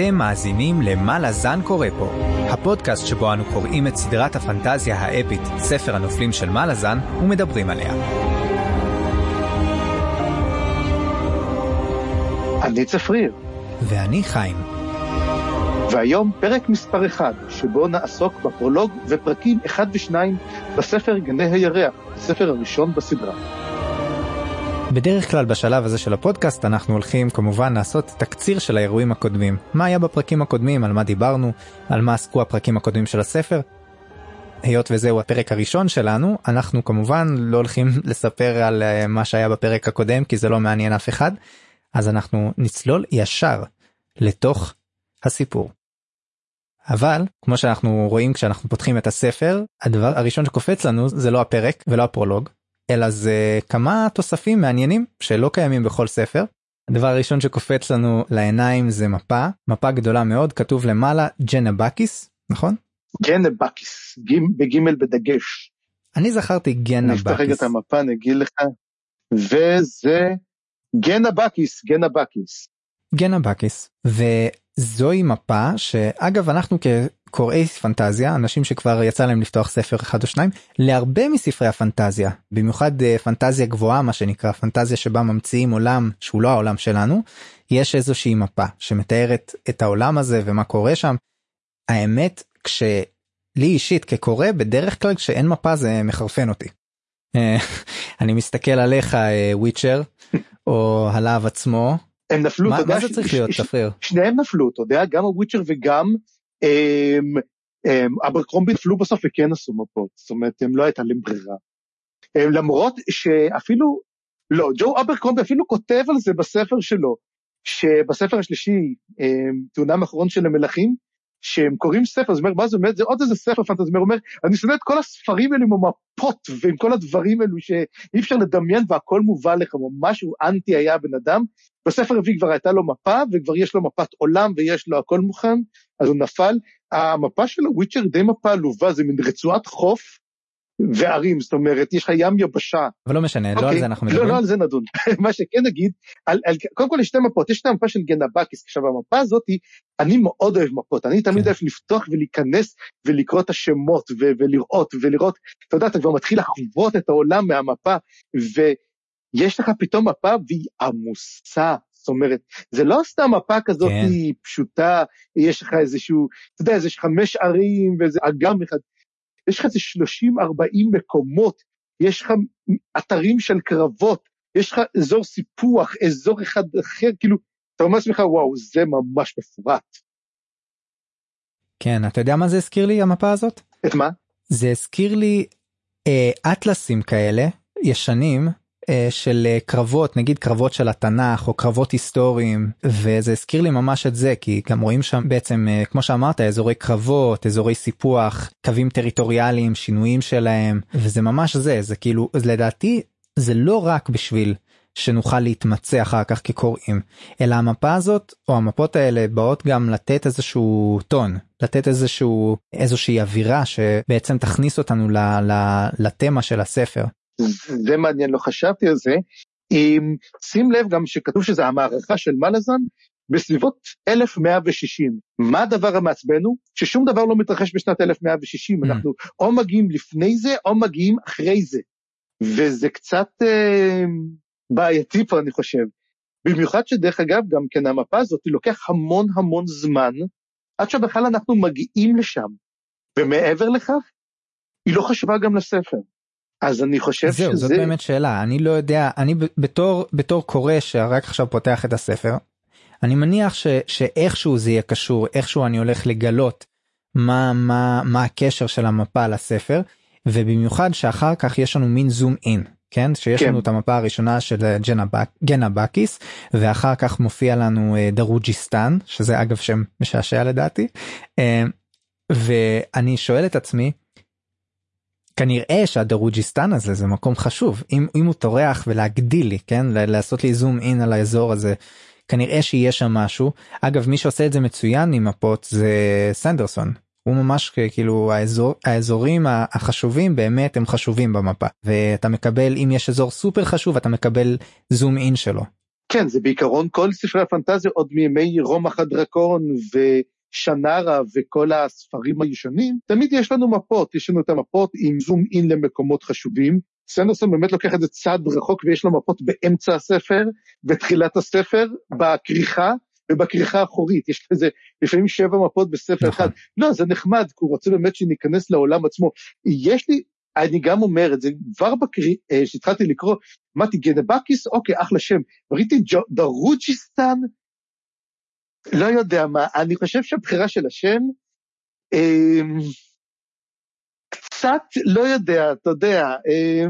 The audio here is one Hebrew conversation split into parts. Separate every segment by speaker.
Speaker 1: אתם מאזינים ל"מה לזן קורא פה", הפודקאסט שבו אנו קוראים את סדרת הפנטזיה האפית, ספר הנופלים של מה לזן, ומדברים עליה.
Speaker 2: אני צפריר.
Speaker 1: ואני חיים.
Speaker 2: והיום פרק מספר 1, שבו נעסוק בפרולוג ופרקים 1 ו-2 בספר גני הירח, הספר הראשון בסדרה.
Speaker 1: בדרך כלל בשלב הזה של הפודקאסט אנחנו הולכים כמובן לעשות תקציר של האירועים הקודמים. מה היה בפרקים הקודמים, על מה דיברנו, על מה עסקו הפרקים הקודמים של הספר. היות וזהו הפרק הראשון שלנו, אנחנו כמובן לא הולכים לספר על אה, מה שהיה בפרק הקודם כי זה לא מעניין אף אחד, אז אנחנו נצלול ישר לתוך הסיפור. אבל כמו שאנחנו רואים כשאנחנו פותחים את הספר הדבר הראשון שקופץ לנו זה לא הפרק ולא הפרולוג אלא זה כמה תוספים מעניינים שלא קיימים בכל ספר. הדבר הראשון שקופץ לנו לעיניים זה מפה מפה גדולה מאוד כתוב למעלה ג'נבקיס נכון?
Speaker 2: ג'נבקיס בגימל בדגש.
Speaker 1: אני זכרתי גנבקיס.
Speaker 2: אני אפתח רגע את המפה אני אגיד לך וזה גנבקיס גנבקיס.
Speaker 1: גנבקיס וזוהי מפה שאגב אנחנו קוראי פנטזיה אנשים שכבר יצא להם לפתוח ספר אחד או שניים להרבה מספרי הפנטזיה במיוחד אה, פנטזיה גבוהה מה שנקרא פנטזיה שבה ממציאים עולם שהוא לא העולם שלנו יש איזושהי מפה שמתארת את העולם הזה ומה קורה שם. האמת כשלי אישית כקורא בדרך כלל כשאין מפה זה מחרפן אותי. אה, אני מסתכל עליך וויצ'ר אה, או הלהב עצמו.
Speaker 2: הם נפלו,
Speaker 1: מה, מה זה צריך להיות תפריר?
Speaker 2: שניהם נפלו, אתה יודע, גם הוויצ'ר וגם אברקרומבי נפלו בסוף וכן עשו מפות, זאת אומרת, הם לא הייתה להם ברירה. למרות שאפילו, לא, ג'ו אברקרומבי אפילו כותב על זה בספר שלו, שבספר השלישי, תאונם האחרון של המלכים, שהם קוראים ספר, אז אומר, מה זה אומר? זה עוד איזה ספר פנטזי, הוא אומר, אני שונא את כל הספרים האלה עם המפות ועם כל הדברים האלו שאי אפשר לדמיין והכל מובא לך, ממש הוא אנטי היה הבן אדם. בספר הרביעי כבר הייתה לו מפה וכבר יש לו מפת עולם ויש לו הכל מוכן, אז הוא נפל. המפה של הוויצ'ר די מפה עלובה, זה מין רצועת חוף וערים, זאת אומרת, יש לך ים יבשה.
Speaker 1: אבל לא משנה. לא על
Speaker 2: אוקיי.
Speaker 1: זה אנחנו מדברים.
Speaker 2: לא, לא על זה נדון. מה שכן נגיד, קודם כל יש שתי מפות, יש את המפה של גנבקיס, עכשיו המפה הזאת, אני מאוד אוהב מפות, אני תמיד כן. אוהב לפתוח ולהיכנס ולקרוא את השמות ולראות ולראות, אתה יודע, אתה כבר מתחיל לחוות את העולם מהמפה, ויש לך פתאום מפה והיא עמוסה. זאת אומרת, זה לא סתם מפה כזאת כן. פשוטה, יש לך איזשהו, אתה יודע, יש חמש ערים ואיזה אגם אחד, יש לך איזה 30-40 מקומות, יש לך אתרים של קרבות, יש לך אזור סיפוח, אזור אחד אחר, כאילו, אתה אומר לעצמך, וואו, זה ממש מפורט.
Speaker 1: כן, אתה יודע מה זה הזכיר לי, המפה הזאת?
Speaker 2: את מה?
Speaker 1: זה הזכיר לי אה, אטלסים כאלה, ישנים, של אה, קרבות נגיד קרבות של התנ"ך או קרבות היסטוריים וזה הזכיר לי ממש את זה כי גם רואים שם בעצם אה, כמו שאמרת אזורי קרבות אזורי סיפוח קווים טריטוריאליים שינויים שלהם וזה ממש זה זה כאילו לדעתי זה לא רק בשביל שנוכל להתמצא אחר כך כקוראים אלא המפה הזאת או המפות האלה באות גם לתת איזשהו טון לתת איזשהו איזושהי אווירה שבעצם תכניס אותנו לתמה של הספר.
Speaker 2: זה מעניין, לא חשבתי על זה. עם, שים לב גם שכתוב שזה המערכה של מלאזן בסביבות 1160. מה הדבר המעצבן הוא? ששום דבר לא מתרחש בשנת 1160, mm. אנחנו או מגיעים לפני זה או מגיעים אחרי זה. וזה קצת אה, בעייתי פה אני חושב. במיוחד שדרך אגב גם כן המפה הזאת לוקח המון המון זמן עד שבכלל אנחנו מגיעים לשם. ומעבר לכך, היא לא חשובה גם לספר. אז אני חושב
Speaker 1: זהו, שזה... זאת באמת שאלה, אני לא יודע, אני בתור, בתור קורא שרק עכשיו פותח את הספר, אני מניח ש, שאיכשהו זה יהיה קשור, איכשהו אני הולך לגלות מה, מה, מה הקשר של המפה לספר, ובמיוחד שאחר כך יש לנו מין זום אין, כן? שיש כן. לנו את המפה הראשונה של ג'נבק, גנבקיס, ואחר כך מופיע לנו אה, דרוג'יסטן, שזה אגב שם משעשע לדעתי, אה, ואני שואל את עצמי, כנראה שהדרוג'יסטן הזה זה מקום חשוב. אם אם הוא טורח ולהגדיל לי כן? לעשות לי זום אין על האזור הזה כנראה שיש שם משהו. אגב מי שעושה את זה מצוין עם מפות זה סנדרסון. הוא ממש כאילו האזור האזורים החשובים באמת הם חשובים במפה. ואתה מקבל אם יש אזור סופר חשוב אתה מקבל זום אין שלו.
Speaker 2: כן, זה בעיקרון כל ספרי הפנטזיה עוד מימי רומח הדרקון ושנרה וכל הספרים הישנים, תמיד יש לנו מפות, יש לנו את המפות עם זום אין למקומות חשובים. סנדרסון באמת לוקח את זה צעד רחוק ויש לו מפות באמצע הספר, בתחילת הספר, בכריכה, ובכריכה האחורית, יש לזה לפעמים שבע מפות בספר אחד. לא, זה נחמד, כי הוא רוצה באמת שניכנס לעולם עצמו. יש לי, אני גם אומר את זה, כבר כשהתחלתי לקרוא, אמרתי גנבקיס, אוקיי, אחלה שם. ראיתי דרוג'יסטן, לא יודע מה, אני חושב שהבחירה של השם, אה, קצת, לא יודע, אתה יודע, אה,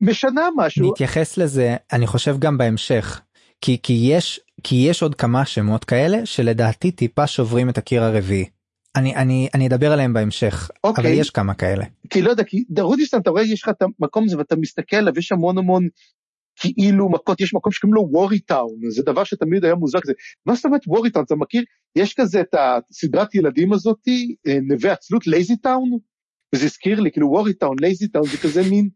Speaker 2: משנה משהו.
Speaker 1: נתייחס לזה, אני חושב גם בהמשך, כי, כי, יש, כי יש עוד כמה שמות כאלה שלדעתי טיפה שוברים את הקיר הרביעי. אני אני אני אדבר עליהם בהמשך אוקיי. אבל יש כמה כאלה.
Speaker 2: כי לא יודע כי דרודיסטן אתה רואה יש לך את המקום הזה ואתה מסתכל עליו יש המון המון כאילו מכות יש מקום שקוראים לו Worry Town זה דבר שתמיד היה מוזר כזה מה זאת אומרת Worry Town אתה מכיר? יש כזה את הסדרת ילדים הזאתי אה, נווה עצלות LazyTown וזה הזכיר לי כאילו Worry Town Lazy Town זה כזה מין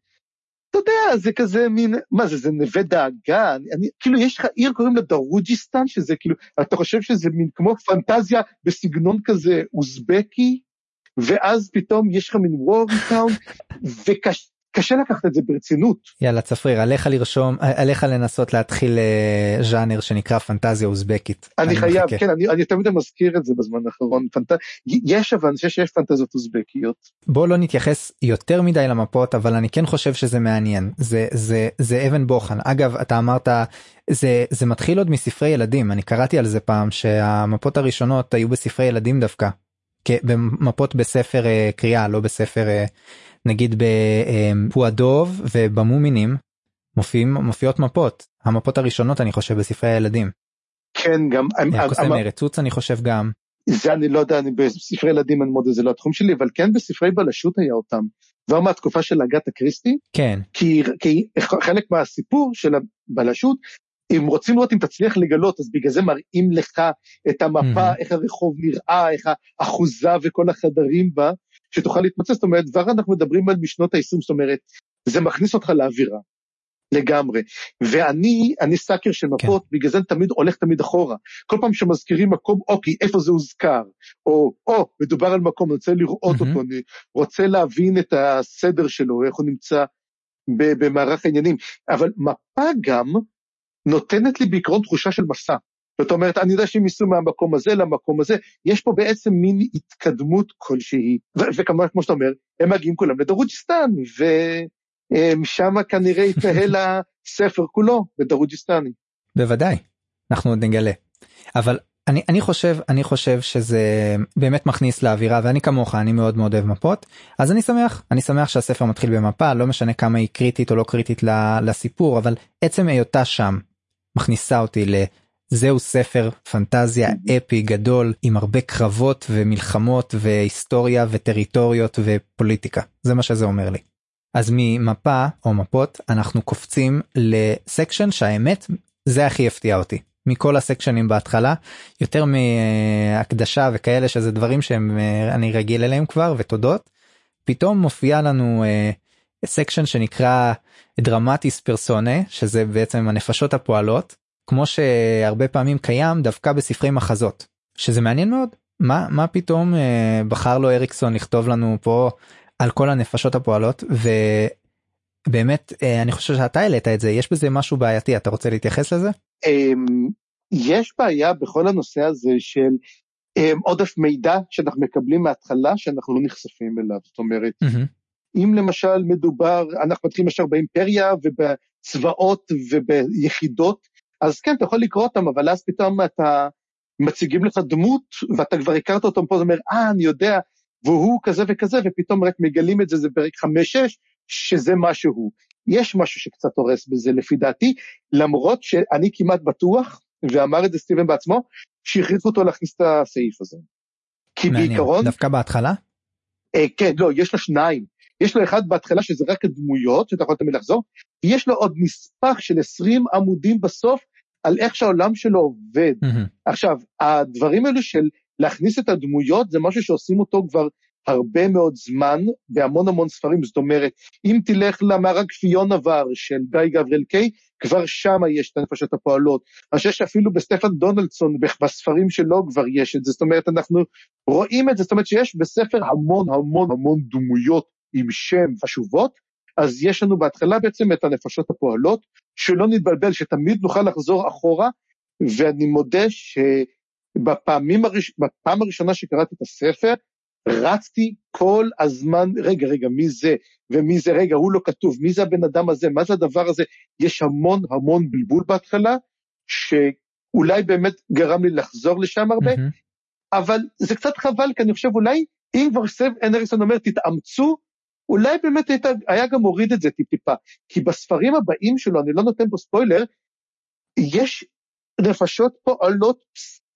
Speaker 2: אתה יודע, זה כזה מין, מה זה, זה נווה דאגה, אני, כאילו יש לך עיר קוראים לה דרוג'יסטן, שזה כאילו, אתה חושב שזה מין כמו פנטזיה בסגנון כזה אוזבקי, ואז פתאום יש לך מין Worry Town, וקשה, קשה לקחת את זה ברצינות.
Speaker 1: יאללה צפריר עליך לרשום עליך לנסות להתחיל אה, ז'אנר שנקרא פנטזיה אוזבקית.
Speaker 2: אני, אני חייב מחכה. כן אני, אני תמיד מזכיר את זה בזמן האחרון פנט... יש אבל אני חושב שיש פנטזיות אוזבקיות.
Speaker 1: בוא לא נתייחס יותר מדי למפות אבל אני כן חושב שזה מעניין זה זה זה אבן בוחן אגב אתה אמרת זה זה מתחיל עוד מספרי ילדים אני קראתי על זה פעם שהמפות הראשונות היו בספרי ילדים דווקא. במפות בספר אה, קריאה לא בספר אה, נגיד בפועדוב ובמומינים מופיעים מופיעות מפות המפות הראשונות אני חושב בספרי הילדים.
Speaker 2: כן גם
Speaker 1: קוסם ארץ עוץ אני חושב גם.
Speaker 2: זה אני לא יודע אני בספרי ילדים אני מאוד זה לא התחום שלי אבל כן בספרי בלשות היה אותם. כבר מהתקופה של אגת אקריסטי.
Speaker 1: כן.
Speaker 2: כי, כי חלק מהסיפור של הבלשות אם רוצים לראות אם תצליח לגלות אז בגלל זה מראים לך את המפה mm-hmm. איך הרחוב נראה איך האחוזה וכל החדרים בה שתוכל להתמצא, זאת אומרת, כבר אנחנו מדברים על משנות ה-20, זאת אומרת, זה מכניס אותך לאווירה, לגמרי. ואני, אני סאקר של מפות, כן. בגלל זה אני תמיד הולך תמיד אחורה. כל פעם שמזכירים מקום, אוקיי, איפה זה הוזכר? או, או, מדובר על מקום, אני רוצה לראות mm-hmm. אותו, אני רוצה להבין את הסדר שלו, איך הוא נמצא במערך העניינים. אבל מפה גם נותנת לי בעיקרון תחושה של מסע. זאת אומרת, אני יודע שהם ייסעו מהמקום הזה למקום הזה, יש פה בעצם מין התקדמות כלשהי, וכמובן, כמו שאתה אומר, הם מגיעים כולם לדרוג'יסטן, ושם כנראה יתנהל הספר כולו בדרוג'יסטני.
Speaker 1: בוודאי, אנחנו עוד נגלה. אבל אני אני חושב אני חושב שזה באמת מכניס לאווירה ואני כמוך אני מאוד מאוד אוהב מפות אז אני שמח אני שמח שהספר מתחיל במפה לא משנה כמה היא קריטית או לא קריטית לסיפור אבל עצם היותה שם מכניסה אותי זהו ספר פנטזיה אפי גדול עם הרבה קרבות ומלחמות והיסטוריה וטריטוריות ופוליטיקה זה מה שזה אומר לי. אז ממפה או מפות אנחנו קופצים ל section שהאמת זה הכי הפתיע אותי מכל הסקשנים בהתחלה יותר מהקדשה וכאלה שזה דברים שהם אני רגיל אליהם כבר ותודות. פתאום מופיע לנו section שנקרא dramatis personae שזה בעצם הנפשות הפועלות כמו שהרבה פעמים קיים דווקא בספרי מחזות שזה מעניין מאוד מה מה פתאום אה, בחר לו אריקסון לכתוב לנו פה על כל הנפשות הפועלות ובאמת אה, אני חושב שאתה העלית את זה יש בזה משהו בעייתי אתה רוצה להתייחס לזה?
Speaker 2: אמ, יש בעיה בכל הנושא הזה של אמ, עודף מידע שאנחנו מקבלים מההתחלה שאנחנו לא נחשפים אליו זאת אומרת. אם למשל מדובר אנחנו מתחילים ישר באימפריה ובצבאות וביחידות אז כן, אתה יכול לקרוא אותם, אבל אז פתאום אתה מציגים לך דמות, ואתה כבר הכרת אותם פה, אתה אומר, אה, אני יודע, והוא כזה וכזה, ופתאום רק מגלים את זה, זה פרק 5-6, שזה מה שהוא. יש משהו שקצת הורס בזה לפי דעתי, למרות שאני כמעט בטוח, ואמר את זה סטיבן בעצמו, שהכריחו אותו להכניס את הסעיף הזה.
Speaker 1: כי מעניין. בעיקרון... דווקא בהתחלה?
Speaker 2: אה, כן, לא, יש לו שניים. יש לו אחד בהתחלה שזה רק הדמויות, שאתה יכול תמיד לחזור, ויש לו עוד נספח של 20 עמודים בסוף על איך שהעולם שלו עובד. Mm-hmm. עכשיו, הדברים האלו של להכניס את הדמויות זה משהו שעושים אותו כבר הרבה מאוד זמן בהמון המון ספרים, זאת אומרת, אם תלך למארג פיון עבר של גיא גבריאל קיי, כבר שם יש את הנפשות הפועלות. אני חושב שאפילו בסטפן דונלדסון, בספרים שלו כבר יש את זה, זאת אומרת, אנחנו רואים את זה, זאת אומרת שיש בספר המון המון המון דמויות עם שם חשובות, אז יש לנו בהתחלה בעצם את הנפשות הפועלות, שלא נתבלבל, שתמיד נוכל לחזור אחורה, ואני מודה שבפעמים הראש... הראשונה שקראתי את הספר, רצתי כל הזמן, רגע, רגע, מי זה, ומי זה, רגע, הוא לא כתוב, מי זה הבן אדם הזה, מה זה הדבר הזה, יש המון המון בלבול בהתחלה, שאולי באמת גרם לי לחזור לשם הרבה, mm-hmm. אבל זה קצת חבל, כי אני חושב אולי, אם כבר סב אנריסון אומר, תתאמצו, אולי באמת היית, היה גם מוריד את זה טיפ-טיפה, כי בספרים הבאים שלו, אני לא נותן פה ספוילר, יש נפשות פועלות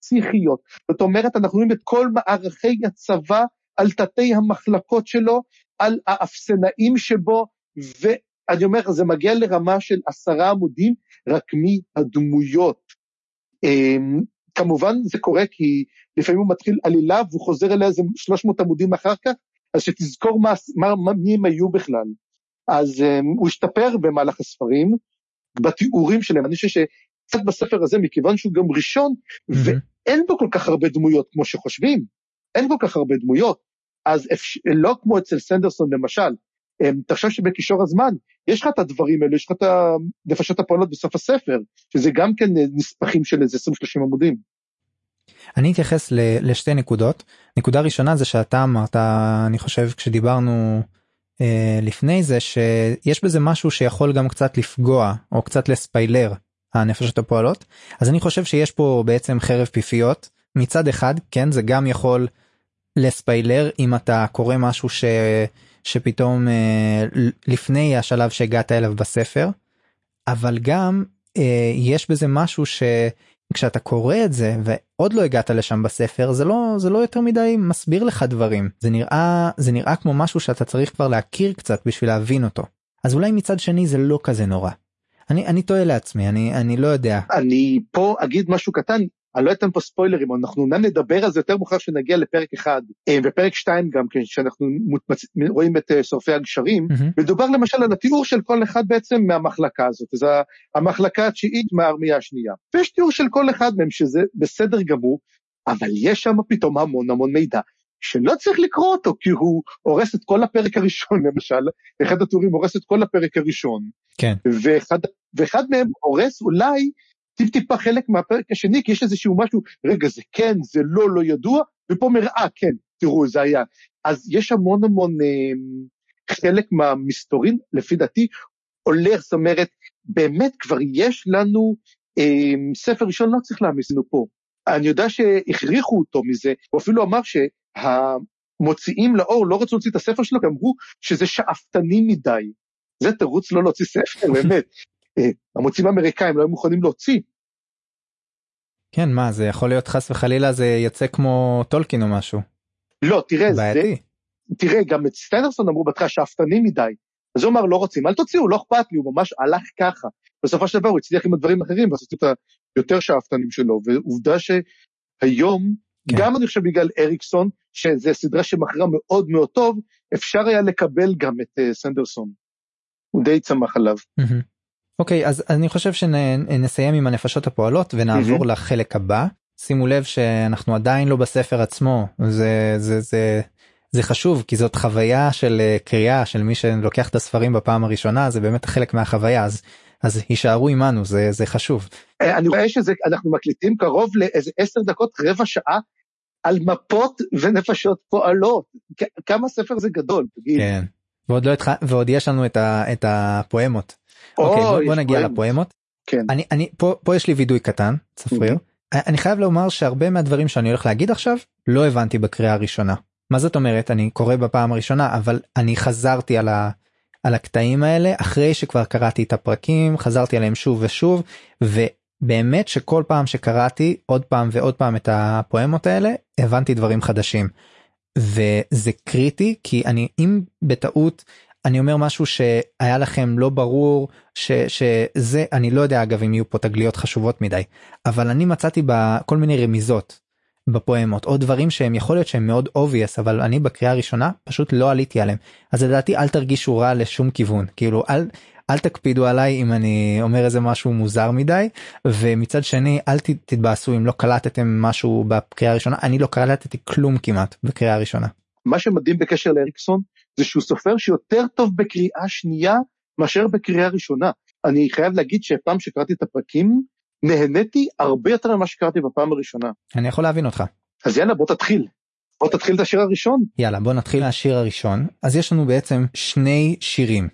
Speaker 2: פסיכיות. זאת אומרת, אנחנו רואים את כל מערכי הצבא על תתי המחלקות שלו, על האפסנאים שבו, ואני אומר, זה מגיע לרמה של עשרה עמודים, רק מהדמויות. אמ, כמובן זה קורה כי לפעמים הוא מתחיל עלילה והוא חוזר אליה איזה 300 עמודים אחר כך, אז שתזכור מה, מה, מה, מי הם היו בכלל. אז um, הוא השתפר במהלך הספרים, בתיאורים שלהם, אני חושב שקצת בספר הזה, מכיוון שהוא גם ראשון, mm-hmm. ואין בו כל כך הרבה דמויות כמו שחושבים, אין כל כך הרבה דמויות, אז אפשר, לא כמו אצל סנדרסון למשל, תחשוב שבקישור הזמן, יש לך את הדברים האלה, יש לך את הנפשות הפועלות בסוף הספר, שזה גם כן נספחים של איזה 20-30 עמודים.
Speaker 1: אני אתייחס לשתי נקודות. נקודה ראשונה זה שאתה אמרת, אני חושב כשדיברנו אה, לפני זה, שיש בזה משהו שיכול גם קצת לפגוע, או קצת לספיילר, הנפשות הפועלות. אז אני חושב שיש פה בעצם חרב פיפיות. מצד אחד, כן, זה גם יכול לספיילר אם אתה קורא משהו ש... שפתאום אה, לפני השלב שהגעת אליו בספר, אבל גם אה, יש בזה משהו שכשאתה קורא את זה ועוד לא הגעת לשם בספר זה לא זה לא יותר מדי מסביר לך דברים. זה נראה זה נראה כמו משהו שאתה צריך כבר להכיר קצת בשביל להבין אותו. אז אולי מצד שני זה לא כזה נורא. אני אני טועה לעצמי אני אני לא יודע.
Speaker 2: אני פה אגיד משהו קטן אני לא אתן פה ספוילרים, אנחנו אולי נדבר על זה יותר מאוחר שנגיע לפרק אחד, אה, ופרק שתיים גם כן, שאנחנו מוצ... רואים את אה, שורפי הגשרים, mm-hmm. מדובר למשל על התיאור של כל אחד בעצם מהמחלקה הזאת, זה המחלקה התשיעית מהארמיה השנייה. ויש תיאור של כל אחד מהם שזה בסדר גמור, אבל יש שם פתאום המון המון מידע. שלא צריך לקרוא אותו, כי הוא הורס את כל הפרק הראשון למשל, אחד התיאורים הורס את כל הפרק הראשון.
Speaker 1: כן.
Speaker 2: ואחד, ואחד מהם הורס אולי טיפ-טיפה חלק מהפרק השני, כי יש איזשהו משהו, רגע, זה כן, זה לא, לא ידוע, ופה מראה, כן, תראו, זה היה. אז יש המון המון אה, חלק מהמסתורין, לפי דעתי, הולך, זאת אומרת, באמת כבר יש לנו אה, ספר ראשון, לא צריך להעמיס לנו פה. אני יודע שהכריחו אותו מזה, הוא אפילו אמר שהמוציאים לאור לא רצו להוציא את הספר שלו, אמרו שזה שאפתני מדי. זה תירוץ לא להוציא ספר, באמת. אה, המוציאים האמריקאים לא היו מוכנים להוציא.
Speaker 1: כן מה זה יכול להיות חס וחלילה זה יוצא כמו טולקין או משהו.
Speaker 2: לא תראה זה תראה גם את סטנדרסון אמרו בהתחלה שאפתני מדי. אז הוא אמר לא רוצים אל תוציאו לא אכפת לי הוא ממש הלך ככה. בסופו של דבר הוא הצליח עם הדברים האחרים ועשו את היותר שאפתנים שלו ועובדה שהיום כן. גם אני חושב בגלל אריקסון שזה סדרה שמכרה מאוד מאוד טוב אפשר היה לקבל גם את uh, סנדרסון. הוא די צמח עליו. Mm-hmm.
Speaker 1: אוקיי אז אני חושב שנסיים עם הנפשות הפועלות ונעבור mm-hmm. לחלק הבא שימו לב שאנחנו עדיין לא בספר עצמו זה זה זה זה חשוב כי זאת חוויה של אה, קריאה של מי שלוקח את הספרים בפעם הראשונה זה באמת חלק מהחוויה אז אז הישארו עמנו זה זה חשוב.
Speaker 2: אה, אני רואה שזה אנחנו מקליטים קרוב לאיזה עשר דקות רבע שעה על מפות ונפשות פועלות כמה ספר זה גדול. תגיד.
Speaker 1: כן. ועוד לא התח... ועוד יש לנו את, ה... את הפואמות. אוקיי בוא, בוא נגיע לפואמות.
Speaker 2: כן.
Speaker 1: אני, אני, פה, פה יש לי וידוי קטן, צפריר. Mm-hmm. אני חייב לומר שהרבה מהדברים שאני הולך להגיד עכשיו לא הבנתי בקריאה הראשונה. מה זאת אומרת אני קורא בפעם הראשונה אבל אני חזרתי על, ה, על הקטעים האלה אחרי שכבר קראתי את הפרקים חזרתי עליהם שוב ושוב ובאמת שכל פעם שקראתי עוד פעם ועוד פעם את הפואמות האלה הבנתי דברים חדשים. וזה קריטי כי אני אם בטעות אני אומר משהו שהיה לכם לא ברור ש, שזה אני לא יודע אגב אם יהיו פה תגליות חשובות מדי אבל אני מצאתי בכל מיני רמיזות בפואמות או דברים שהם יכול להיות שהם מאוד obvious אבל אני בקריאה הראשונה פשוט לא עליתי עליהם. אז לדעתי אל תרגישו רע לשום כיוון. כאילו אל אל תקפידו עליי אם אני אומר איזה משהו מוזר מדי ומצד שני אל תתבאסו אם לא קלטתם משהו בקריאה הראשונה. אני לא קלטתי כלום כמעט בקריאה הראשונה.
Speaker 2: מה שמדהים בקשר לאריקסון זה שהוא סופר שיותר טוב בקריאה שנייה מאשר בקריאה ראשונה. אני חייב להגיד שפעם שקראתי את הפרקים נהניתי הרבה יותר ממה שקראתי בפעם הראשונה.
Speaker 1: אני יכול להבין אותך.
Speaker 2: אז יאללה בוא תתחיל. בוא תתחיל את השיר הראשון.
Speaker 1: יאללה בוא נתחיל מהשיר הראשון אז יש לנו בעצם שני שירים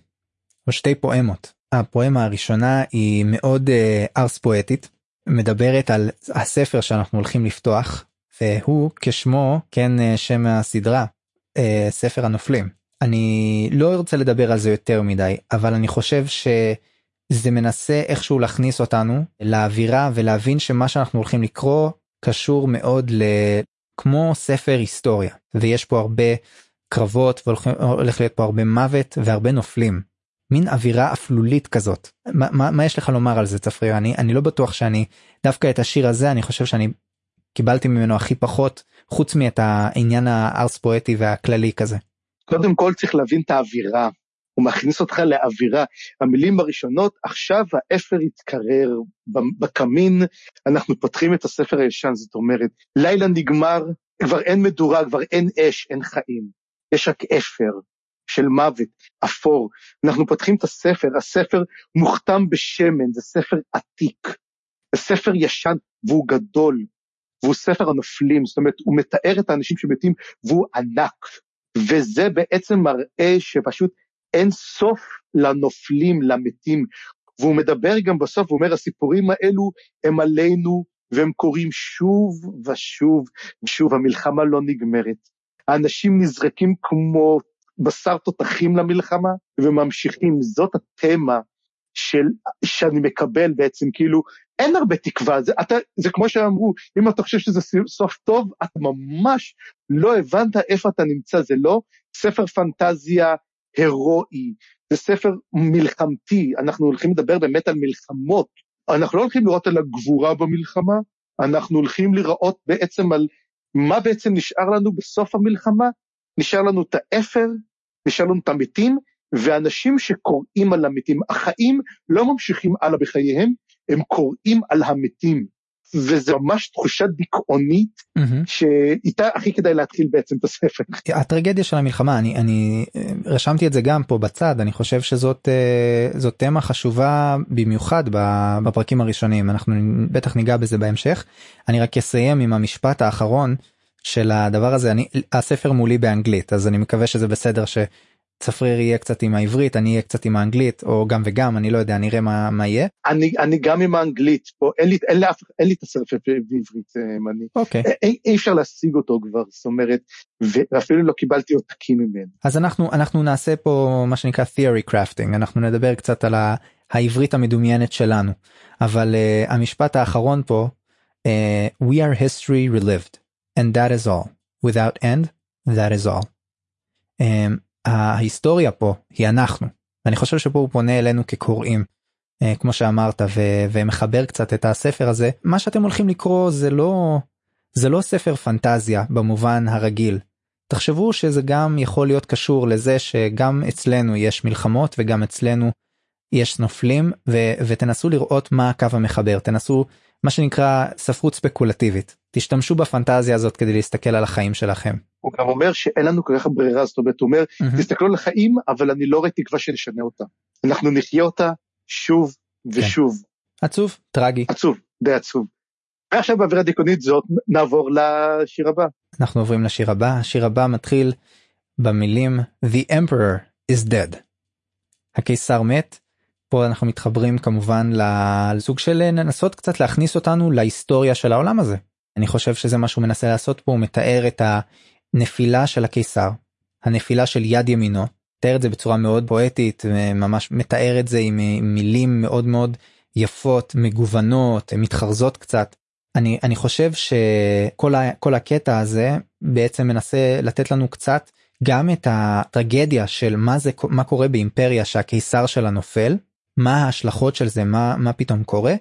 Speaker 1: או שתי פואמות. הפואמה הראשונה היא מאוד uh, ארס פואטית מדברת על הספר שאנחנו הולכים לפתוח והוא כשמו כן uh, שם הסדרה uh, ספר הנופלים. אני לא רוצה לדבר על זה יותר מדי אבל אני חושב שזה מנסה איכשהו להכניס אותנו לאווירה ולהבין שמה שאנחנו הולכים לקרוא קשור מאוד ל... כמו ספר היסטוריה ויש פה הרבה קרבות והולך להיות פה הרבה מוות והרבה נופלים. מין אווירה אפלולית כזאת. מה, מה, מה יש לך לומר על זה צפריר? אני, אני לא בטוח שאני דווקא את השיר הזה אני חושב שאני קיבלתי ממנו הכי פחות חוץ מאת העניין הארס פואטי והכללי כזה.
Speaker 2: קודם כל צריך להבין את האווירה. הוא מכניס אותך לאווירה. המילים הראשונות, עכשיו האפר יתקרר בקמין, אנחנו פותחים את הספר הישן, זאת אומרת, לילה נגמר, כבר אין מדורה, כבר אין אש, אין חיים. יש רק אפר של מוות, אפור. אנחנו פותחים את הספר, הספר מוכתם בשמן, זה ספר עתיק. זה ספר ישן והוא גדול, והוא ספר הנופלים, זאת אומרת, הוא מתאר את האנשים שמתים והוא ענק. וזה בעצם מראה שפשוט אין סוף לנופלים, למתים. והוא מדבר גם בסוף, הוא אומר, הסיפורים האלו הם עלינו, והם קורים שוב ושוב ושוב, המלחמה לא נגמרת. האנשים נזרקים כמו בשר תותחים למלחמה, וממשיכים, זאת התמה שאני מקבל בעצם, כאילו, אין הרבה תקווה, זה, אתה, זה כמו שאמרו, אם אתה חושב שזה סוף טוב, אתה ממש לא הבנת איפה אתה נמצא, זה לא ספר פנטזיה הירואי, זה ספר מלחמתי, אנחנו הולכים לדבר באמת על מלחמות, אנחנו לא הולכים לראות על הגבורה במלחמה, אנחנו הולכים לראות בעצם על מה בעצם נשאר לנו בסוף המלחמה, נשאר לנו את האפר, נשאר לנו את המתים, ואנשים שקוראים על המתים, החיים לא ממשיכים הלאה בחייהם, הם קוראים על המתים. וזה ממש תחושה דיכאונית mm-hmm. שאיתה הכי כדאי להתחיל בעצם את הספר.
Speaker 1: הטרגדיה של המלחמה אני אני רשמתי את זה גם פה בצד אני חושב שזאת אה, זאת תמה חשובה במיוחד בפרקים הראשונים אנחנו בטח ניגע בזה בהמשך אני רק אסיים עם המשפט האחרון של הדבר הזה אני הספר מולי באנגלית אז אני מקווה שזה בסדר ש... צפריר יהיה קצת עם העברית אני אהיה קצת עם האנגלית או גם וגם אני לא יודע נראה מה מה יהיה.
Speaker 2: אני אני גם עם האנגלית פה אין לי אין לי אף אין לי את הספר בעברית אה, אני
Speaker 1: אוקיי
Speaker 2: אי, אי אפשר להשיג אותו כבר זאת אומרת ואפילו לא קיבלתי עותקים ממנו.
Speaker 1: אז אנחנו אנחנו נעשה פה מה שנקרא theory crafting אנחנו נדבר קצת על העברית המדומיינת שלנו אבל uh, המשפט האחרון פה uh, we are history relived and that is all without end that is all. Um, ההיסטוריה פה היא אנחנו. אני חושב שפה הוא פונה אלינו כקוראים. אה, כמו שאמרת ו- ומחבר קצת את הספר הזה מה שאתם הולכים לקרוא זה לא זה לא ספר פנטזיה במובן הרגיל. תחשבו שזה גם יכול להיות קשור לזה שגם אצלנו יש מלחמות וגם אצלנו יש נופלים ו- ותנסו לראות מה הקו המחבר תנסו מה שנקרא ספרות ספקולטיבית תשתמשו בפנטזיה הזאת כדי להסתכל על החיים שלכם.
Speaker 2: הוא גם אומר שאין לנו כל כך ברירה, זאת אומרת, הוא אומר, mm-hmm. תסתכלו על החיים, אבל אני לא רואה תקווה שנשנה אותה. אנחנו נחיה אותה שוב ושוב.
Speaker 1: כן. עצוב, טרגי.
Speaker 2: עצוב, די עצוב. ועכשיו באווירה דיכאונית זאת נעבור לשיר הבא.
Speaker 1: אנחנו עוברים לשיר הבא, השיר הבא מתחיל במילים The Emperor is dead. הקיסר מת. פה אנחנו מתחברים כמובן לסוג של לנסות קצת להכניס אותנו להיסטוריה של העולם הזה. אני חושב שזה מה שהוא מנסה לעשות פה הוא מתאר את הנפילה של הקיסר הנפילה של יד ימינו מתאר את זה בצורה מאוד פואטית ממש מתאר את זה עם מילים מאוד מאוד יפות מגוונות מתחרזות קצת. אני אני חושב שכל ה, הקטע הזה בעצם מנסה לתת לנו קצת גם את הטרגדיה של מה זה מה קורה באימפריה שהקיסר שלה נופל מה ההשלכות של זה מה מה פתאום קורה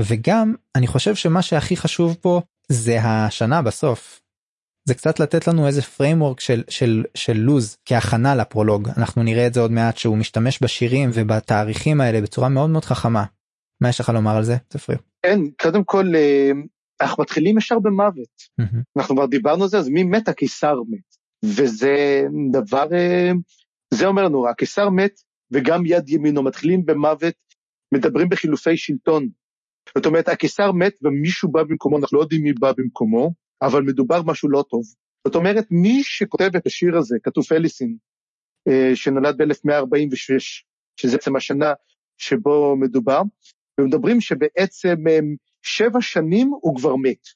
Speaker 1: וגם אני חושב שמה שהכי חשוב פה זה השנה בסוף. זה קצת לתת לנו איזה framework של של של לוז כהכנה לפרולוג אנחנו נראה את זה עוד מעט שהוא משתמש בשירים ובתאריכים האלה בצורה מאוד מאוד חכמה. מה יש לך לומר על זה צפריר?
Speaker 2: כן קודם כל אה, אנחנו מתחילים ישר במוות
Speaker 1: מהמם.
Speaker 2: אנחנו כבר דיברנו על זה אז מי מת הקיסר מת וזה דבר אה, זה אומר לנו הקיסר מת וגם יד ימינו מתחילים במוות מדברים בחילופי שלטון. זאת אומרת הקיסר מת ומישהו בא במקומו אנחנו לא יודעים מי בא במקומו אבל מדובר משהו לא טוב. זאת אומרת מי שכותב את השיר הזה כתוב אליסין אה, שנולד ב-1146 שזה בעצם השנה שבו מדובר ומדברים שבעצם אה, שבע שנים הוא כבר מת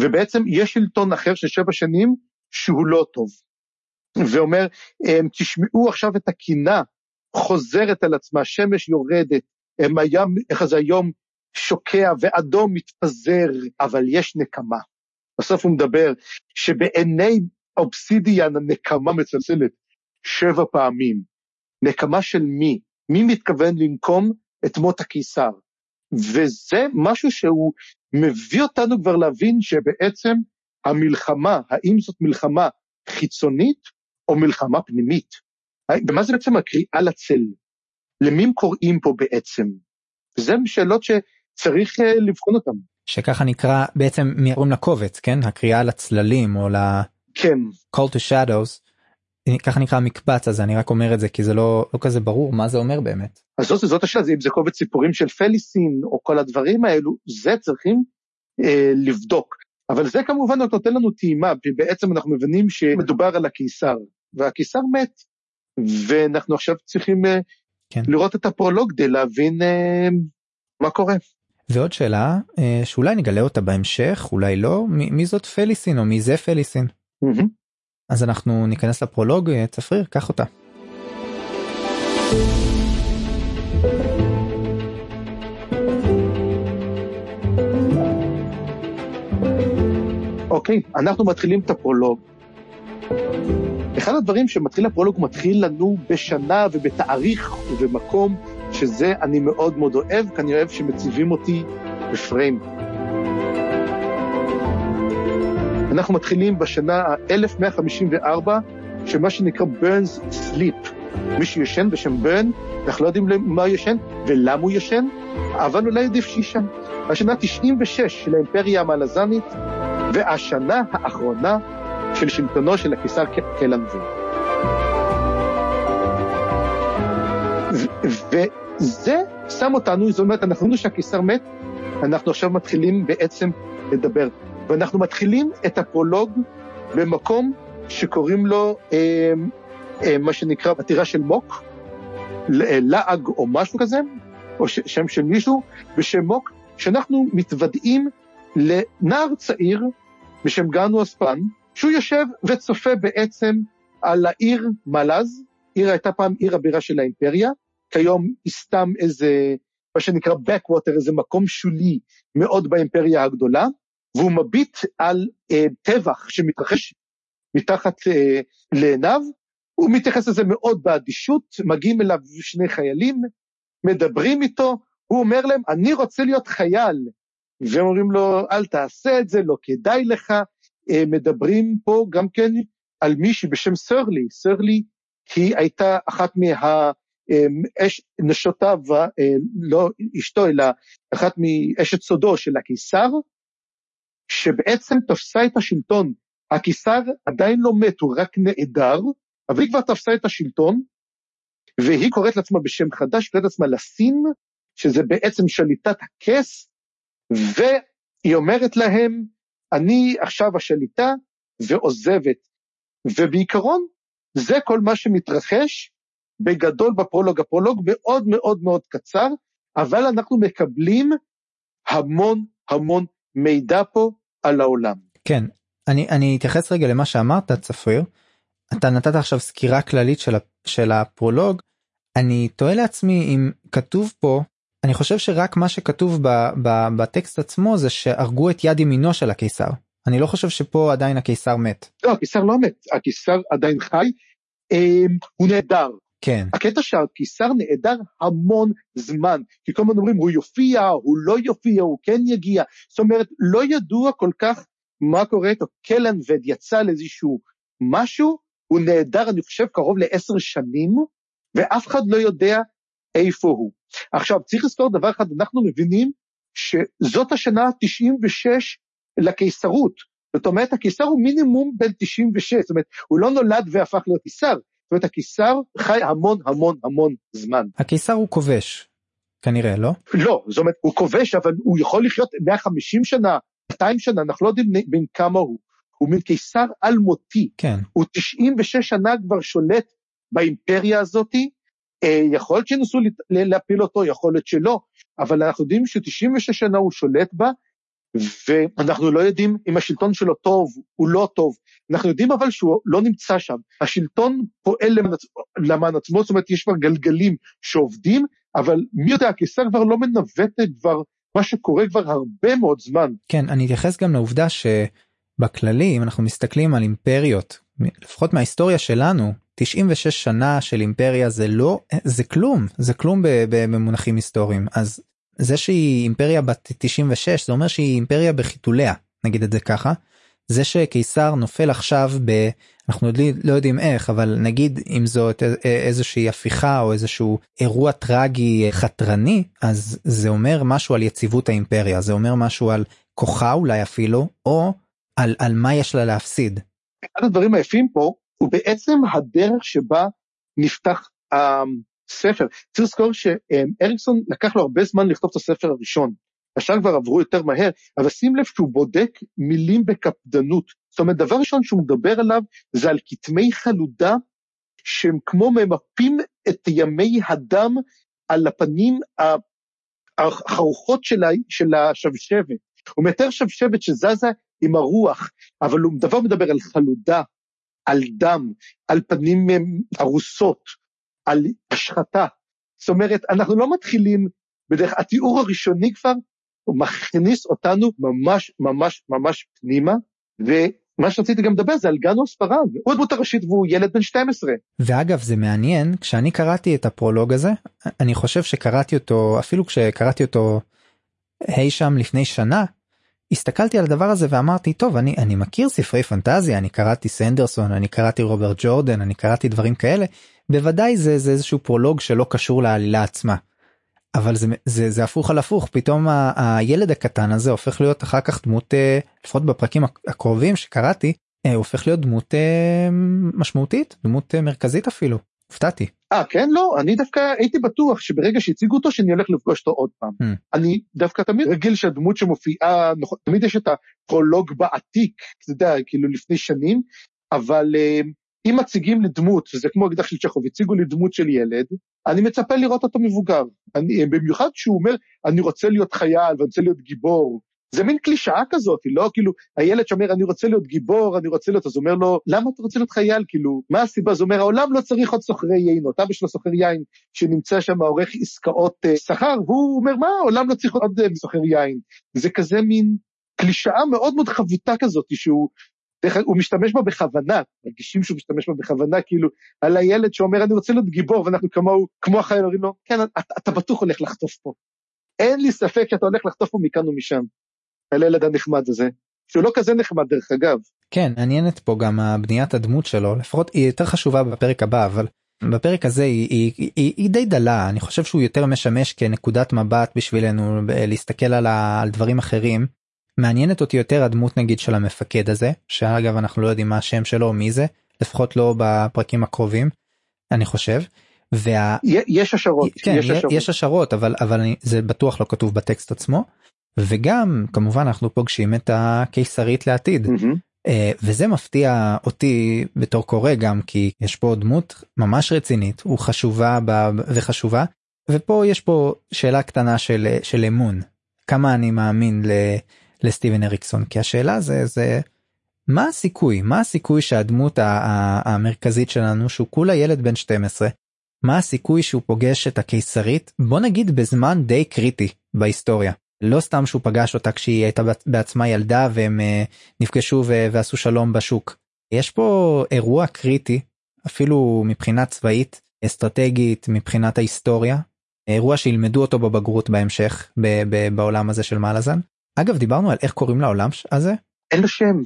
Speaker 2: ובעצם יש שלטון אחר של שבע שנים שהוא לא טוב. ואומר הם, תשמעו עכשיו את הקינה חוזרת על עצמה, השמש יורדת, הים, איך זה היום שוקע ואדום מתפזר, אבל יש נקמה. בסוף הוא מדבר שבעיני אובסידיאן הנקמה מצלצלת שבע פעמים. נקמה של מי? מי מתכוון לנקום את מות הקיסר? וזה משהו שהוא מביא אותנו כבר להבין שבעצם המלחמה, האם זאת מלחמה חיצונית או מלחמה פנימית? ומה זה בעצם הקריאה לצל? למי הם קוראים פה בעצם? זה שאלות שצריך אה, לבחון אותן.
Speaker 1: שככה נקרא בעצם קוראים לקובץ כן הקריאה לצללים או ל-
Speaker 2: כן,
Speaker 1: call to shadows. ככה נקרא המקבץ הזה אני רק אומר את זה כי זה לא לא כזה ברור מה זה אומר באמת.
Speaker 2: אז זאת, זאת השאלה, אם זה קובץ סיפורים של פליסין או כל הדברים האלו, זה צריכים אה, לבדוק. אבל זה כמובן רק נותן לנו טעימה, בעצם אנחנו מבינים שמדובר על הקיסר, והקיסר מת, ואנחנו עכשיו צריכים אה,
Speaker 1: כן.
Speaker 2: לראות את הפרולוג כדי להבין אה, מה קורה.
Speaker 1: ועוד שאלה אה, שאולי נגלה אותה בהמשך אולי לא מי, זאת פליסין או מי זה פליסין. אז אנחנו ניכנס לפרולוג אה, צפריר קח אותה.
Speaker 2: אוקיי, אנחנו מתחילים את הפרולוג. אחד הדברים שמתחיל הפרולוג מתחיל לנו בשנה ובתאריך ובמקום, שזה אני מאוד מאוד אוהב, כי אני אוהב שמציבים אותי בפריים. אנחנו מתחילים בשנה ה-1154, שמה שנקרא Burns Sleep. מישהו ישן בשם ברן, אנחנו לא יודעים מה הוא ישן ולמה הוא ישן, אבל אולי עדיף שישן. השנה 96 של האימפריה המלזנית, והשנה האחרונה של שלטונו של הקיסר ק- קלנזר. ו- וזה שם אותנו, זאת אומרת, אנחנו יודעים שהקיסר מת, אנחנו עכשיו מתחילים בעצם לדבר. ואנחנו מתחילים את הפרולוג במקום שקוראים לו אה, אה, מה שנקרא עתירה של מוק, אה, לעג או משהו כזה, או ש- שם של מישהו, בשם מוק, שאנחנו מתוודעים לנער צעיר בשם גנו אספן, שהוא יושב וצופה בעצם על העיר מלז, עיר הייתה פעם עיר הבירה של האימפריה, כיום היא סתם איזה, מה שנקרא backwater, איזה מקום שולי מאוד באימפריה הגדולה, והוא מביט על אה, טבח שמתרחש מתחת אה, לעיניו, הוא מתייחס לזה מאוד באדישות, מגיעים אליו שני חיילים, מדברים איתו, הוא אומר להם, אני רוצה להיות חייל. והם אומרים לו, אל תעשה את זה, לא כדאי לך. אה, מדברים פה גם כן על מישהי בשם סרלי. סרלי היא הייתה אחת מהנשותיו, לא אשתו, אלא אחת מאשת סודו של הקיסר, שבעצם תפסה את השלטון. הקיסר עדיין לא מת, הוא רק נעדר, אבל היא כבר תפסה את השלטון, והיא קוראת לעצמה בשם חדש, קוראת לעצמה לסין, שזה בעצם שליטת הכס, והיא אומרת להם, אני עכשיו השליטה ועוזבת. ובעיקרון, זה כל מה שמתרחש בגדול בפרולוג. הפרולוג מאוד מאוד מאוד קצר, אבל אנחנו מקבלים המון המון מידע פה על העולם.
Speaker 1: כן אני אני אתייחס רגע למה שאמרת צפריר. אתה נתת עכשיו סקירה כללית של, של הפרולוג. אני תוהה לעצמי אם כתוב פה אני חושב שרק מה שכתוב ב, ב, בטקסט עצמו זה שהרגו את יד ימינו של הקיסר. אני לא חושב שפה עדיין הקיסר מת.
Speaker 2: לא, הקיסר לא מת, הקיסר עדיין חי, אה, הוא נהדר.
Speaker 1: כן
Speaker 2: הקטע שהקיסר נעדר המון זמן, כי כל הזמן אומרים הוא יופיע, הוא לא יופיע, הוא כן יגיע, זאת אומרת לא ידוע כל כך מה קורה איתו, קלנבד יצא לאיזשהו משהו, הוא נעדר, אני חושב, קרוב לעשר שנים, ואף אחד לא יודע איפה הוא. עכשיו, צריך לזכור דבר אחד, אנחנו מבינים שזאת השנה ה-96 לקיסרות. זאת אומרת, הקיסר הוא מינימום בן 96, זאת אומרת, הוא לא נולד והפך להיות קיסר. זאת אומרת, הקיסר חי המון המון המון זמן.
Speaker 1: הקיסר הוא כובש, כנראה, לא?
Speaker 2: לא, זאת אומרת, הוא כובש, אבל הוא יכול לחיות 150 שנה, 200 שנה, אנחנו לא יודעים בין כמה הוא. הוא מין קיסר אלמותי.
Speaker 1: כן.
Speaker 2: הוא 96 שנה כבר שולט באימפריה הזאתי, אה, יכול להיות שינסו להפיל אותו, יכול להיות שלא, אבל אנחנו יודעים ש-96 שנה הוא שולט בה, ואנחנו לא יודעים אם השלטון שלו טוב, הוא לא טוב. אנחנו יודעים אבל שהוא לא נמצא שם. השלטון פועל למען עצמו, זאת אומרת, יש כבר גלגלים שעובדים, אבל מי יודע, הקיסר כבר לא מנווט כבר מה שקורה כבר הרבה מאוד זמן.
Speaker 1: כן, אני אתייחס גם לעובדה שבכללי, אם אנחנו מסתכלים על אימפריות, לפחות מההיסטוריה שלנו, 96 שנה של אימפריה זה לא, זה כלום, זה כלום במונחים היסטוריים. אז זה שהיא אימפריה בת 96 זה אומר שהיא אימפריה בחיתוליה נגיד את זה ככה. זה שקיסר נופל עכשיו ב... אנחנו עוד לא יודעים איך אבל נגיד אם זאת איזושהי הפיכה או איזשהו אירוע טרגי חתרני אז זה אומר משהו על יציבות האימפריה זה אומר משהו על כוחה אולי אפילו או על, על מה יש לה להפסיד.
Speaker 2: אחד הדברים היפים פה הוא בעצם הדרך שבה נפתח ספר. צריך לזכור שאריקסון לקח לו הרבה זמן לכתוב את הספר הראשון. השאר כבר עברו יותר מהר, אבל שים לב שהוא בודק מילים בקפדנות. זאת אומרת, דבר ראשון שהוא מדבר עליו זה על כתמי חלודה שהם כמו ממפים את ימי הדם על הפנים החרוכות של השבשבת. הוא מתאר שבשבת שזזה עם הרוח, אבל הוא דבר מדבר על חלודה, על דם, על פנים ארוסות. על השחתה. זאת אומרת, אנחנו לא מתחילים בדרך, התיאור הראשוני כבר, הוא מכניס אותנו ממש ממש ממש פנימה, ומה שרציתי גם לדבר זה על גנו ספרד, הוא הדמות הראשית והוא ילד בן 12.
Speaker 1: ואגב זה מעניין, כשאני קראתי את הפרולוג הזה, אני חושב שקראתי אותו, אפילו כשקראתי אותו אי שם לפני שנה, הסתכלתי על הדבר הזה ואמרתי טוב אני אני מכיר ספרי פנטזיה אני קראתי סנדרסון אני קראתי רוברט ג'ורדן אני קראתי דברים כאלה בוודאי זה זה איזשהו פרולוג שלא קשור לעלילה עצמה. אבל זה זה זה הפוך על הפוך פתאום ה, הילד הקטן הזה הופך להיות אחר כך דמות אה, לפחות בפרקים הקרובים שקראתי אה, הופך להיות דמות אה, משמעותית דמות מרכזית אפילו הופתעתי.
Speaker 2: אה כן לא אני דווקא הייתי בטוח שברגע שהציגו אותו שאני הולך לפגוש אותו עוד פעם. Hmm. אני דווקא תמיד רגיל שהדמות שמופיעה נכון תמיד יש את הפרולוג בעתיק אתה יודע כאילו לפני שנים אבל. אם מציגים לי דמות, וזה כמו אקדח של צ'כוב, הציגו לי דמות של ילד, אני מצפה לראות אותו מבוגר. אני, במיוחד שהוא אומר, אני רוצה להיות חייל ואני רוצה להיות גיבור. זה מין קלישאה כזאת, לא כאילו, הילד שאומר, אני רוצה להיות גיבור, אני רוצה להיות, אז אומר לו, למה אתה רוצה להיות חייל? כאילו, מה הסיבה? אז הוא אומר, העולם לא צריך עוד סוחרי יינות, אבא שלו סוחר יין, שנמצא שם עורך עסקאות uh, שכר, והוא אומר, מה, העולם לא צריך עוד uh, סוחר יין. זה כזה מין קלישאה מאוד מאוד חבוטה כזאת, שהוא הוא משתמש בה בכוונה, מרגישים שהוא משתמש בה בכוונה, כאילו, על הילד שאומר, אני רוצה להיות גיבור, ואנחנו כמוהו, כמו החייל, אומרים לו, כן, אתה, אתה בטוח הולך לחטוף פה. אין לי ספק שאתה הולך לחטוף פה מכאן ומשם, על הילד הנחמד הזה, שהוא לא כזה נחמד דרך אגב.
Speaker 1: כן, מעניינת פה גם הבניית הדמות שלו, לפחות היא יותר חשובה בפרק הבא, אבל בפרק הזה היא, היא, היא, היא די דלה, אני חושב שהוא יותר משמש כנקודת מבט בשבילנו להסתכל על, ה, על דברים אחרים. מעניינת אותי יותר הדמות נגיד של המפקד הזה שאגב אנחנו לא יודעים מה השם שלו מי זה לפחות לא בפרקים הקרובים אני חושב.
Speaker 2: וה... יש השערות
Speaker 1: כן, יש השערות. יש השערות אבל אבל אני, זה בטוח לא כתוב בטקסט עצמו. וגם כמובן אנחנו פוגשים את הקיסרית לעתיד. mm-hmm. וזה מפתיע אותי בתור קורא גם כי יש פה דמות ממש רצינית הוא חשובה ב... וחשובה. ופה יש פה שאלה קטנה של של אמון. כמה אני מאמין ל... לסטיבן אריקסון כי השאלה זה זה מה הסיכוי מה הסיכוי שהדמות המרכזית שלנו שהוא כולה ילד בן 12 מה הסיכוי שהוא פוגש את הקיסרית בוא נגיד בזמן די קריטי בהיסטוריה. לא סתם שהוא פגש אותה כשהיא הייתה בעצמה ילדה והם uh, נפגשו ועשו שלום בשוק. יש פה אירוע קריטי אפילו מבחינה צבאית אסטרטגית מבחינת ההיסטוריה. אירוע שילמדו אותו בבגרות בהמשך בעולם הזה של מעלזן אגב דיברנו על איך קוראים לעולם הזה?
Speaker 2: אין לו שם.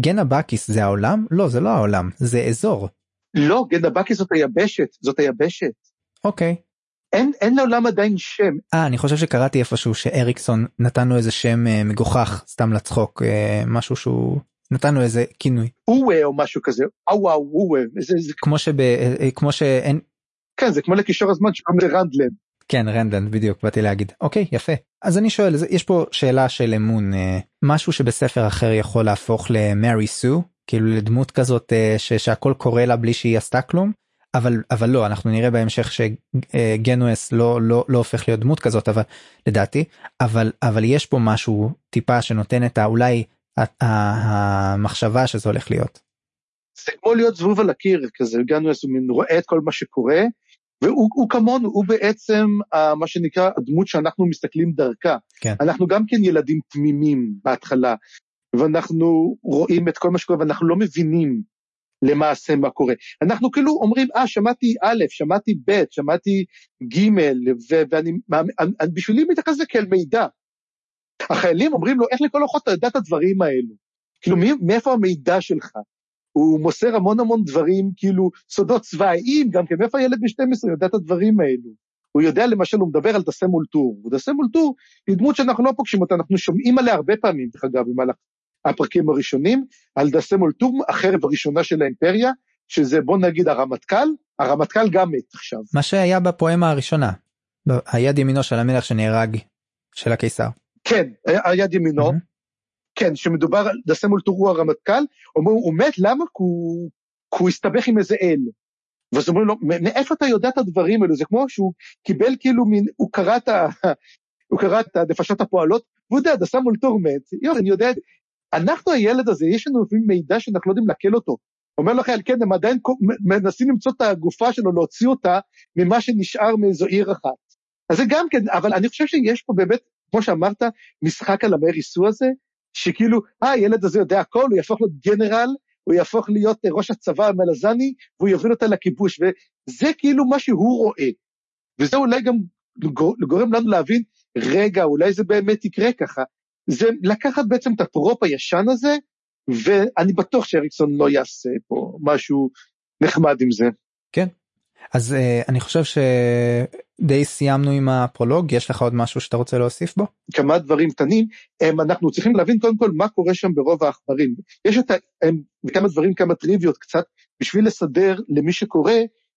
Speaker 1: גנה בקיס זה העולם? לא, זה לא העולם, זה אזור.
Speaker 2: לא, גנה בקיס זאת היבשת, זאת היבשת.
Speaker 1: אוקיי.
Speaker 2: אין, אין לעולם עדיין שם.
Speaker 1: אה, אני חושב שקראתי איפשהו שאריקסון נתן לו איזה שם אה, מגוחך, סתם לצחוק, אה, משהו שהוא... נתן לו איזה כינוי.
Speaker 2: אוווה או משהו כזה, אוווה אוווה. זה, זה...
Speaker 1: כמו שב... אה, אה, כמו שאין...
Speaker 2: כן, זה כמו לקישור הזמן שקוראים לזה רנדלן.
Speaker 1: כן רנדלן בדיוק באתי להגיד. אוקיי יפה. אז אני שואל יש פה שאלה של אמון אה, משהו שבספר אחר יכול להפוך למרי סו? כאילו לדמות כזאת אה, ש, שהכל קורה לה בלי שהיא עשתה כלום? אבל אבל לא אנחנו נראה בהמשך שגנואס לא לא לא הופך להיות דמות כזאת אבל לדעתי. אבל אבל יש פה משהו טיפה שנותן את האולי המחשבה שזה הולך להיות.
Speaker 2: זה כמו להיות זבוב על הקיר כזה גנואס הוא רואה את כל מה שקורה והוא כמונו, הוא בעצם uh, מה שנקרא הדמות שאנחנו מסתכלים דרכה.
Speaker 1: כן.
Speaker 2: אנחנו גם כן ילדים תמימים בהתחלה, ואנחנו רואים את כל מה שקורה ואנחנו לא מבינים למעשה מה קורה. אנחנו כאילו אומרים, אה, שמעתי א', שמעתי ב', שמעתי ג', ואני, בשבילי מתייחס לזה כאל מידע. החיילים אומרים לו, איך לכל אוחות אתה יודע את הדברים האלו? כאילו, מאיפה המידע שלך? הוא מוסר המון המון דברים, כאילו סודות צבאיים, גם כן, מאיפה הילד ב-12 יודע את הדברים האלו? הוא יודע למשל, הוא מדבר על דסה מולטור, ודסה מולטור היא דמות שאנחנו לא פוגשים אותה, אנחנו שומעים עליה הרבה פעמים, דרך אגב, במהלך הפרקים הראשונים, על דסה מולטור, החרב הראשונה של האימפריה, שזה בוא נגיד הרמטכ"ל, הרמטכ"ל גם מת עכשיו.
Speaker 1: מה שהיה בפואמה הראשונה, היד ימינו של המלך שנהרג, של הקיסר.
Speaker 2: כן, היד ימינו, mm-hmm. כן, שמדובר על דסה מול טורו הרמטכ"ל, אומרים, הוא מת, למה? כי הוא הסתבך עם איזה אל. ואז אומרים לו, מאיפה אתה יודע את הדברים האלו? זה כמו שהוא קיבל כאילו מין, הוא קרא את ה... הוא קרא את הנפשות הפועלות, והוא יודע, דסה מול טור מת, יואו, אני יודע, אנחנו הילד הזה, יש לנו לפעמים מידע שאנחנו לא יודעים לעכל אותו. אומר לך, כן, הם עדיין מנסים למצוא את הגופה שלו, להוציא אותה ממה שנשאר מאיזו עיר אחת. אז זה גם כן, אבל אני חושב שיש פה באמת, כמו שאמרת, משחק על המריסו הזה, שכאילו, אה, הילד הזה יודע הכל, הוא יהפוך להיות גנרל, הוא יהפוך להיות אה, ראש הצבא המלזני, והוא יוביל אותה לכיבוש, וזה כאילו מה שהוא רואה. וזה אולי גם גורם לנו להבין, רגע, אולי זה באמת יקרה ככה. זה לקחת בעצם את הפרופ הישן הזה, ואני בטוח שאריקסון לא יעשה פה משהו נחמד עם זה.
Speaker 1: כן, אז uh, אני חושב שדי סיימנו עם הפרולוג יש לך עוד משהו שאתה רוצה להוסיף בו?
Speaker 2: כמה דברים קטנים הם אנחנו צריכים להבין קודם כל מה קורה שם ברוב העכברים. יש את ה... הם, כמה דברים כמה טריוויות קצת בשביל לסדר למי שקורא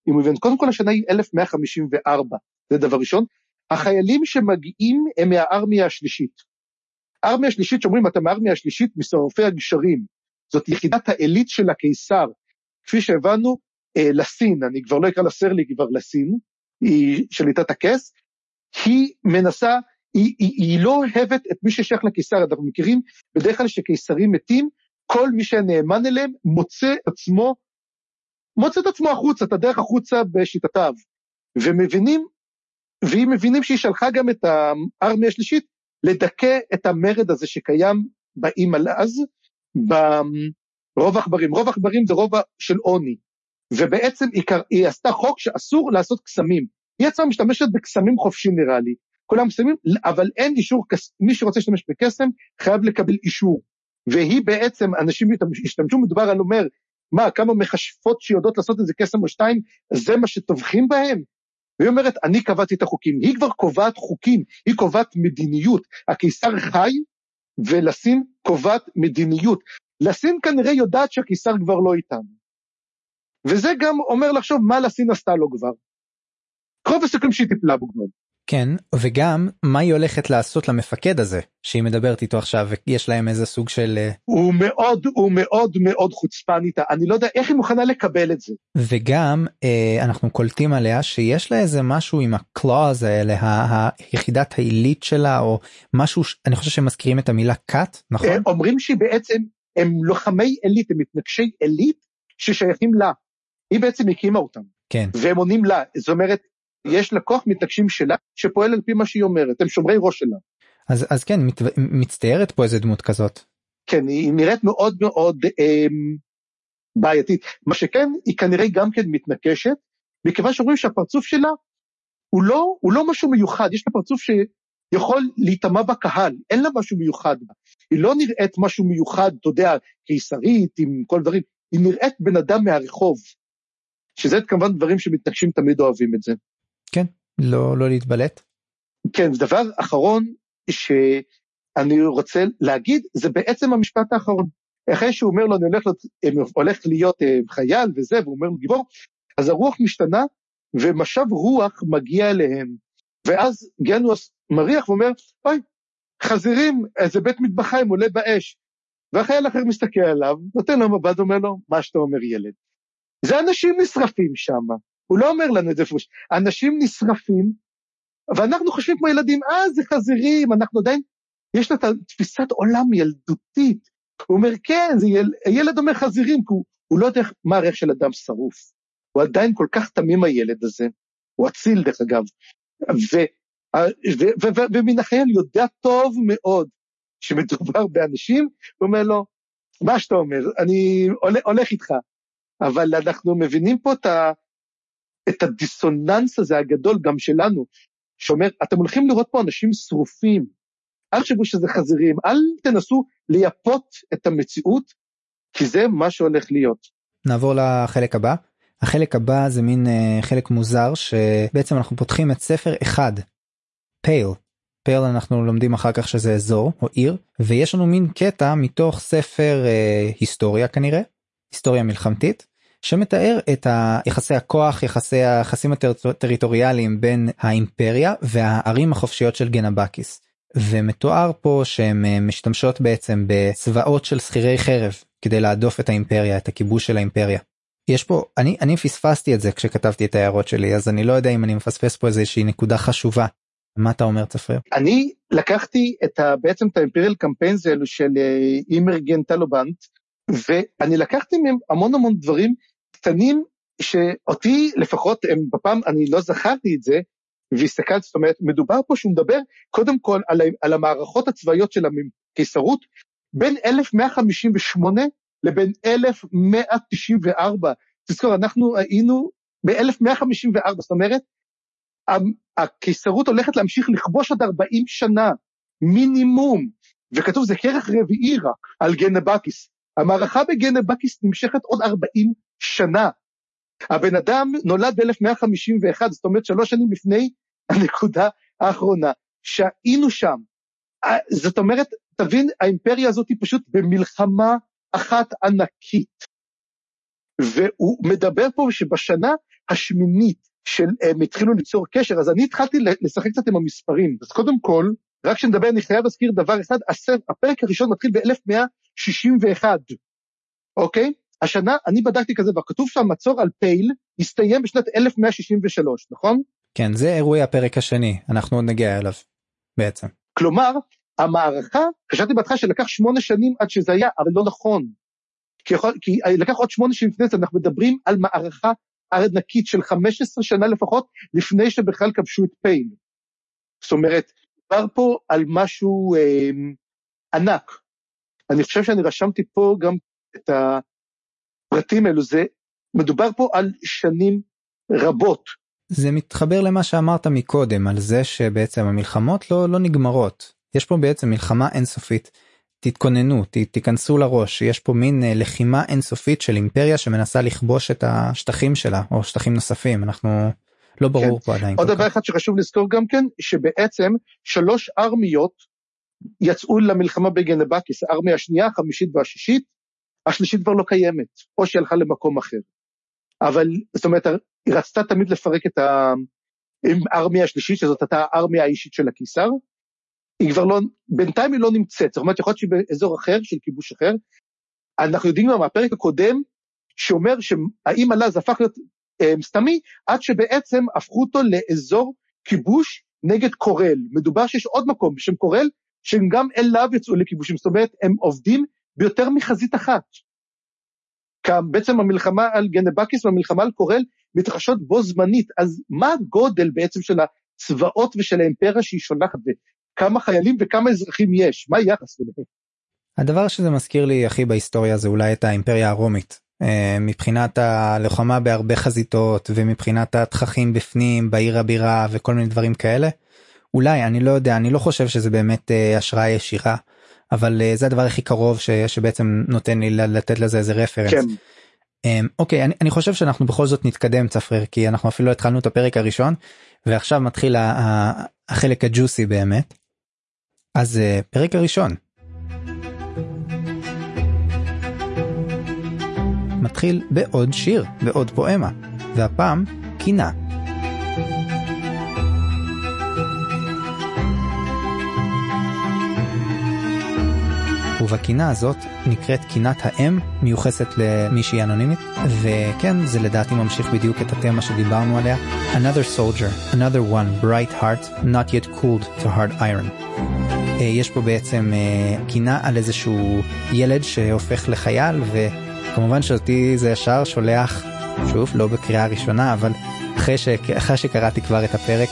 Speaker 2: אם הוא מבין. קודם כל השנה היא 1154 זה דבר ראשון. החיילים שמגיעים הם מהארמיה השלישית. הארמיה השלישית שאומרים אתה מהארמיה השלישית משרפי הגשרים. זאת יחידת העילית של הקיסר. כפי שהבנו אה, לסין, אני כבר לא אקרא לסרלי, כבר לסין, היא שליטת הכס, היא מנסה, היא, היא, היא לא אוהבת את מי ששייך לקיסר, אנחנו מכירים? בדרך כלל שקיסרים מתים, כל מי שנאמן אליהם מוצא עצמו, מוצא את עצמו החוצה, את הדרך החוצה בשיטתיו, ומבינים, והיא מבינים שהיא שלחה גם את הארמיה השלישית לדכא את המרד הזה שקיים באם על אז, ברוב עכברים, רוב עכברים זה רובע של עוני, ובעצם היא, היא עשתה חוק שאסור לעשות קסמים. היא עצמה משתמשת בקסמים חופשי נראה לי. כולם קסמים, אבל אין אישור, מי שרוצה להשתמש בקסם חייב לקבל אישור. והיא בעצם, אנשים השתמשו, מדובר על אומר, מה, כמה מכשפות שיודעות לעשות איזה קסם או שתיים, זה מה שטובחים בהם? והיא אומרת, אני קבעתי את החוקים. היא כבר קובעת חוקים, היא קובעת מדיניות. הקיסר חי, ולסין קובעת מדיניות. לסין כנראה יודעת שהקיסר כבר לא איתנו. וזה גם אומר לחשוב מה לסין עשתה לו כבר. רוב הסיכויים שהיא טיפלה בו כבר.
Speaker 1: כן וגם מה היא הולכת לעשות למפקד הזה שהיא מדברת איתו עכשיו ויש להם איזה סוג של אה,
Speaker 2: הוא מאוד הוא מאוד מאוד חוצפן איתה אני לא יודע איך היא מוכנה לקבל את זה
Speaker 1: וגם אה, אנחנו קולטים עליה שיש לה איזה משהו עם הקלוז האלה היחידת העילית שלה או משהו אני חושב שהם מזכירים את המילה קאט נכון
Speaker 2: אומרים שהיא בעצם הם לוחמי עילית הם מתנגשי עילית ששייכים לה היא בעצם הקימה אותם.
Speaker 1: כן.
Speaker 2: והם עונים לה, זאת אומרת, יש לקוח מתנגשים שלה שפועל על פי מה שהיא אומרת, הם שומרי ראש שלה.
Speaker 1: אז, אז כן, מת, מצטיירת פה איזה דמות כזאת.
Speaker 2: כן, היא נראית מאוד מאוד אה, בעייתית. מה שכן, היא כנראה גם כן מתנקשת, מכיוון שאומרים שהפרצוף שלה הוא לא, הוא לא משהו מיוחד, יש לה פרצוף ש... יכול להיטמע בקהל, אין לה משהו מיוחד בה. היא לא נראית משהו מיוחד, אתה יודע, קיסרית עם כל דברים, היא נראית בן אדם מהרחוב. שזה כמובן דברים שמתנגשים תמיד אוהבים את זה.
Speaker 1: כן, לא, לא להתבלט.
Speaker 2: כן, דבר אחרון שאני רוצה להגיד, זה בעצם המשפט האחרון. אחרי שהוא אומר לו, אני הולך להיות, הולך להיות אה, חייל וזה, והוא אומר לו גיבור, אז הרוח משתנה, ומשב רוח מגיע אליהם. ואז גנוס מריח ואומר, אוי, חזירים, איזה בית מטבחיים עולה באש. והחייל אחר מסתכל עליו, נותן לו מבט, אומר לו, מה שאתה אומר ילד. זה אנשים נשרפים שם, הוא לא אומר לנו את זה פוש, אנשים נשרפים, ואנחנו חושבים כמו ילדים, אה, זה חזירים, אנחנו עדיין, יש לו את התפיסת עולם ילדותית. הוא אומר, כן, זה יל... ילד אומר חזירים, כי הוא, הוא לא יודע מה הריח של אדם שרוף. הוא עדיין כל כך תמים הילד הזה, הוא אציל דרך אגב. ומן החייל יודע טוב מאוד שמדובר באנשים, הוא אומר לו, מה שאתה אומר, אני הולך איתך. אבל אנחנו מבינים פה את, ה, את הדיסוננס הזה הגדול גם שלנו, שאומר, אתם הולכים לראות פה אנשים שרופים, אל תחשבו שזה חזירים, אל תנסו לייפות את המציאות, כי זה מה שהולך להיות.
Speaker 1: נעבור לחלק הבא. החלק הבא זה מין uh, חלק מוזר שבעצם אנחנו פותחים את ספר אחד, פייל. פייל אנחנו לומדים אחר כך שזה אזור או עיר ויש לנו מין קטע מתוך ספר uh, היסטוריה כנראה היסטוריה מלחמתית שמתאר את יחסי הכוח יחסי היחסים הטריטוריאליים בין האימפריה והערים החופשיות של גנבקיס. ומתואר פה שהן אה, משתמשות בעצם בצבאות של שכירי חרב כדי להדוף את האימפריה את הכיבוש של האימפריה. יש פה אני אני פספסתי את זה כשכתבתי את ההערות שלי אז אני לא יודע אם אני מפספס פה איזושהי נקודה חשובה. מה אתה אומר צפריר?
Speaker 2: אני לקחתי את ה, בעצם את האימפריאל קמפיינס האלו של אה, אימרגן טלובנט ואני לקחתי מהם המון המון דברים קטנים שאותי לפחות הם בפעם אני לא זכרתי את זה והסתכלתי זאת אומרת מדובר פה שהוא מדבר קודם כל על, על המערכות הצבאיות של הקיסרות בין 1158 לבין 1194 תזכור אנחנו היינו ב-1154 זאת אומרת הקיסרות הולכת להמשיך לכבוש עד 40 שנה מינימום. וכתוב זה כרך רביעי רק על גנבקיס המערכה בגנבקיס נמשכת עוד 40 שנה. הבן אדם נולד ב-1151, זאת אומרת שלוש שנים לפני הנקודה האחרונה, שהיינו שם. זאת אומרת, תבין, האימפריה הזאת היא פשוט במלחמה אחת ענקית. והוא מדבר פה שבשנה השמינית של הם התחילו ליצור קשר, אז אני התחלתי לשחק קצת עם המספרים. אז קודם כל, רק כשנדבר, אני חייב להזכיר דבר אחד, הפרק הראשון מתחיל ב-1161, אוקיי? השנה, אני בדקתי כזה, וכתוב שם מצור על פייל, הסתיים בשנת 1163, נכון?
Speaker 1: כן, זה אירועי הפרק השני, אנחנו עוד נגיע אליו, בעצם.
Speaker 2: כלומר, המערכה, חשבתי בהתחלה שלקח שמונה שנים עד שזה היה, אבל לא נכון. כי, יכול, כי לקח עוד שמונה שנים לפני זה, אנחנו מדברים על מערכה ענקית של 15 שנה לפחות, לפני שבכלל כבשו את פייל. זאת אומרת, מדובר פה על משהו אה, ענק. אני חושב שאני רשמתי פה גם את הפרטים האלו, זה מדובר פה על שנים רבות.
Speaker 1: זה מתחבר למה שאמרת מקודם על זה שבעצם המלחמות לא לא נגמרות יש פה בעצם מלחמה אינסופית. תתכוננו ת, תיכנסו לראש יש פה מין אה, לחימה אינסופית של אימפריה שמנסה לכבוש את השטחים שלה או שטחים נוספים אנחנו לא ברור כן. פה עדיין.
Speaker 2: עוד דבר אחד שחשוב לזכור גם כן שבעצם שלוש ארמיות יצאו למלחמה בגנבקיס הארמיה השנייה החמישית והשישית השלישית כבר לא קיימת או שהיא הלכה למקום אחר. אבל זאת אומרת היא רצתה תמיד לפרק את הארמיה השלישית שזאת הייתה הארמיה האישית של הקיסר. היא כבר לא בינתיים היא לא נמצאת זאת אומרת יכול להיות שהיא באזור אחר של כיבוש אחר. אנחנו יודעים גם מהפרק הקודם שאומר שהאם עלה זה הפך להיות אה, סתמי עד שבעצם הפכו אותו לאזור כיבוש נגד קורל מדובר שיש עוד מקום בשם קורל שהם גם אליו יצאו לכיבושים זאת אומרת הם עובדים ביותר מחזית אחת. בעצם המלחמה על גנבקיס והמלחמה על קורל מתרחשות בו זמנית, אז מה הגודל בעצם של הצבאות ושל האימפריה שהיא שולחת, וכמה חיילים וכמה אזרחים יש, מה היחס ביניהם?
Speaker 1: הדבר שזה מזכיר לי הכי בהיסטוריה זה אולי את האימפריה הרומית. אה, מבחינת הלוחמה בהרבה חזיתות ומבחינת התככים בפנים בעיר הבירה וכל מיני דברים כאלה. אולי אני לא יודע אני לא חושב שזה באמת אה, השראה ישירה אבל אה, זה הדבר הכי קרוב ש, שבעצם נותן לי לתת לזה איזה רפרנס.
Speaker 2: כן.
Speaker 1: Um, אוקיי אני, אני חושב שאנחנו בכל זאת נתקדם צפריר כי אנחנו אפילו לא התחלנו את הפרק הראשון ועכשיו מתחיל החלק הג'וסי באמת. אז uh, פרק הראשון. מתחיל בעוד שיר בעוד פואמה והפעם קינה. ובקינה הזאת נקראת קינת האם מיוחסת למישהי אנונימית וכן זה לדעתי ממשיך בדיוק את התמה שדיברנו עליה another soldier another one bright heart not yet cooled to hard iron. אה, יש פה בעצם אה, קינה על איזשהו ילד שהופך לחייל וכמובן שאותי זה ישר שולח שוב לא בקריאה ראשונה אבל אחרי, ש... אחרי שקראתי כבר את הפרק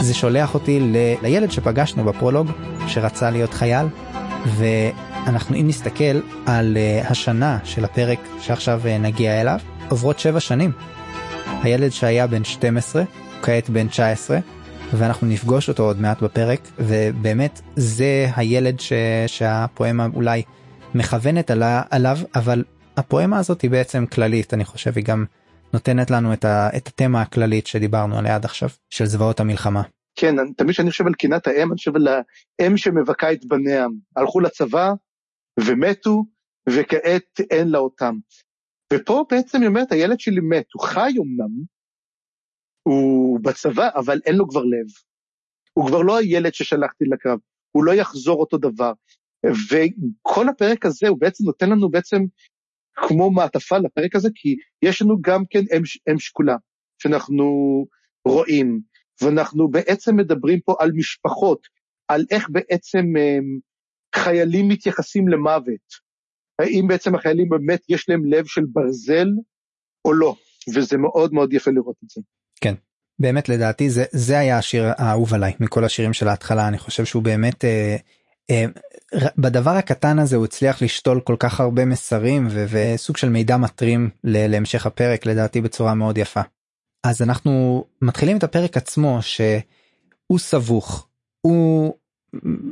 Speaker 1: זה שולח אותי ל... לילד שפגשנו בפרולוג שרצה להיות חייל. ו... אנחנו אם נסתכל על uh, השנה של הפרק שעכשיו uh, נגיע אליו, עוברות שבע שנים. הילד שהיה בן 12, הוא כעת בן 19, ואנחנו נפגוש אותו עוד מעט בפרק, ובאמת זה הילד ש... שהפואמה אולי מכוונת עלה, עליו, אבל הפואמה הזאת היא בעצם כללית, אני חושב, היא גם נותנת לנו את, ה... את התמה הכללית שדיברנו עליה עד עכשיו, של זוועות המלחמה.
Speaker 2: כן, תמיד כשאני חושב על קינת האם, אני חושב על האם שמבכה את בניה. הלכו לצבא, ומתו, וכעת אין לה אותם. ופה בעצם היא אומרת, הילד שלי מת, הוא חי אמנם, הוא בצבא, אבל אין לו כבר לב. הוא כבר לא הילד ששלחתי לקרב, הוא לא יחזור אותו דבר. וכל הפרק הזה הוא בעצם נותן לנו בעצם כמו מעטפה לפרק הזה, כי יש לנו גם כן אם, אם שקולה, שאנחנו רואים, ואנחנו בעצם מדברים פה על משפחות, על איך בעצם הם, חיילים מתייחסים למוות. האם בעצם החיילים באמת יש להם לב של ברזל או לא, וזה מאוד מאוד יפה לראות את זה.
Speaker 1: כן, באמת לדעתי זה, זה היה השיר האהוב עליי מכל השירים של ההתחלה, אני חושב שהוא באמת... אה, אה, בדבר הקטן הזה הוא הצליח לשתול כל כך הרבה מסרים ו- וסוג של מידע מטרים להמשך הפרק לדעתי בצורה מאוד יפה. אז אנחנו מתחילים את הפרק עצמו שהוא סבוך הוא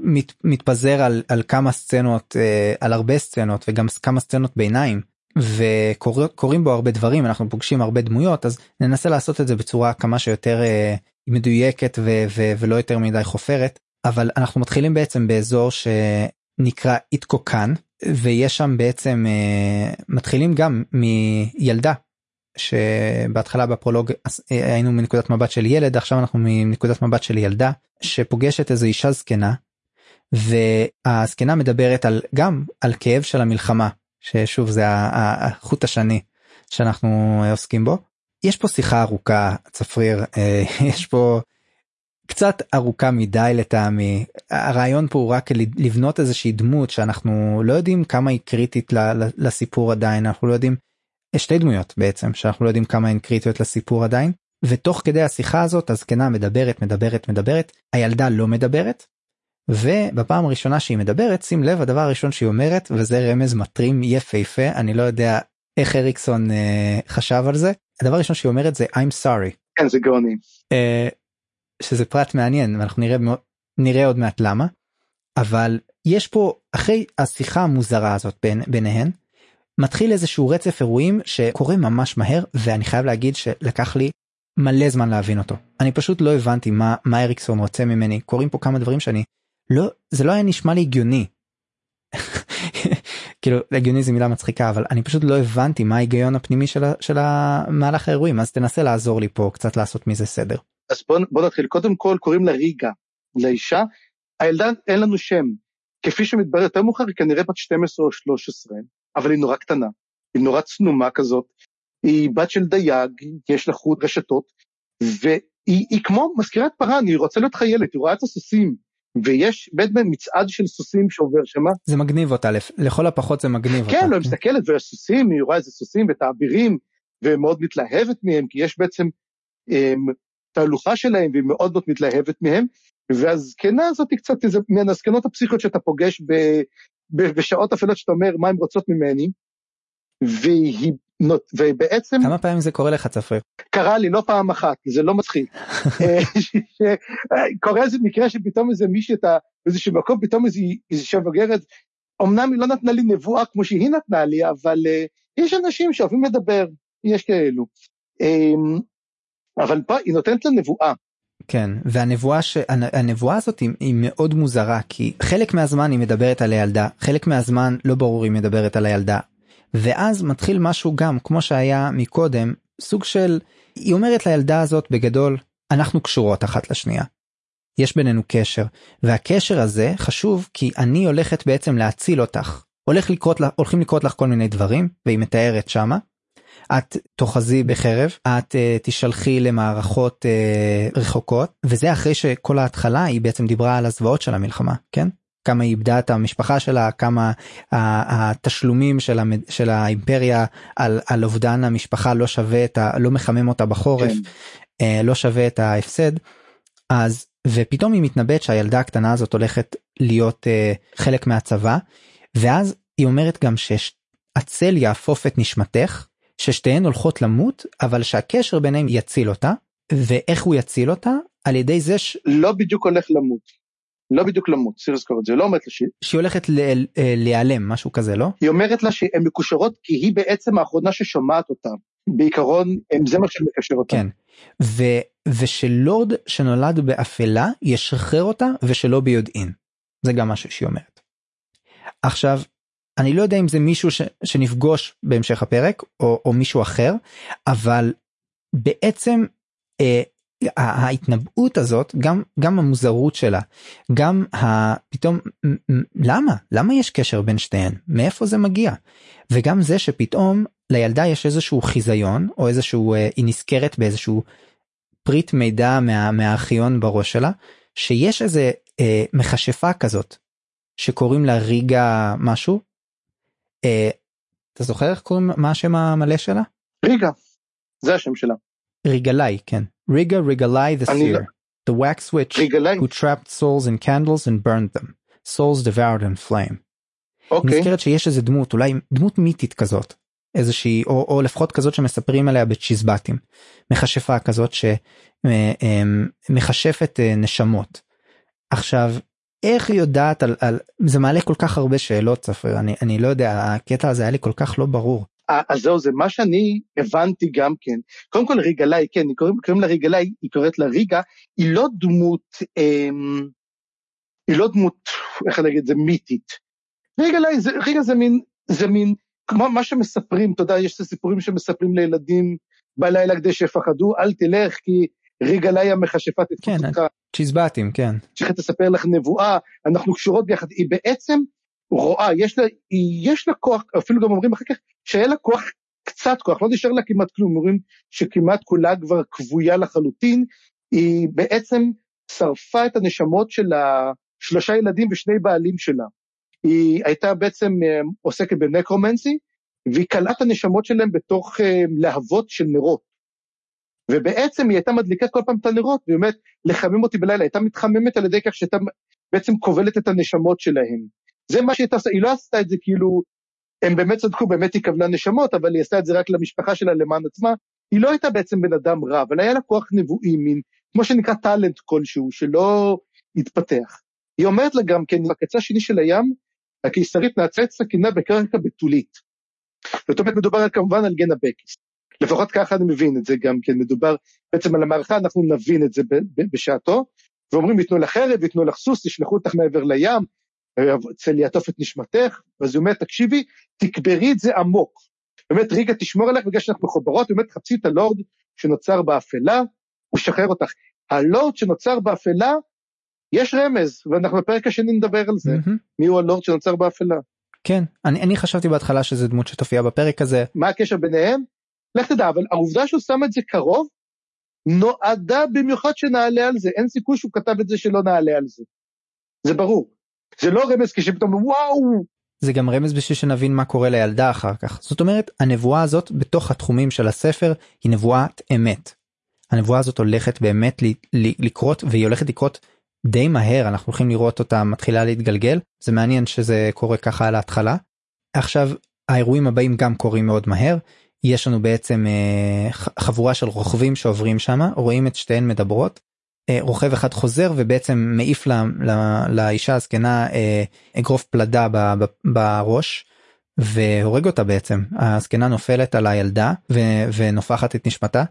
Speaker 1: מת, מתפזר על, על כמה סצנות אה, על הרבה סצנות וגם כמה סצנות ביניים וקורים בו הרבה דברים אנחנו פוגשים הרבה דמויות אז ננסה לעשות את זה בצורה כמה שיותר אה, מדויקת ו, ו, ולא יותר מדי חופרת. אבל אנחנו מתחילים בעצם באזור שנקרא איתקוקן ויש שם בעצם אה, מתחילים גם מילדה שבהתחלה בפרולוג היינו מנקודת מבט של ילד עכשיו אנחנו מנקודת מבט של ילדה שפוגשת איזו אישה זקנה והזקנה מדברת על גם על כאב של המלחמה ששוב זה החוט השני שאנחנו עוסקים בו. יש פה שיחה ארוכה צפריר אה, יש פה קצת ארוכה מדי לטעמי הרעיון פה הוא רק לבנות איזושהי דמות שאנחנו לא יודעים כמה היא קריטית לסיפור עדיין אנחנו לא יודעים יש שתי דמויות בעצם שאנחנו לא יודעים כמה הן קריטיות לסיפור עדיין ותוך כדי השיחה הזאת הזקנה מדברת מדברת מדברת הילדה לא מדברת. ובפעם הראשונה שהיא מדברת שים לב הדבר הראשון שהיא אומרת וזה רמז מטרים יפהפה אני לא יודע איך אריקסון אה, חשב על זה הדבר הראשון שהיא אומרת זה I'm sorry.
Speaker 2: כן זה גאוני.
Speaker 1: אה, שזה פרט מעניין ואנחנו נראה נראה עוד מעט למה אבל יש פה אחרי השיחה המוזרה הזאת בין, ביניהן מתחיל איזשהו רצף אירועים שקורה ממש מהר ואני חייב להגיד שלקח לי מלא זמן להבין אותו. אני פשוט לא הבנתי מה מה אריקסון רוצה ממני. קורים פה כמה דברים שאני לא זה לא היה נשמע לי הגיוני. כאילו הגיוני זה מילה מצחיקה אבל אני פשוט לא הבנתי מה ההיגיון הפנימי של, של המהלך האירועים. אז תנסה לעזור לי פה קצת לעשות מזה סדר.
Speaker 2: אז בוא, בוא נתחיל. קודם כל קוראים לה ריגה לאישה. הילדה אין לנו שם. כפי שמתברר יותר מאוחר היא כנראה בת 12 או 13 אבל היא נורא קטנה, היא נורא צנומה כזאת, היא בת של דייג, יש לה חוט רשתות, והיא כמו מזכירת פארן, היא רוצה להיות חיילת, היא רואה את הסוסים, ויש בן מצעד של סוסים שעובר שמה.
Speaker 1: זה מגניב אותה, לכל הפחות זה מגניב
Speaker 2: כן,
Speaker 1: אותה.
Speaker 2: כן, לא, היא מסתכלת ויש סוסים, היא רואה איזה סוסים ואת האבירים, ומאוד מתלהבת מהם, כי יש בעצם הם, אמ, תהלוכה שלהם, והיא מאוד מאוד מתלהבת מהם, והזקנה הזאת היא קצת איזה מן הזקנות הפסיכיות שאתה פוגש ב, בשעות אפלות שאתה אומר מה הן רוצות ממני, והיא ובעצם
Speaker 1: כמה פעמים זה קורה לך צפריר?
Speaker 2: קרה לי לא פעם אחת זה לא מצחיק. קורה איזה מקרה שפתאום איזה מישהי אתה באיזשהו מקום פתאום איזה אישה בוגרת אמנם היא לא נתנה לי נבואה כמו שהיא נתנה לי אבל יש אנשים שאוהבים לדבר יש כאלו. אבל פה היא נותנת לה נבואה.
Speaker 1: כן והנבואה שהנבואה הזאת היא, היא מאוד מוזרה כי חלק מהזמן היא מדברת על הילדה חלק מהזמן לא ברור היא מדברת על הילדה ואז מתחיל משהו גם כמו שהיה מקודם סוג של היא אומרת לילדה הזאת בגדול אנחנו קשורות אחת לשנייה. יש בינינו קשר והקשר הזה חשוב כי אני הולכת בעצם להציל אותך הולך לקרות הולכים לקרות לך כל מיני דברים והיא מתארת שמה. את תאחזי בחרב את uh, תשלחי למערכות uh, רחוקות וזה אחרי שכל ההתחלה היא בעצם דיברה על הזוועות של המלחמה כן כמה היא איבדה את המשפחה שלה כמה התשלומים של, המד... של האימפריה על, על אובדן המשפחה לא שווה את ה... לא מחמם אותה בחורף כן. לא שווה את ההפסד אז ופתאום היא מתנבאת שהילדה הקטנה הזאת הולכת להיות uh, חלק מהצבא ואז היא אומרת גם שהצל יהפוף את נשמתך ששתיהן הולכות למות אבל שהקשר ביניהם יציל אותה ואיך הוא יציל אותה על ידי זה ש...
Speaker 2: לא בדיוק הולך למות. לא בדיוק למות, צריך לזכור את זה, לא אומרת לה
Speaker 1: שהיא... שהיא הולכת אה, להיעלם, משהו כזה, לא?
Speaker 2: היא אומרת לה שהן מקושרות כי היא בעצם האחרונה ששומעת אותה. בעיקרון, זה מה שמקשר אותה.
Speaker 1: כן, ו, ושלורד שנולד באפלה ישחרר אותה ושלא ביודעין. זה גם משהו שהיא אומרת. עכשיו, אני לא יודע אם זה מישהו ש, שנפגוש בהמשך הפרק או, או מישהו אחר, אבל בעצם אה, ההתנבאות הזאת גם גם המוזרות שלה גם פתאום למה למה יש קשר בין שתיהן מאיפה זה מגיע וגם זה שפתאום לילדה יש איזשהו חיזיון או איזשהו אה, היא נזכרת באיזשהו פריט מידע מה, מהארכיון בראש שלה שיש איזה אה, מכשפה כזאת שקוראים לה ריגה משהו. אה, אתה זוכר איך קוראים מה השם המלא שלה?
Speaker 2: ריגה. זה השם שלה.
Speaker 1: ריגלאי כן Riga Rigalai the seer, the wax witch
Speaker 2: Rigalai.
Speaker 1: who trapped souls in candles and burned them, souls devoured in flame.
Speaker 2: אוקיי.
Speaker 1: נזכרת שיש איזה דמות אולי דמות מיתית כזאת איזושהי או, או לפחות כזאת שמספרים עליה בצ'יזבטים מכשפה כזאת שמכשפת אה, נשמות. עכשיו איך היא יודעת על, על זה מעלה כל כך הרבה שאלות ספר אני אני לא יודע הקטע הזה היה לי כל כך לא ברור.
Speaker 2: אז זהו זה מה שאני הבנתי גם כן. קודם כל ריגלאי כן קוראים, קוראים לה ריגלאי היא קוראת לה ריגה. היא לא דמות אמ, היא לא דמות איך אני אגיד זה מיתית. ריגלאי זה ריגה זה מין זה מין כמו מה שמספרים אתה יודע יש את הסיפורים שמספרים לילדים בלילה כדי שיפחדו אל תלך כי ריגלאי המכשפה תתפוס
Speaker 1: כן, אותך. צ'יזבטים כן.
Speaker 2: צריכה תספר לך נבואה אנחנו קשורות ביחד היא בעצם רואה, יש לה, יש לה כוח, אפילו גם אומרים אחר כך, שהיה לה כוח, קצת כוח, לא נשאר לה כמעט כלום, אומרים שכמעט כולה כבר כבויה לחלוטין, היא בעצם שרפה את הנשמות של השלושה ילדים ושני בעלים שלה. היא הייתה בעצם אה, עוסקת בנקרומנסי, והיא קלעה את הנשמות שלהם בתוך אה, להבות של נרות. ובעצם היא הייתה מדליקה כל פעם את הנרות, ובאמת לחמם אותי בלילה, הייתה מתחממת על ידי כך שהייתה בעצם כובלת את הנשמות שלהם. זה מה שהיא עושה, היא לא עשתה את זה כאילו, הם באמת צדקו, באמת היא כוונה נשמות, אבל היא עשתה את זה רק למשפחה שלה למען עצמה. היא לא הייתה בעצם בן אדם רע, אבל היה לה כוח נבואי, מין, כמו שנקרא טאלנט כלשהו, שלא התפתח. היא אומרת לה גם כן, בקצה השני של הים, הקיסרית נעצה סכינה בקרקע בתולית. זאת אומרת, מדובר כמובן על גנה בקיס. לפחות ככה אני מבין את זה גם כן, מדובר בעצם על המערכה, אנחנו נבין את זה בשעתו, ואומרים, ייתנו לך חרב, ייתנו לך סוס, ישלחו אותך מעבר לים, אצל יעטוף את נשמתך, ואז היא אומרת, תקשיבי, תקברי את זה עמוק. באמת, ריגה תשמור עליך בגלל שאנחנו מחוברות, באמת, חפשי את הלורד שנוצר באפלה, הוא ישחרר אותך. הלורד שנוצר באפלה, יש רמז, ואנחנו בפרק השני נדבר על זה, mm-hmm. מי הוא הלורד שנוצר באפלה.
Speaker 1: כן, אני, אני חשבתי בהתחלה שזה דמות שתופיע בפרק הזה.
Speaker 2: מה הקשר ביניהם? לך תדע, אבל העובדה שהוא שם את זה קרוב, נועדה במיוחד שנעלה על זה, אין סיכוי שהוא כתב את זה שלא נעלה על זה. זה ברור. זה לא רמז כשפתאום וואו.
Speaker 1: זה גם רמז בשביל שנבין מה קורה לילדה אחר כך. זאת אומרת, הנבואה הזאת בתוך התחומים של הספר היא נבואת אמת. הנבואה הזאת הולכת באמת לקרות והיא הולכת לקרות די מהר אנחנו הולכים לראות אותה מתחילה להתגלגל זה מעניין שזה קורה ככה על ההתחלה. עכשיו האירועים הבאים גם קורים מאוד מהר יש לנו בעצם חבורה של רוכבים שעוברים שם רואים את שתיהן מדברות. רוכב אחד חוזר ובעצם מעיף לה, לה, לאישה הזקנה אגרוף פלדה בראש והורג אותה בעצם הזקנה נופלת על הילדה ו- ונופחת את נשמתה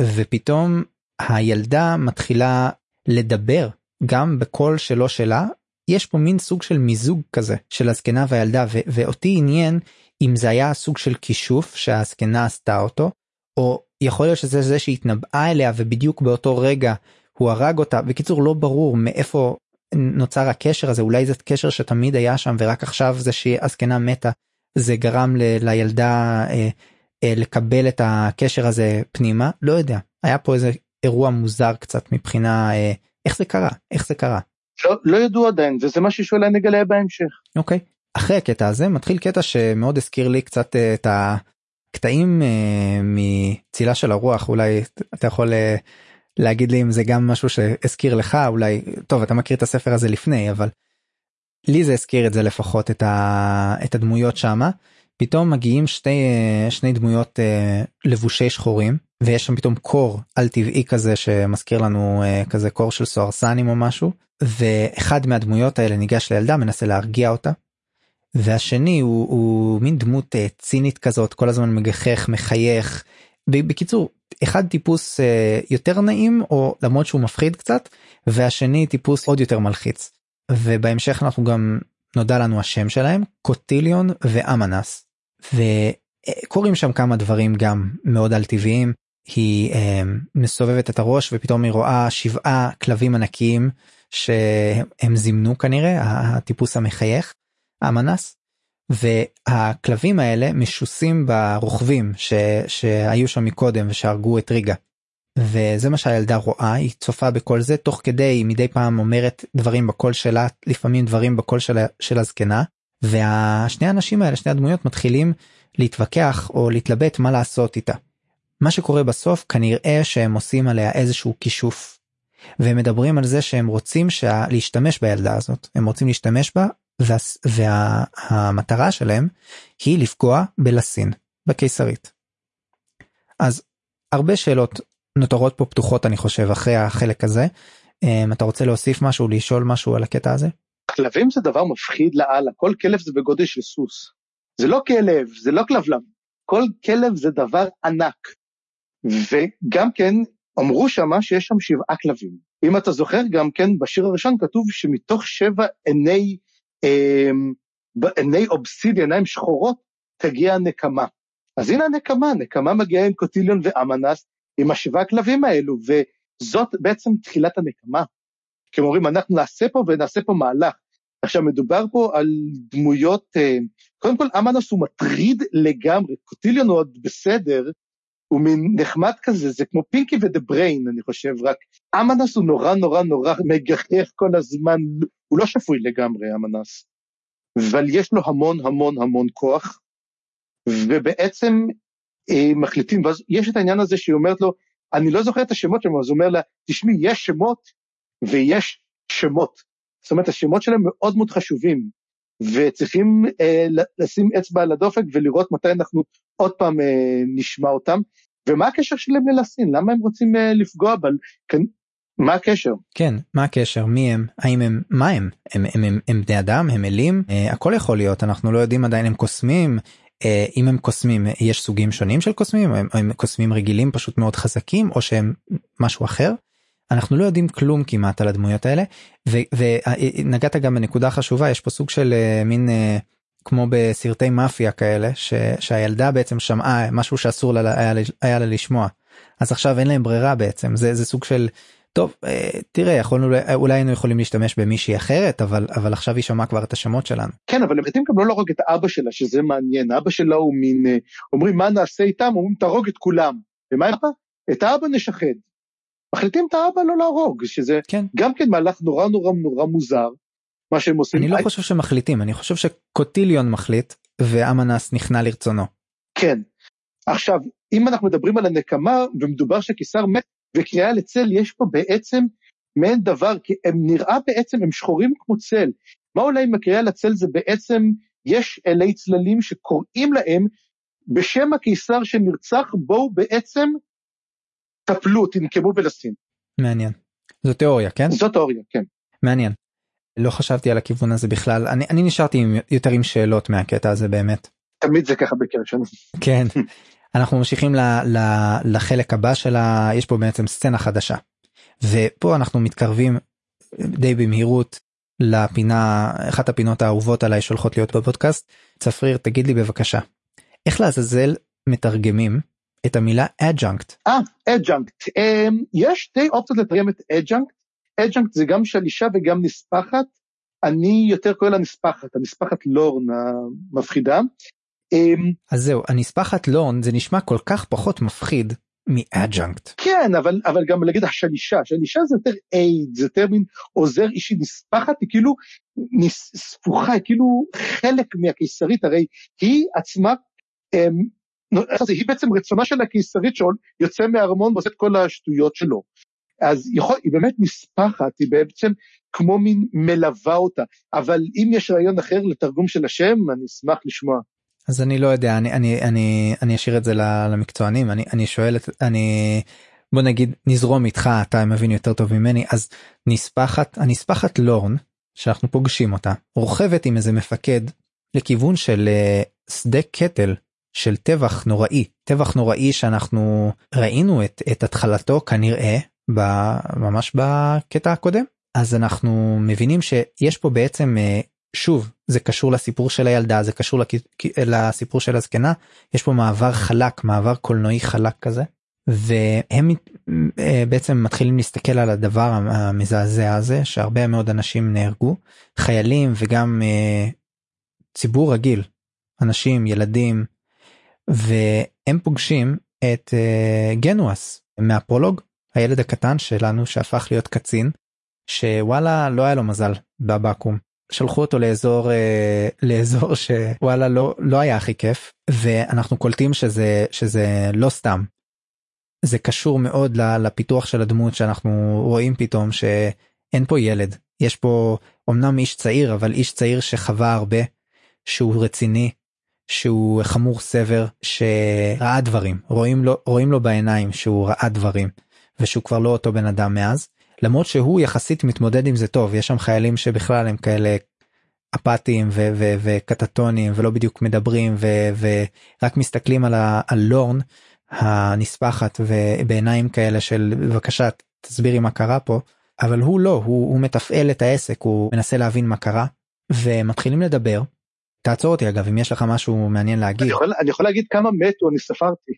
Speaker 1: ופתאום הילדה מתחילה לדבר גם בקול שלו שלה יש פה מין סוג של מיזוג כזה של הזקנה והילדה ו- ואותי עניין אם זה היה סוג של כישוף שהזקנה עשתה אותו או יכול להיות שזה זה שהתנבאה אליה ובדיוק באותו רגע הוא הרג אותה. בקיצור לא ברור מאיפה נוצר הקשר הזה. אולי זה קשר שתמיד היה שם ורק עכשיו זה שהזקנה מתה זה גרם ל- לילדה אה, אה, לקבל את הקשר הזה פנימה. לא יודע. היה פה איזה אירוע מוזר קצת מבחינה אה, איך זה קרה? איך זה קרה.
Speaker 2: לא, לא ידעו עדיין וזה מה שאולי נגלה בהמשך.
Speaker 1: אוקיי אחרי הקטע הזה מתחיל קטע שמאוד הזכיר לי קצת אה, את הקטעים אה, מצילה של הרוח. אולי אתה יכול אה, להגיד לי אם זה גם משהו שהזכיר לך? אולי טוב אתה מכיר את הספר הזה לפני אבל לי זה הזכיר את זה לפחות את, ה, את הדמויות שמה. פתאום מגיעים שתי שני דמויות לבושי שחורים ויש שם פתאום קור על טבעי כזה שמזכיר לנו כזה קור של סוהרסנים או משהו ואחד מהדמויות האלה ניגש לילדה מנסה להרגיע אותה. והשני הוא, הוא מין דמות אה, צינית כזאת כל הזמן מגחך מחייך. בקיצור אחד טיפוס אה, יותר נעים או למרות שהוא מפחיד קצת והשני טיפוס עוד יותר מלחיץ. ובהמשך אנחנו גם נודע לנו השם שלהם קוטיליון ואמנס. וקורים שם כמה דברים גם מאוד על טבעיים. היא אה, מסובבת את הראש ופתאום היא רואה שבעה כלבים ענקיים שהם זימנו כנראה הטיפוס המחייך אמנס והכלבים האלה משוסים ברוכבים ש, שהיו שם מקודם ושהרגו את ריגה. וזה מה שהילדה רואה היא צופה בכל זה תוך כדי היא מדי פעם אומרת דברים בקול שלה לפעמים דברים בקול של, של הזקנה והשני האנשים האלה שני הדמויות מתחילים להתווכח או להתלבט מה לעשות איתה. מה שקורה בסוף כנראה שהם עושים עליה איזשהו כישוף. והם מדברים על זה שהם רוצים שה... להשתמש בילדה הזאת הם רוצים להשתמש בה. והמטרה שלהם היא לפגוע בלסין בקיסרית. אז הרבה שאלות נותרות פה פתוחות אני חושב אחרי החלק הזה. Um, אתה רוצה להוסיף משהו לשאול משהו על הקטע הזה?
Speaker 2: כלבים זה דבר מפחיד לאללה כל כלב זה בגודל של סוס. זה לא כלב זה לא כלבלב כל כלב זה דבר ענק. וגם כן אמרו שמה שיש שם שבעה כלבים. אם אתה זוכר גם כן בשיר הראשון כתוב שמתוך שבע עיני, עיני אובסידי, עיניים שחורות, תגיע הנקמה. אז הנה הנקמה, נקמה מגיעה עם קוטיליון ואמנס, עם השבעה כלבים האלו, וזאת בעצם תחילת הנקמה. כי הם אומרים, אנחנו נעשה פה ונעשה פה מהלך. עכשיו, מדובר פה על דמויות, אה, קודם כל, אמנס הוא מטריד לגמרי, קוטיליון הוא עוד בסדר, הוא מין נחמד כזה, זה כמו פינקי ודה בריין, אני חושב, רק אמנס הוא נורא נורא נורא מגחך כל הזמן, הוא לא שפוי לגמרי, אמנס. אבל יש לו המון המון המון כוח, ובעצם אה, מחליטים, ואז יש את העניין הזה שהיא אומרת לו, אני לא זוכר את השמות שלהם, אז הוא אומר לה, תשמעי, יש שמות ויש שמות. זאת אומרת, השמות שלהם מאוד מאוד חשובים, וצריכים אה, לשים אצבע על הדופק ולראות מתי אנחנו עוד פעם אה, נשמע אותם. ומה הקשר שלהם ללסין? למה הם רוצים אה, לפגוע בה? כן, מה הקשר?
Speaker 1: כן, מה הקשר? מי הם? האם הם? מה הם? הם, הם, הם, הם בני אדם? הם אלים? אה, הכל יכול להיות, אנחנו לא יודעים עדיין הם קוסמים. אה, אם הם קוסמים, יש סוגים שונים של קוסמים? הם, הם קוסמים רגילים פשוט מאוד חזקים או שהם משהו אחר? אנחנו לא יודעים כלום כמעט על הדמויות האלה ונגעת גם בנקודה חשובה יש פה סוג של מין כמו בסרטי מאפיה כאלה ש, שהילדה בעצם שמעה משהו שאסור לה היה, היה לה לשמוע אז עכשיו אין להם ברירה בעצם זה זה סוג של טוב uh, תראה יכולנו אולי היינו יכולים להשתמש במישהי אחרת אבל אבל עכשיו היא שמעה כבר את השמות שלנו.
Speaker 2: כן אבל הם מחליטים גם לא להרוג את האבא שלה שזה מעניין אבא שלה הוא מין אומרים מה נעשה איתם אומרים תהרוג את כולם ומה האבא? את האבא נשחד מחליטים את האבא לא להרוג, שזה כן. גם כן מהלך נורא נורא נורא מוזר, מה שהם עושים.
Speaker 1: אני לא חושב שמחליטים, אני חושב שקוטיליון מחליט ואמנס נכנע לרצונו.
Speaker 2: כן. עכשיו, אם אנחנו מדברים על הנקמה ומדובר שקיסר מת וקריאה לצל, יש פה בעצם מעין דבר, כי הם נראה בעצם, הם שחורים כמו צל. מה אולי עם הקריאה לצל זה בעצם, יש אלי צללים שקוראים להם בשם הקיסר שנרצח בואו בעצם טפלו, תנקמו בלסין.
Speaker 1: מעניין. זו תיאוריה כן?
Speaker 2: זו תיאוריה, כן.
Speaker 1: מעניין. לא חשבתי על הכיוון הזה בכלל אני אני נשארתי עם, יותר עם שאלות מהקטע הזה באמת.
Speaker 2: תמיד זה ככה בקרב שלנו.
Speaker 1: כן. אנחנו ממשיכים ל, ל, לחלק הבא שלה יש פה בעצם סצנה חדשה. ופה אנחנו מתקרבים די במהירות לפינה אחת הפינות האהובות עליי שהולכות להיות בפודקאסט. צפריר תגיד לי בבקשה איך לעזאזל מתרגמים את המילה adjunct.
Speaker 2: אה, adjunct. Um, יש שתי אופציות לתרגם את adjunct. Adjunct זה גם שלישה וגם נספחת. אני יותר קורא לה נספחת, הנספחת לורן המפחידה.
Speaker 1: Um, אז זהו, הנספחת לורן זה נשמע כל כך פחות מפחיד מאדג'אנקט.
Speaker 2: כן, אבל, אבל גם להגיד השלישה, השלישה זה יותר אייד, זה יותר מין עוזר אישי נספחת, היא כאילו ספוחה, היא כאילו חלק מהקיסרית, הרי היא עצמה, אמ, היא בעצם רצונה של הקיסרית שיוצא מהארמון ועושה את כל השטויות שלו. אז יכול, היא באמת נספחת, היא בעצם כמו מין מלווה אותה, אבל אם יש רעיון אחר לתרגום של השם, אני אשמח לשמוע.
Speaker 1: אז אני לא יודע אני אני אני אני אשאיר את זה למקצוענים. אני אני שואל את אני בוא נגיד נזרום איתך אתה מבין יותר טוב ממני. אז נספחת הנספחת לורן שאנחנו פוגשים אותה רוכבת עם איזה מפקד לכיוון של uh, שדה קטל של טבח נוראי. טבח נוראי שאנחנו ראינו את, את התחלתו כנראה ממש בקטע הקודם. אז אנחנו מבינים שיש פה בעצם uh, שוב זה קשור לסיפור של הילדה זה קשור לסיפור של הזקנה יש פה מעבר חלק מעבר קולנועי חלק כזה והם אה, בעצם מתחילים להסתכל על הדבר המזעזע הזה שהרבה מאוד אנשים נהרגו חיילים וגם אה, ציבור רגיל אנשים ילדים והם פוגשים את אה, גנואס מהפרולוג הילד הקטן שלנו שהפך להיות קצין שוואלה לא היה לו מזל בבקו"ם. שלחו אותו לאזור אה, לאזור שוואלה לא לא היה הכי כיף ואנחנו קולטים שזה שזה לא סתם. זה קשור מאוד לפיתוח של הדמות שאנחנו רואים פתאום שאין פה ילד. יש פה אמנם איש צעיר אבל איש צעיר שחווה הרבה שהוא רציני שהוא חמור סבר שראה דברים. רואים לו רואים לו בעיניים שהוא ראה דברים ושהוא כבר לא אותו בן אדם מאז למרות שהוא יחסית מתמודד עם זה טוב יש שם חיילים שבכלל הם כאלה אפאתיים וקטטונים ולא בדיוק מדברים ורק מסתכלים על, על לורן הנספחת ובעיניים כאלה של בבקשה תסבירי מה קרה פה אבל הוא לא הוא, הוא מתפעל את העסק הוא מנסה להבין מה קרה ומתחילים לדבר. תעצור אותי אגב אם יש לך משהו מעניין להגיד. אני
Speaker 2: יכול, אני יכול להגיד כמה מתו אני ספרתי.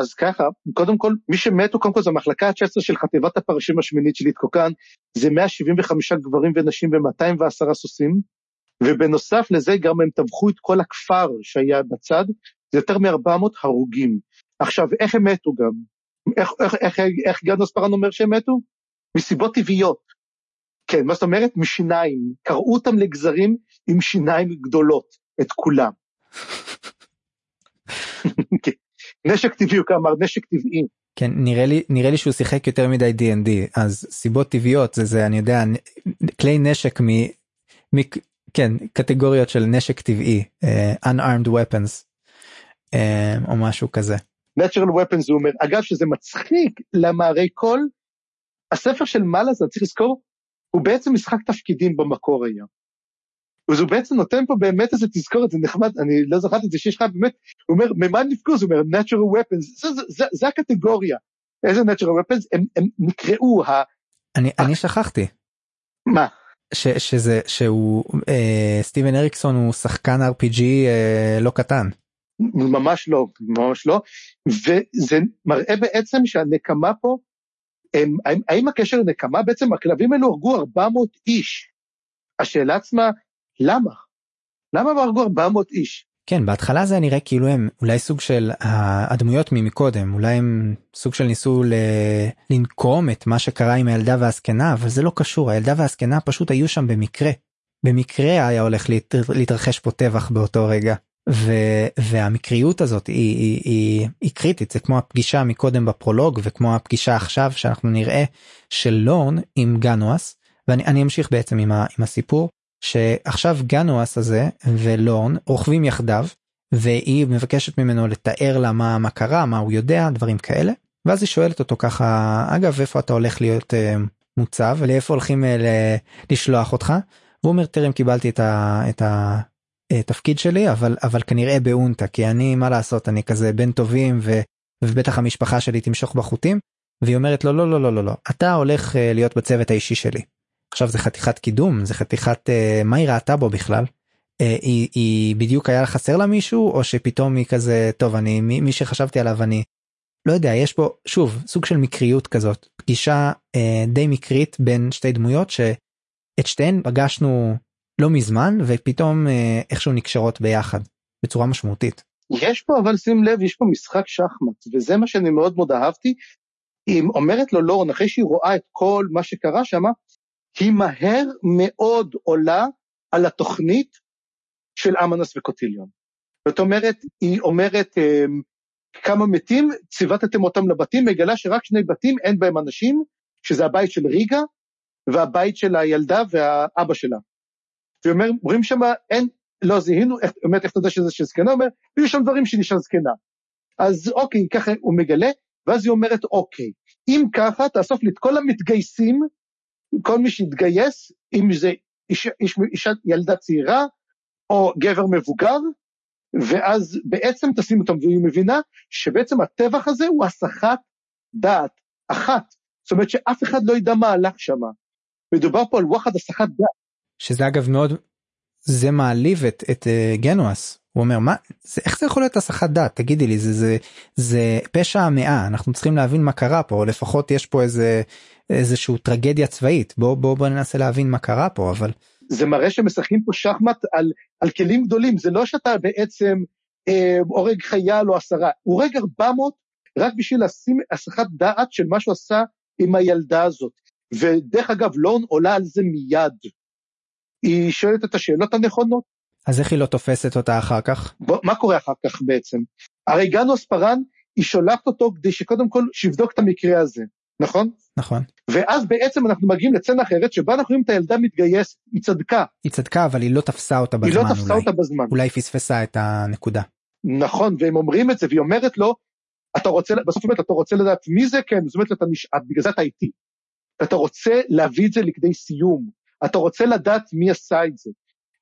Speaker 2: אז ככה, קודם כל, מי שמתו קודם כל זה המחלקה ה-19 של חטיבת הפרשים השמינית של איתקוקן, זה 175 גברים ונשים ו-210 סוסים, ובנוסף לזה גם הם טבחו את כל הכפר שהיה בצד, זה יותר מ-400 הרוגים. עכשיו, איך הם מתו גם? איך, איך, איך, איך גדנוס פרן אומר שהם מתו? מסיבות טבעיות. כן, מה זאת אומרת? משיניים. קרעו אותם לגזרים עם שיניים גדולות, את כולם. נשק טבעי הוא כלומר נשק טבעי.
Speaker 1: כן נראה לי נראה לי שהוא שיחק יותר מדי D&D אז סיבות טבעיות זה זה אני יודע כלי נשק מ... מ כן קטגוריות של נשק טבעי uh, unarmed weapons uh, או משהו כזה.
Speaker 2: natural weapons הוא אומר אגב שזה מצחיק למה הרי כל הספר של מלאזה צריך לזכור הוא בעצם משחק תפקידים במקור היום. אז הוא בעצם נותן פה באמת איזה תזכורת, זה נחמד, אני לא זכרתי את זה שיש לך באמת, הוא אומר, ממה נפגוז? הוא אומר, natural weapons, זה, זה, זה, זה הקטגוריה. איזה natural weapons? הם, הם נקראו ה...
Speaker 1: אני, אני שכחתי.
Speaker 2: מה?
Speaker 1: ש, שזה, שהוא, אה, סטיבן אריקסון הוא שחקן RPG אה, לא קטן.
Speaker 2: ממש לא, ממש לא, וזה מראה בעצם שהנקמה פה, הם, האם, האם הקשר לנקמה בעצם הכלבים האלו הרגו 400 איש. השאלה עצמה למה? למה הרגו 400 איש?
Speaker 1: כן בהתחלה זה נראה כאילו הם אולי סוג של הדמויות ממקודם אולי הם סוג של ניסו ל... לנקום את מה שקרה עם הילדה והזקנה אבל זה לא קשור הילדה והזקנה פשוט היו שם במקרה. במקרה היה הולך להת... להתרחש פה טבח באותו רגע ו... והמקריות הזאת היא, היא, היא, היא קריטית זה כמו הפגישה מקודם בפרולוג וכמו הפגישה עכשיו שאנחנו נראה של לורן עם גנואס ואני אמשיך בעצם עם, ה... עם הסיפור שעכשיו גנואס הזה ולורן רוכבים יחדיו והיא מבקשת ממנו לתאר לה מה מה קרה מה הוא יודע דברים כאלה ואז היא שואלת אותו ככה אגב איפה אתה הולך להיות uh, מוצב ולאיפה הולכים uh, לשלוח אותך. הוא אומר טרם קיבלתי את, התפקיד שלי אבל אבל כנראה באונטה כי אני מה לעשות אני כזה בן טובים ו, ובטח המשפחה שלי תמשוך בחוטים והיא אומרת לו לא לא לא לא לא אתה הולך uh, להיות בצוות האישי שלי. עכשיו זה חתיכת קידום זה חתיכת uh, מה היא ראתה בו בכלל. Uh, היא, היא בדיוק היה חסר לה מישהו או שפתאום היא כזה טוב אני מי, מי שחשבתי עליו אני לא יודע יש פה שוב סוג של מקריות כזאת פגישה uh, די מקרית בין שתי דמויות שאת שתיהן פגשנו לא מזמן ופתאום uh, איכשהו נקשרות ביחד בצורה משמעותית.
Speaker 2: יש פה אבל שים לב יש פה משחק שחמט וזה מה שאני מאוד מאוד אהבתי. היא אומרת לו לורן אחרי שהיא רואה את כל מה שקרה שם היא מהר מאוד עולה על התוכנית של אמנס וקוטיליון. זאת אומרת, היא אומרת, אמ, כמה מתים, ציוותתם אותם לבתים, מגלה שרק שני בתים אין בהם אנשים, שזה הבית של ריגה והבית של הילדה והאבא שלה. ואומרים שם, אין, לא זיהינו, באמת, איך אתה יודע שזה של זקנה? אומר, היו שם דברים שנשאר זקנה. אז אוקיי, ככה הוא מגלה, ואז היא אומרת, אוקיי, אם ככה, תאסוף לי את כל המתגייסים כל מי שיתגייס, אם זה אישה, איש, אישה, ילדה צעירה או גבר מבוגר, ואז בעצם תשים אותם, והיא מבינה שבעצם הטבח הזה הוא הסחת דעת אחת. זאת אומרת שאף אחד לא ידע מה הלך שם. מדובר פה על וואחד הסחת דעת.
Speaker 1: שזה אגב מאוד, זה מעליב את, את uh, גנואס. הוא אומר מה? זה איך זה יכול להיות הסחת דעת? תגידי לי זה זה זה פשע המאה אנחנו צריכים להבין מה קרה פה או לפחות יש פה איזה איזשהו טרגדיה צבאית. בוא בוא בוא ננסה להבין מה קרה פה אבל.
Speaker 2: זה מראה שמשחקים פה שחמט על על כלים גדולים. זה לא שאתה בעצם אה, הורג חייל או עשרה. הורג 400 רק בשביל לשים הסחת דעת של מה שהוא עשה עם הילדה הזאת. ודרך אגב לון עולה על זה מיד. היא שואלת את השאלות הנכונות
Speaker 1: אז איך היא לא תופסת אותה אחר כך?
Speaker 2: בוא, מה קורה אחר כך בעצם? הרי גנוס פארן היא שולחת אותו כדי שקודם כל שיבדוק את המקרה הזה, נכון?
Speaker 1: נכון.
Speaker 2: ואז בעצם אנחנו מגיעים לצנה אחרת שבה אנחנו רואים את הילדה מתגייס, היא צדקה.
Speaker 1: היא צדקה אבל היא לא תפסה אותה בזמן
Speaker 2: היא לא תפסה
Speaker 1: אולי.
Speaker 2: אותה בזמן.
Speaker 1: אולי פספסה את הנקודה.
Speaker 2: נכון, והם אומרים את זה והיא אומרת לו, אתה רוצה, בסוף אומרת, אתה רוצה לדעת מי זה? כן, זאת אומרת, אתה נשאר, בגלל זה אתה איתי. אתה רוצה להביא את זה לכדי סיום. אתה רוצה לדעת מי עשה את זה.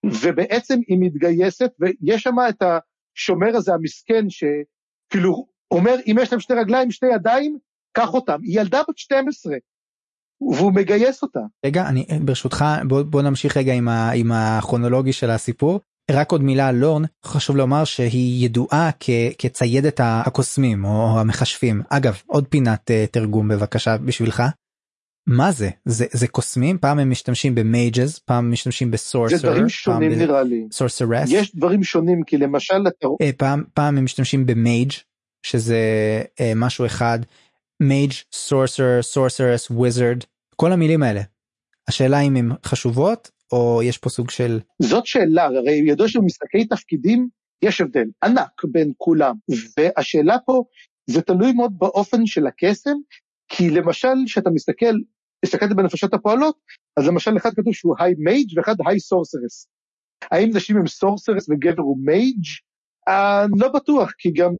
Speaker 2: ובעצם היא מתגייסת, ויש שם את השומר הזה המסכן, שכאילו אומר, אם יש להם שתי רגליים, שתי ידיים, קח אותם. היא ילדה בת 12, והוא מגייס אותה.
Speaker 1: רגע, אני ברשותך, בוא, בוא נמשיך רגע עם, ה, עם הכרונולוגי של הסיפור. רק עוד מילה על לורן, חשוב לומר שהיא ידועה כ, כציידת הקוסמים או המכשפים. אגב, עוד פינת אה, תרגום בבקשה בשבילך. מה זה? זה זה קוסמים פעם הם משתמשים ב mages פעם משתמשים ב sorcerer.
Speaker 2: זה דברים שונים נראה לי.
Speaker 1: sorceress.
Speaker 2: יש דברים שונים כי למשל אתה...
Speaker 1: אה, פעם פעם הם משתמשים ב mage שזה אה, משהו אחד mage sorcerer sorceress wizard כל המילים האלה. השאלה אם הן חשובות או יש פה סוג של
Speaker 2: זאת שאלה הרי ידוע שבמשחקי תפקידים יש הבדל ענק בין כולם והשאלה פה זה תלוי מאוד באופן של הקסם כי למשל כשאתה מסתכל הסתכלתי בנפשות הפועלות אז למשל אחד כתוב שהוא high mage ואחד high sorceress. האם נשים הם sorceress וגבר הוא mage? אה, לא בטוח כי גם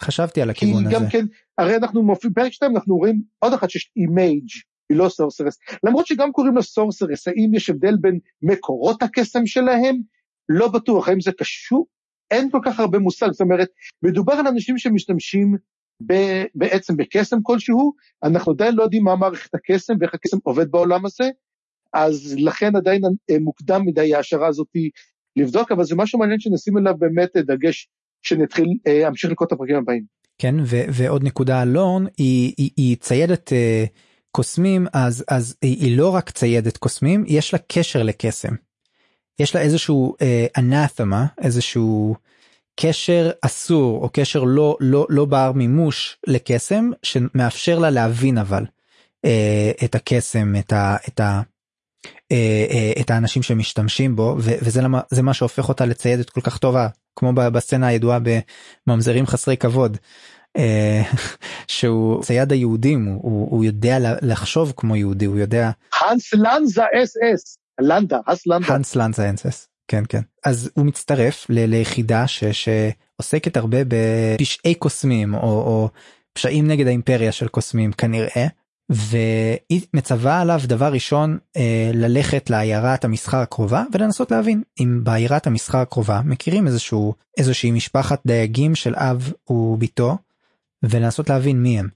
Speaker 1: חשבתי על הכיוון
Speaker 2: כי
Speaker 1: הזה.
Speaker 2: גם כן הרי אנחנו מופיעים פרק 2 אנחנו רואים עוד אחת שיש היא mage היא לא sorceress למרות שגם קוראים לה sorceress האם יש הבדל בין מקורות הקסם שלהם? לא בטוח האם זה קשור? אין כל כך הרבה מושג זאת אומרת מדובר על אנשים שמשתמשים בעצם בקסם כלשהו, אנחנו עדיין לא יודעים מה מערכת הקסם ואיך הקסם עובד בעולם הזה, אז לכן עדיין אה, מוקדם מדי ההשערה הזאת לבדוק, אבל זה משהו מעניין שנשים אליו באמת דגש שנתחיל, אה, אמשיך לקרוא את הפרקים הבאים.
Speaker 1: כן ו- ועוד נקודה על לורן היא, היא, היא ציידת uh, קוסמים אז אז היא, היא לא רק ציידת קוסמים יש לה קשר לקסם. יש לה איזשהו אנתמה uh, איזשהו קשר אסור או קשר לא לא לא בר מימוש לקסם שמאפשר לה להבין אבל אה, את הקסם את ה... את ה אה, אה, את האנשים שמשתמשים בו ו- וזה למה זה מה שהופך אותה לציידת כל כך טובה כמו בסצנה הידועה בממזרים חסרי כבוד אה, שהוא צייד היהודים הוא, הוא, יודע לחשוב כמו יהודי הוא יודע
Speaker 2: האנס לנזה אס אס, לנדה, האנס לנדה.
Speaker 1: האנס לנזה אס אס כן כן אז הוא מצטרף ליחידה שעוסקת הרבה בפשעי קוסמים או, או פשעים נגד האימפריה של קוסמים כנראה והיא מצווה עליו דבר ראשון אה, ללכת לעיירת המסחר הקרובה ולנסות להבין אם בעיירת המסחר הקרובה מכירים איזשהו איזושהי משפחת דייגים של אב וביתו ולנסות להבין מי הם.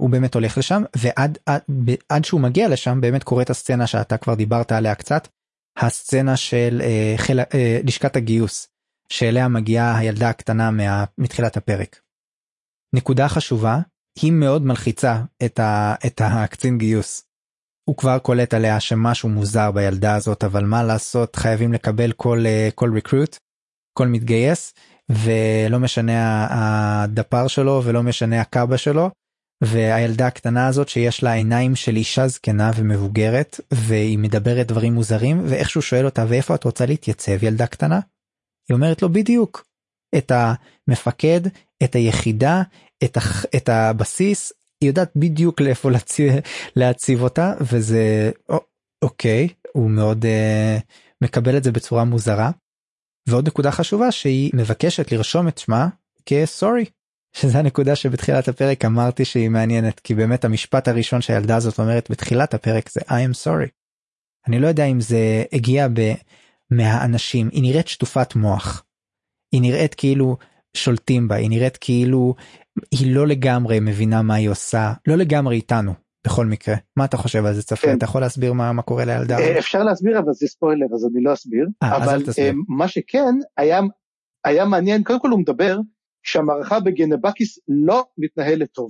Speaker 1: הוא באמת הולך לשם ועד עד, עד שהוא מגיע לשם באמת קורית הסצנה שאתה כבר דיברת עליה קצת הסצנה של אה, חיל, אה, לשכת הגיוס שאליה מגיעה הילדה הקטנה מה, מתחילת הפרק. נקודה חשובה היא מאוד מלחיצה את, ה, את הקצין גיוס. הוא כבר קולט עליה שמשהו מוזר בילדה הזאת אבל מה לעשות חייבים לקבל כל אה, כל ריקרוט כל מתגייס ולא משנה הדפר שלו ולא משנה הקאבה שלו והילדה הקטנה הזאת שיש לה עיניים של אישה זקנה ומבוגרת והיא מדברת דברים מוזרים ואיכשהו שואל אותה ואיפה את רוצה להתייצב ילדה קטנה. היא אומרת לו בדיוק את המפקד את היחידה את, הח... את הבסיס היא יודעת בדיוק לאיפה להציב, להציב אותה וזה אוקיי הוא מאוד uh, מקבל את זה בצורה מוזרה. ועוד נקודה חשובה שהיא מבקשת לרשום את שמה כסורי שזה הנקודה שבתחילת הפרק אמרתי שהיא מעניינת כי באמת המשפט הראשון שהילדה הזאת אומרת בתחילת הפרק זה I am sorry. אני לא יודע אם זה הגיע ב... מהאנשים היא נראית שטופת מוח. היא נראית כאילו שולטים בה היא נראית כאילו היא לא לגמרי מבינה מה היא עושה לא לגמרי איתנו בכל מקרה מה אתה חושב על זה צפה כן. אתה יכול להסביר מה מה קורה לילדה
Speaker 2: אה, אפשר להסביר אבל זה ספוילר אז אני לא אסביר 아, אה, אבל אה, מה שכן היה היה מעניין קודם כל הוא מדבר שהמערכה בגנבקיס לא מתנהלת טוב.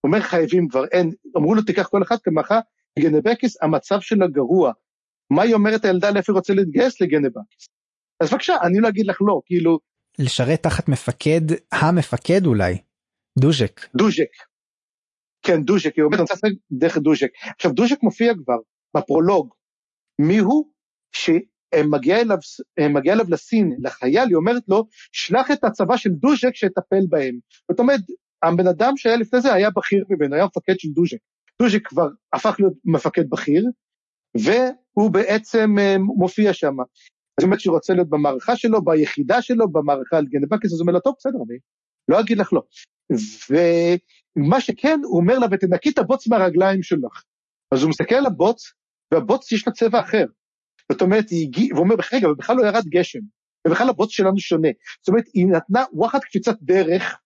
Speaker 2: הוא אומר חייבים כבר אין אמרו לו תיקח כל אחד כמערכה בגנבקיס המצב שלה גרוע. מה היא אומרת הילדה לאיפה היא רוצה להתגייס לגנבקיס. אז בבקשה אני לא אגיד לך לא כאילו
Speaker 1: לשרת תחת מפקד המפקד אולי דוז'ק
Speaker 2: דוז'ק. כן דוז'ק היא אומרת אני רוצה לשחק דרך דוז'ק עכשיו דוז'ק מופיע כבר בפרולוג מי הוא אליו, מגיע אליו לסין לחייל היא אומרת לו שלח את הצבא של דוז'ק שיטפל בהם זאת אומרת הבן אדם שהיה לפני זה היה בכיר ממנו היה מפקד של דוז'ק דוז'ק כבר הפך להיות מפקד בכיר והוא בעצם אה, מופיע שם זאת אומרת שהוא רוצה להיות במערכה שלו, ביחידה שלו, במערכה על גנבקס, אז הוא אומר לו, טוב, בסדר, אני לא אגיד לך לא. ומה שכן, הוא אומר לה, ותנקי את הבוץ מהרגליים שלך. אז הוא מסתכל על הבוץ, והבוץ יש לה צבע אחר. זאת אומרת, היא הגיעה, והוא אומר, רגע, ובכלל לא ירד גשם, ובכלל הבוץ שלנו שונה. זאת אומרת, היא נתנה וואחד קפיצת דרך,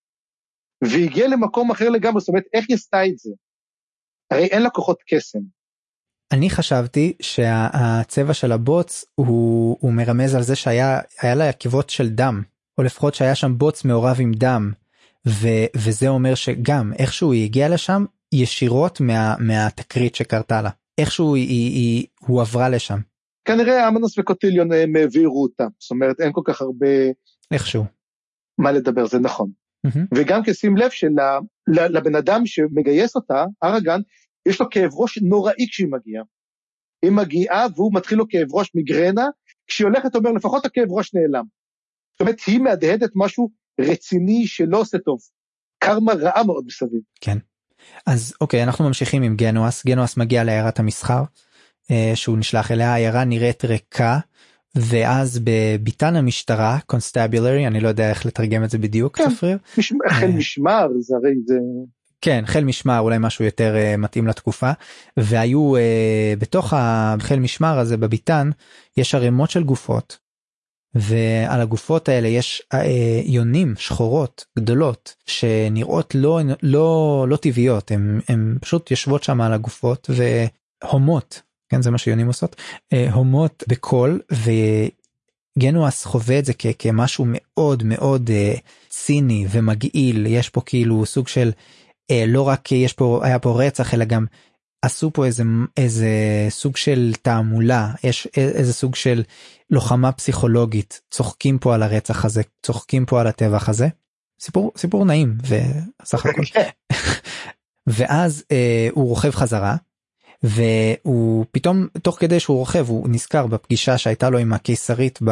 Speaker 2: והגיעה למקום אחר לגמרי, זאת אומרת, איך היא עשתה את זה? הרי אין לה כוחות קסם.
Speaker 1: אני חשבתי שהצבע של הבוץ הוא, הוא מרמז על זה שהיה היה לה עקבות של דם או לפחות שהיה שם בוץ מעורב עם דם ו, וזה אומר שגם איכשהו היא הגיעה לשם ישירות מה, מהתקרית שקרתה לה איכשהו היא, היא, היא הוא עברה לשם.
Speaker 2: כנראה אמנוס וקוטיליון הם העבירו אותה זאת אומרת אין כל כך הרבה
Speaker 1: איכשהו
Speaker 2: מה לדבר זה נכון mm-hmm. וגם כשים לב שלבן אדם שמגייס אותה ארגן יש לו כאב ראש נוראי כשהיא מגיעה. היא מגיעה והוא מתחיל לו כאב ראש מיגרנה, כשהיא הולכת אומר לפחות הכאב ראש נעלם. זאת אומרת היא מהדהדת משהו רציני שלא עושה טוב. קרמה רעה מאוד מסביב.
Speaker 1: כן. אז אוקיי אנחנו ממשיכים עם גנואס גנואס מגיע לעיירת המסחר אה, שהוא נשלח אליה העיירה נראית ריקה ואז בביתן המשטרה קונסטבולרי אני לא יודע איך לתרגם את זה בדיוק
Speaker 2: כן, צפריר. חיל אה. משמר זה הרי זה.
Speaker 1: כן חיל משמר אולי משהו יותר uh, מתאים לתקופה והיו uh, בתוך החיל משמר הזה בביתן יש ערימות של גופות ועל הגופות האלה יש uh, יונים שחורות גדולות שנראות לא לא לא טבעיות הם, הם פשוט יושבות שם על הגופות והומות כן זה מה שיונים עושות. uh, הומות בקול וגנואס חווה את זה כ- כמשהו מאוד מאוד uh, ציני ומגעיל. יש פה כאילו סוג של אה, לא רק יש פה היה פה רצח אלא גם עשו פה איזה איזה סוג של תעמולה. יש איזה סוג של לוחמה פסיכולוגית. צוחקים פה על הרצח הזה צוחקים פה על הטבח הזה. סיפור סיפור נעים וסך הכל. ואז אה, הוא רוכב חזרה והוא פתאום תוך כדי שהוא רוכב הוא נזכר בפגישה שהייתה לו עם הקיסרית ב...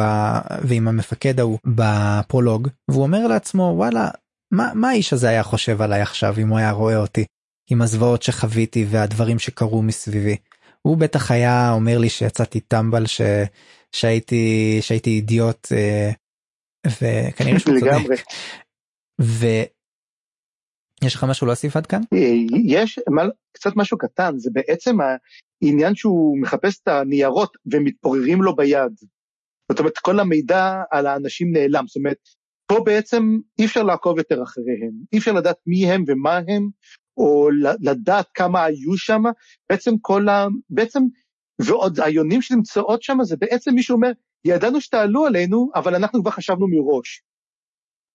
Speaker 1: ועם המפקד ההוא בפרולוג והוא אומר לעצמו וואלה מה, מה האיש הזה היה חושב עליי עכשיו אם הוא היה רואה אותי עם הזוועות שחוויתי והדברים שקרו מסביבי. הוא בטח היה אומר לי שיצאתי טמבל ש... שהייתי שהייתי אידיוט אה, וכנראה שהוא צודק. ויש לך משהו להוסיף עד כאן?
Speaker 2: אה, יש קצת משהו קטן זה בעצם העניין שהוא מחפש את הניירות ומתפוררים לו ביד. זאת אומרת כל המידע על האנשים נעלם זאת אומרת פה בעצם אי אפשר לעקוב יותר אחריהם אי אפשר לדעת מי הם ומה הם או לדעת כמה היו שם בעצם כל ה... בעצם ועוד היונים שנמצאות שם זה בעצם מישהו אומר ידענו שתעלו עלינו אבל אנחנו כבר חשבנו מראש.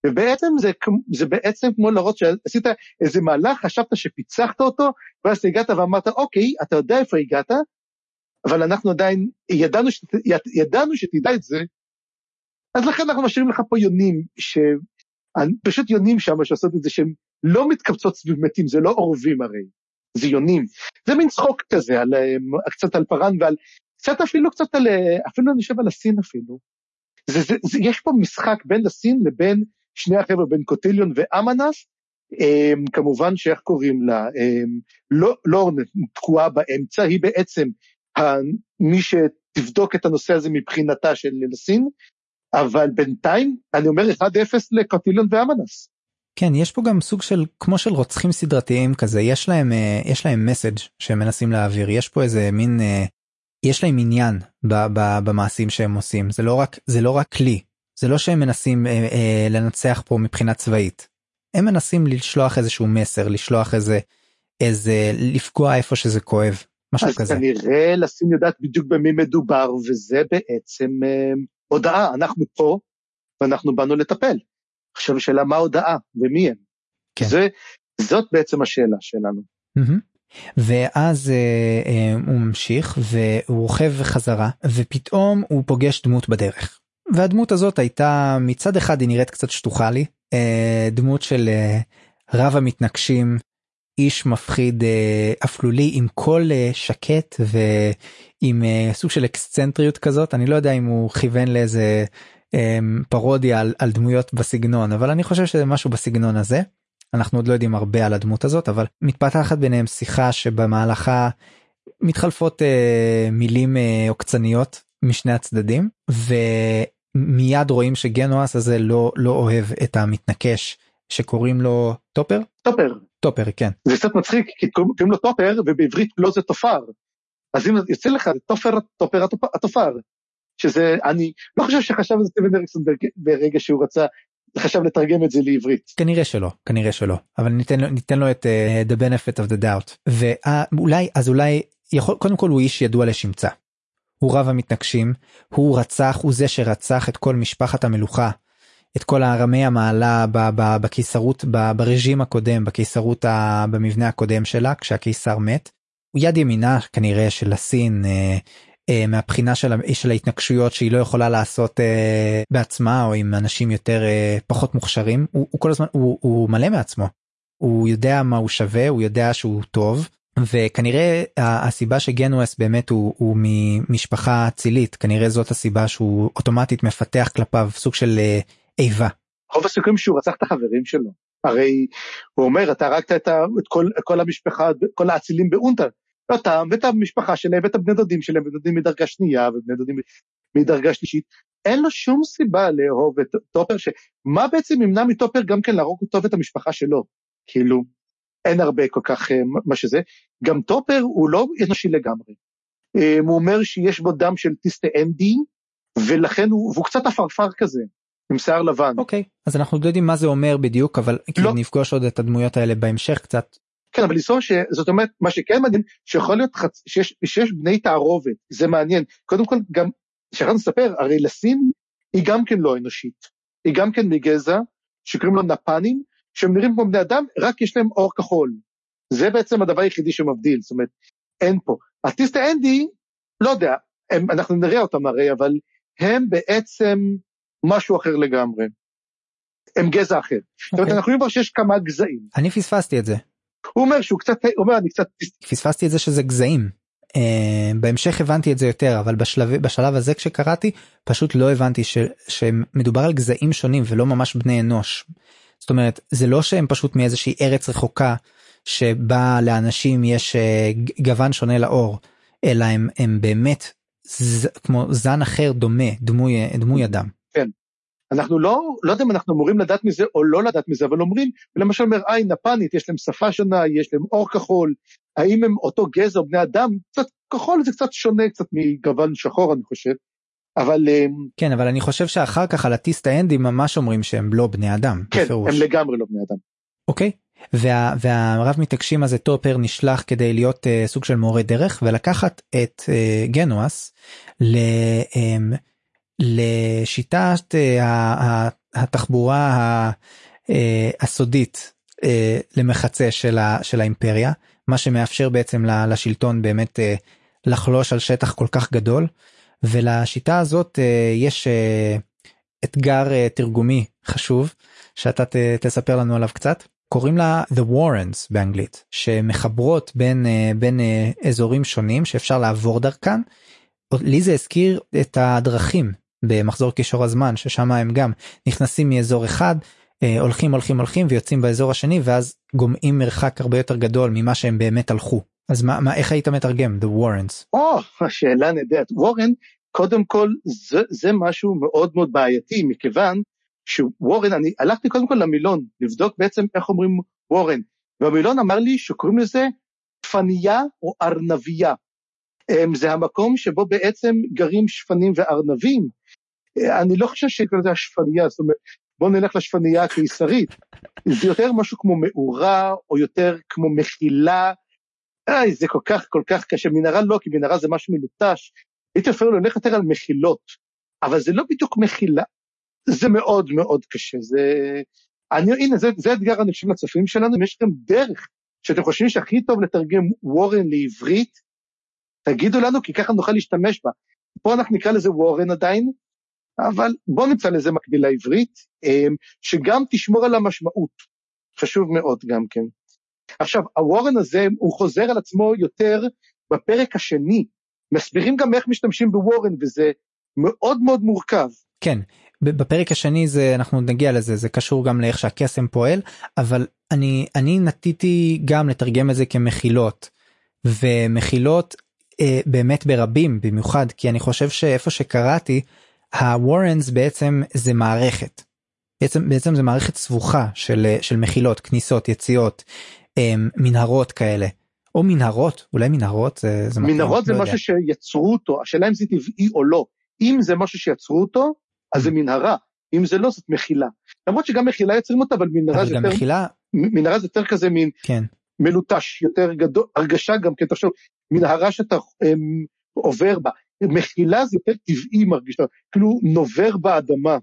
Speaker 2: ובעצם זה, זה בעצם כמו להראות שעשית איזה מהלך חשבת שפיצחת אותו ואז הגעת ואמרת אוקיי אתה יודע איפה הגעת אבל אנחנו עדיין ידענו, שת, ידענו שתדע את זה אז לכן אנחנו משאירים לך פה יונים שפשוט יונים שם שעושות את זה שהם לא מתקבצות סביב מתים זה לא אורבים הרי זה יונים זה מין צחוק כזה על קצת על פארן ועל קצת אפילו קצת על אפילו אני חושב על הסין אפילו. זה, זה, זה, יש פה משחק בין הסין לבין שני החבר'ה בין קוטיליון ואמנס כמובן שאיך קוראים לה, um, לא, לא תקועה באמצע, היא בעצם מי שתבדוק את הנושא הזה מבחינתה של סין, אבל בינתיים אני אומר 1-0 לקוטילון ואמנס.
Speaker 1: כן יש פה גם סוג של כמו של רוצחים סדרתיים כזה יש להם אה, יש להם מסאג' שהם מנסים להעביר יש פה איזה מין אה, יש להם עניין במעשים שהם עושים זה לא רק זה לא רק כלי זה לא שהם מנסים אה, אה, לנצח פה מבחינה צבאית. הם מנסים לשלוח איזשהו מסר לשלוח איזה איזה לפגוע איפה שזה כואב משהו
Speaker 2: אז
Speaker 1: כזה.
Speaker 2: אז כנראה לסין יודעת בדיוק במי מדובר וזה בעצם אה, הודעה אנחנו פה ואנחנו באנו לטפל. עכשיו השאלה מה ההודעה ומי הם. כן. זה, זאת בעצם השאלה שלנו.
Speaker 1: ואז אה, אה, הוא ממשיך והוא רוכב חזרה ופתאום הוא פוגש דמות בדרך. והדמות הזאת הייתה מצד אחד היא נראית קצת שטוחה לי אה, דמות של אה, רב המתנגשים איש מפחיד אה, אפלולי עם קול שקט ועם סוג של אקסצנטריות כזאת אני לא יודע אם הוא כיוון לאיזה פרודיה על, על דמויות בסגנון אבל אני חושב שזה משהו בסגנון הזה. אנחנו עוד לא יודעים הרבה על הדמות הזאת אבל מתפתחת ביניהם שיחה שבמהלכה מתחלפות אה, מילים אה, עוקצניות משני הצדדים ומיד רואים שגנואס הזה לא לא אוהב את המתנקש שקוראים לו טופר?
Speaker 2: טופר.
Speaker 1: טופר כן.
Speaker 2: זה קצת מצחיק כי קוראים לו טופר ובעברית לא זה תופר. אז אם יוצא לך טופר טופר התופר שזה אני לא חושב שחשב על זה סטיבן אריקסון ברגע שהוא רצה חשב לתרגם את זה לעברית.
Speaker 1: כנראה שלא כנראה שלא. אבל ניתן לו ניתן לו את אה, the benefit of the doubt. ואולי אז אולי יכול קודם כל הוא איש ידוע לשמצה. הוא רב המתנקשים הוא רצח הוא זה שרצח את כל משפחת המלוכה את כל רמי המעלה בקיסרות ב regime הקודם בקיסרות במבנה הקודם שלה כשהקיסר מת. הוא יד ימינה כנראה של הסין אה, אה, מהבחינה של, ההתנגשויות שהיא לא יכולה לעשות אה, בעצמה או עם אנשים יותר פחות מוכשרים הוא, הוא כל הזמן הוא, הוא מלא מעצמו. הוא יודע מה הוא שווה הוא יודע שהוא טוב וכנראה הסיבה שגנואס באמת הוא, הוא ממשפחה אצילית כנראה זאת הסיבה שהוא אוטומטית מפתח כלפיו סוג של אה, איבה.
Speaker 2: רוב הסיכויים שהוא רצח את החברים שלו. הרי הוא אומר אתה הרגת את, את כל, כל המשפחה כל האצילים באונטה. אותם ואת המשפחה שלהם ואת הבני דודים שלהם ובני דודים מדרגה שנייה ובני דודים מדרגה שלישית. אין לו שום סיבה לאהוב את טופר שמה בעצם ימנע מטופר גם כן להרוג אותו ואת המשפחה שלו. כאילו אין הרבה כל כך אה, מה שזה. גם טופר הוא לא אנושי לגמרי. אה, הוא אומר שיש בו דם של טיסטה אנדי ולכן הוא, והוא קצת עפרפר כזה. עם שיער לבן.
Speaker 1: אוקיי okay, אז אנחנו לא יודעים מה זה אומר בדיוק אבל לא. נפגוש עוד את הדמויות האלה בהמשך קצת.
Speaker 2: כן אבל לנסוע שזאת אומרת מה שכן מעניין שיכול להיות חצ... שיש, שיש בני תערובת זה מעניין קודם כל גם שכחנו לספר הרי לסין היא גם כן לא אנושית היא גם כן מגזע שקוראים לו נפנים שהם נראים כמו בני אדם רק יש להם אור כחול. זה בעצם הדבר היחידי שמבדיל זאת אומרת אין פה. ארטיסטה אנדי לא יודע הם, אנחנו נראה אותם הרי אבל הם בעצם משהו אחר לגמרי. הם גזע אחר. Okay. זאת אומרת אוקיי. אנחנו רואים כבר שיש כמה גזעים.
Speaker 1: אני פספסתי את זה.
Speaker 2: הוא אומר שהוא קצת, הוא אומר אני קצת...
Speaker 1: פספסתי את זה שזה גזעים. Uh, בהמשך הבנתי את זה יותר אבל בשלב בשלב הזה כשקראתי פשוט לא הבנתי ש, שמדובר על גזעים שונים ולא ממש בני אנוש. זאת אומרת זה לא שהם פשוט מאיזושהי ארץ רחוקה שבה לאנשים יש uh, גוון שונה לאור אלא הם, הם באמת ז, כמו זן אחר דומה, דמוי, דמוי אדם.
Speaker 2: כן. אנחנו לא, לא יודע אם אנחנו אמורים לדעת מזה או לא לדעת מזה, אבל אומרים, למשל אומר עין נפנית, יש להם שפה שונה, יש להם אור כחול, האם הם אותו גזע או בני אדם, קצת כחול זה קצת שונה קצת מגוון שחור אני חושב. אבל אמ,
Speaker 1: כן אבל אני חושב שאחר כך על הטיסט האנדי ממש אומרים שהם לא בני אדם.
Speaker 2: כן בפירוש. הם לגמרי לא בני אדם.
Speaker 1: אוקיי וה, והרב מתעקשים הזה טופר נשלח כדי להיות uh, סוג של מורה דרך ולקחת את uh, גנואס ל, um, לשיטת uh, התחבורה ה, uh, הסודית uh, למחצה של, ה, של האימפריה מה שמאפשר בעצם לשלטון באמת uh, לחלוש על שטח כל כך גדול ולשיטה הזאת uh, יש uh, אתגר uh, תרגומי חשוב שאתה תספר לנו עליו קצת. קוראים לה The Warrens באנגלית שמחברות בין בין אזורים שונים שאפשר לעבור דרכן. לי זה הזכיר את הדרכים במחזור קישור הזמן ששם הם גם נכנסים מאזור אחד הולכים הולכים הולכים ויוצאים באזור השני ואז גומעים מרחק הרבה יותר גדול ממה שהם באמת הלכו. אז מה, מה איך היית מתרגם The Warrens?
Speaker 2: או, oh, השאלה נהדרת. וורן, קודם כל זה, זה משהו מאוד מאוד בעייתי מכיוון שוורן, אני הלכתי קודם כל למילון, לבדוק בעצם איך אומרים וורן, והמילון אמר לי שקוראים לזה פניה או ארנביה. אמ, זה המקום שבו בעצם גרים שפנים וארנבים. אני לא חושב שקוראים לזה השפניה, זאת אומרת, בוא נלך לשפניה הקיסרית. זה יותר משהו כמו מאורה, או יותר כמו מחילה. איי, זה כל כך כל כך קשה. מנהרה לא, כי מנהרה זה משהו מלוטש. הייתי אפילו הולך יותר על מחילות, אבל זה לא בדיוק מחילה, זה מאוד מאוד קשה, זה... אני, הנה, זה, זה אתגר חושב לצופים שלנו, יש לכם דרך שאתם חושבים שהכי טוב לתרגם וורן לעברית, תגידו לנו, כי ככה נוכל להשתמש בה. פה אנחנו נקרא לזה וורן עדיין, אבל בואו נמצא לזה מקבילה עברית, אמ, שגם תשמור על המשמעות. חשוב מאוד גם כן. עכשיו, הוורן הזה, הוא חוזר על עצמו יותר בפרק השני. מסבירים גם איך משתמשים בוורן, וזה מאוד מאוד מורכב.
Speaker 1: כן, בפרק השני זה אנחנו נגיע לזה זה קשור גם לאיך שהקסם פועל אבל אני אני נטיתי גם לתרגם את זה כמחילות ומחילות אה, באמת ברבים במיוחד כי אני חושב שאיפה שקראתי הוורנס בעצם זה מערכת. בעצם בעצם זה מערכת סבוכה של של מחילות כניסות יציאות אה, מנהרות כאלה. או מנהרות אולי מנהרות זה,
Speaker 2: זה מנהרות זה לא משהו שיצרו אותו השאלה אם זה טבעי או לא אם זה משהו שיצרו אותו אז זה מנהרה, אם זה לא זאת מחילה. למרות שגם מחילה יוצרים אותה, אבל מנהרה זה יותר,
Speaker 1: מחילה...
Speaker 2: מנהרה זה יותר כזה מין
Speaker 1: כן.
Speaker 2: מלוטש, יותר גדול, הרגשה גם כן, תחשוב, מנהרה שאתה הם, עובר בה, מחילה זה יותר טבעי מרגיש, כאילו נובר באדמה.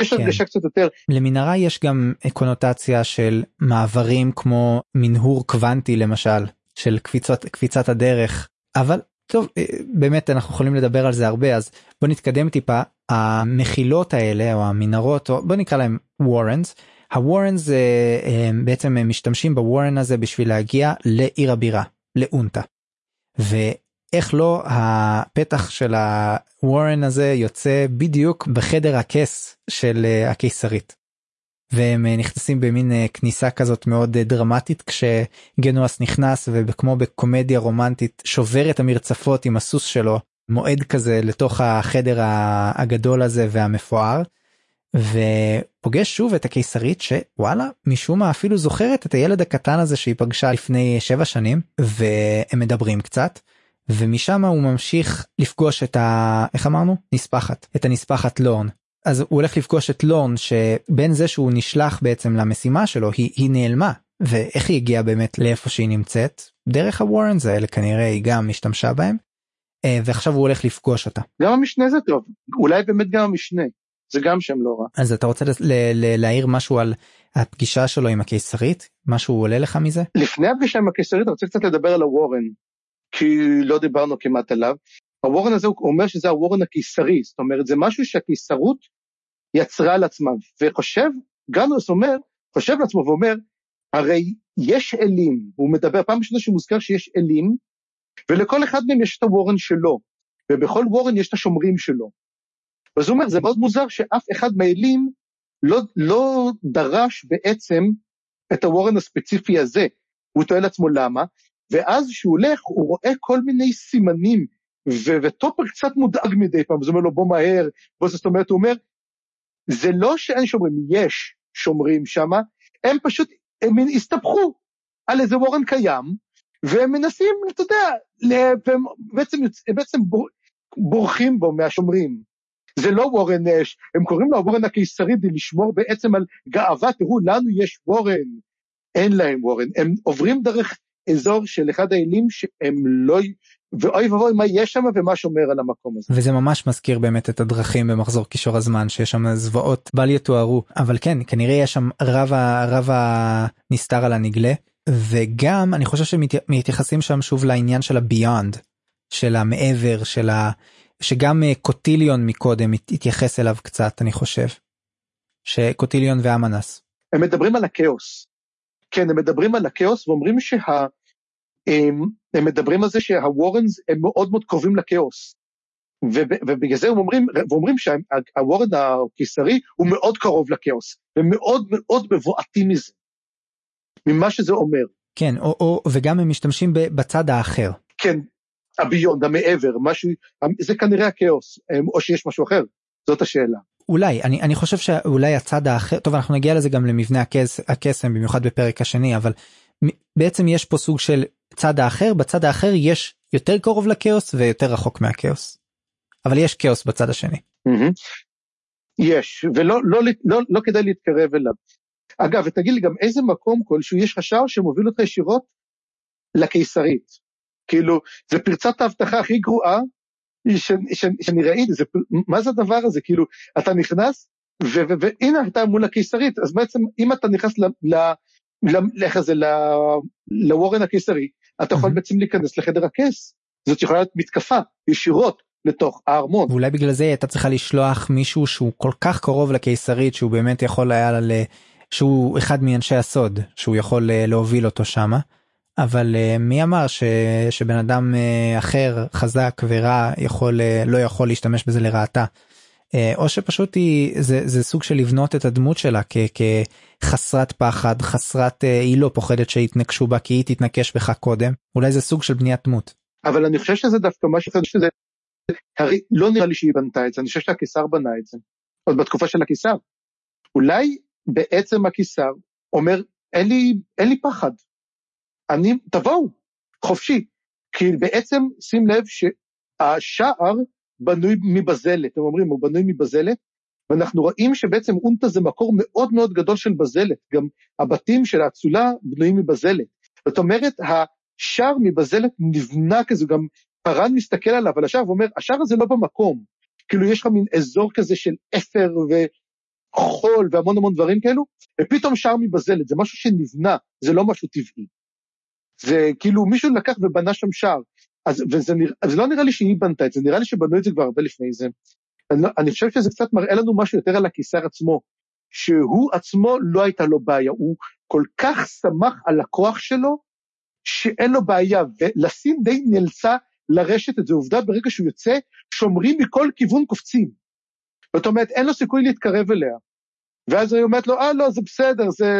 Speaker 2: יש כן. הרגשה קצת יותר.
Speaker 1: למנהרה יש גם קונוטציה של מעברים כמו מנהור קוונטי למשל, של קפיצות, קפיצת הדרך, אבל טוב אה, באמת אנחנו יכולים לדבר על זה הרבה אז בוא נתקדם טיפה המחילות האלה או המנהרות או בוא נקרא להם וורנס. הוורנס אה, בעצם משתמשים בוורן הזה בשביל להגיע לעיר הבירה לאונטה. ואיך לא הפתח של הוורן הזה יוצא בדיוק בחדר הכס של אה, הקיסרית. והם אה, נכנסים במין כניסה כזאת מאוד דרמטית כשגנואס נכנס וכמו בקומדיה רומנטית שובר את המרצפות עם הסוס שלו מועד כזה לתוך החדר הגדול הזה והמפואר. ופוגש שוב את הקיסרית שוואלה משום מה אפילו זוכרת את הילד הקטן הזה שהיא פגשה לפני שבע שנים והם מדברים קצת ומשם הוא ממשיך לפגוש את ה... איך אמרנו? נספחת. את הנספחת לורן. אז הוא הולך לפגוש את לורן שבין זה שהוא נשלח בעצם למשימה שלו היא, היא נעלמה ואיך היא הגיעה באמת לאיפה שהיא נמצאת דרך הוורנס האלה כנראה היא גם השתמשה בהם אה, ועכשיו הוא הולך לפגוש אותה.
Speaker 2: גם המשנה זה טוב, אולי באמת גם המשנה, זה גם שם לא רע.
Speaker 1: אז אתה רוצה להעיר משהו על הפגישה שלו עם הקיסרית? משהו עולה לך מזה?
Speaker 2: לפני הפגישה עם הקיסרית אני רוצה קצת לדבר על הוורן, כי לא דיברנו כמעט עליו. הוורן הזה הוא אומר שזה הוורן הקיסרי, זאת אומרת זה משהו שהקיסרות יצרה על עצמה, וחושב, גנוס אומר, חושב לעצמו ואומר, הרי יש אלים, הוא מדבר, פעם ראשונה שמוזכר שיש אלים, ולכל אחד מהם יש את הוורן שלו, ובכל וורן יש את השומרים שלו. אז הוא אומר, זה מאוד מוזר שאף אחד מהאלים לא, לא דרש בעצם את הוורן הספציפי הזה. הוא טוען לעצמו למה? ואז כשהוא הולך, הוא רואה כל מיני סימנים, ו- וטופר קצת מודאג מדי פעם, אז הוא אומר לו בוא מהר, בוא, זאת אומרת, הוא אומר, זה לא שאין שומרים, יש שומרים שם, הם פשוט, הם הסתבכו על איזה וורן קיים, והם מנסים, אתה יודע, והם בעצם, בעצם בור, בורחים בו מהשומרים. זה לא וורן, הם קוראים לו וורן הקיסרי כדי לשמור בעצם על גאווה, תראו, לנו יש וורן, אין להם וורן, הם עוברים דרך אזור של אחד האלים שהם לא, ואוי ואבוי מה יש שם ומה שומר על המקום הזה.
Speaker 1: וזה ממש מזכיר באמת את הדרכים במחזור קישור הזמן שיש שם זוועות בל יתוארו אבל כן כנראה יש שם רב הרב הנסתר על הנגלה וגם אני חושב שמתייחסים שם שוב לעניין של הביונד של המעבר של ה... שגם אה, קוטיליון מקודם התייחס אליו קצת אני חושב. שקוטיליון ואמנס.
Speaker 2: הם מדברים על הכאוס. כן הם מדברים על הכאוס ואומרים שה... הם, מדברים על זה שהוורנס הם מאוד מאוד קרובים לכאוס. ובגלל זה הם אומרים, ואומרים שהוורן הקיסרי הוא מאוד קרוב לכאוס, ומאוד מאוד מבועטים מזה, ממה שזה אומר.
Speaker 1: כן, או, או, וגם הם משתמשים בצד האחר.
Speaker 2: כן, הביונד, המעבר, משהו, זה כנראה הכאוס, או שיש משהו אחר, זאת השאלה.
Speaker 1: אולי, אני, אני חושב שאולי הצד האחר, טוב אנחנו נגיע לזה גם למבנה הקס, הקסם, במיוחד בפרק השני, אבל בעצם יש פה סוג של צד האחר, בצד האחר יש יותר קרוב לכאוס ויותר רחוק מהכאוס. אבל יש כאוס בצד השני.
Speaker 2: יש, ולא לא, לא, לא, לא כדאי להתקרב אליו. אגב, ותגיד לי גם איזה מקום כלשהו, יש לך שער שמוביל אותך ישירות לקיסרית. כאילו, זה פרצת האבטחה הכי גרועה שאני ראיתי, זה, מה זה הדבר הזה? כאילו, אתה נכנס, והנה אתה מול הקיסרית, אז בעצם אם אתה נכנס ל... איך זה, לוורן הקיסרי, אתה יכול בעצם להיכנס לחדר הכס. זאת יכולה להיות מתקפה ישירות לתוך הארמון.
Speaker 1: ואולי בגלל זה הייתה צריכה לשלוח מישהו שהוא כל כך קרוב לקיסרית שהוא באמת יכול היה ל... שהוא אחד מאנשי הסוד שהוא יכול אה, להוביל אותו שמה. אבל אה, מי אמר ש... שבן אדם אה, אחר חזק ורע יכול לא יכול להשתמש בזה לרעתה. או שפשוט היא זה, זה סוג של לבנות את הדמות שלה כ, כחסרת פחד חסרת היא לא פוחדת שיתנקשו בה כי היא תתנקש בך קודם אולי זה סוג של בניית דמות.
Speaker 2: אבל אני חושב שזה דווקא מה שזה הרי לא נראה לי שהיא בנתה את זה, אני חושב שהקיסר בנה את זה, עוד בתקופה של הקיסר. אולי בעצם הקיסר אומר, אין לי, אין לי פחד, אני, תבואו, חופשי. כי בעצם, שים לב שהשער בנוי מבזלת, הם אומרים, הוא בנוי מבזלת, ואנחנו רואים שבעצם אונטה זה מקור מאוד מאוד גדול של בזלת, גם הבתים של האצולה בנויים מבזלת. זאת אומרת, השער מבזלת נבנה כזה, גם פארן מסתכל עליו, על השער, ואומר, השער הזה לא במקום. כאילו יש לך מין אזור כזה של אפר וחול והמון המון דברים כאלו, ופתאום שער מבזלת, זה משהו שנבנה, זה לא משהו טבעי. זה כאילו מישהו לקח ובנה שם שער. אז וזה נרא, אז לא נראה לי שהיא בנתה את זה, נראה לי שבנו את זה כבר הרבה לפני זה. אני, אני חושב שזה קצת מראה לנו משהו יותר על הקיסר עצמו, שהוא עצמו לא הייתה לו בעיה, הוא כל כך שמח על הכוח שלו, שאין לו בעיה, ולסין די נאלצה לרשת את זה. עובדה, ברגע שהוא יוצא, שומרים מכל כיוון קופצים. זאת אומרת, אין לו סיכוי להתקרב אליה. ואז היא אומרת לו, אה לא, זה בסדר, זה,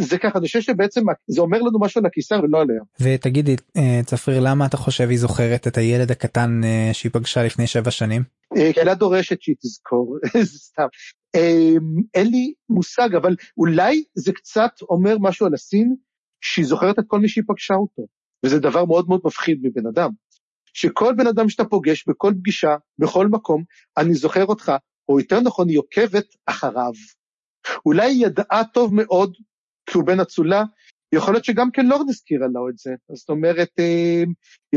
Speaker 2: זה ככה, אני חושב שבעצם זה אומר לנו משהו על הקיסר ולא עליה.
Speaker 1: ותגידי, אה, צפריר, למה אתה חושב היא זוכרת את הילד הקטן אה, שהיא פגשה לפני שבע שנים?
Speaker 2: אה, כי אינה דורשת שהיא תזכור, זה סתם. אין לי מושג, אבל אולי זה קצת אומר משהו על הסין, שהיא זוכרת את כל מי שהיא פגשה אותו, וזה דבר מאוד מאוד מפחיד מבן אדם. שכל בן אדם שאתה פוגש בכל פגישה, בכל מקום, אני זוכר אותך, או יותר נכון, היא עוקבת אחריו. אולי היא ידעה טוב מאוד, כשהוא בן אצולה, יכול להיות שגם כן לורד הזכירה לו את זה. זאת אומרת, אה,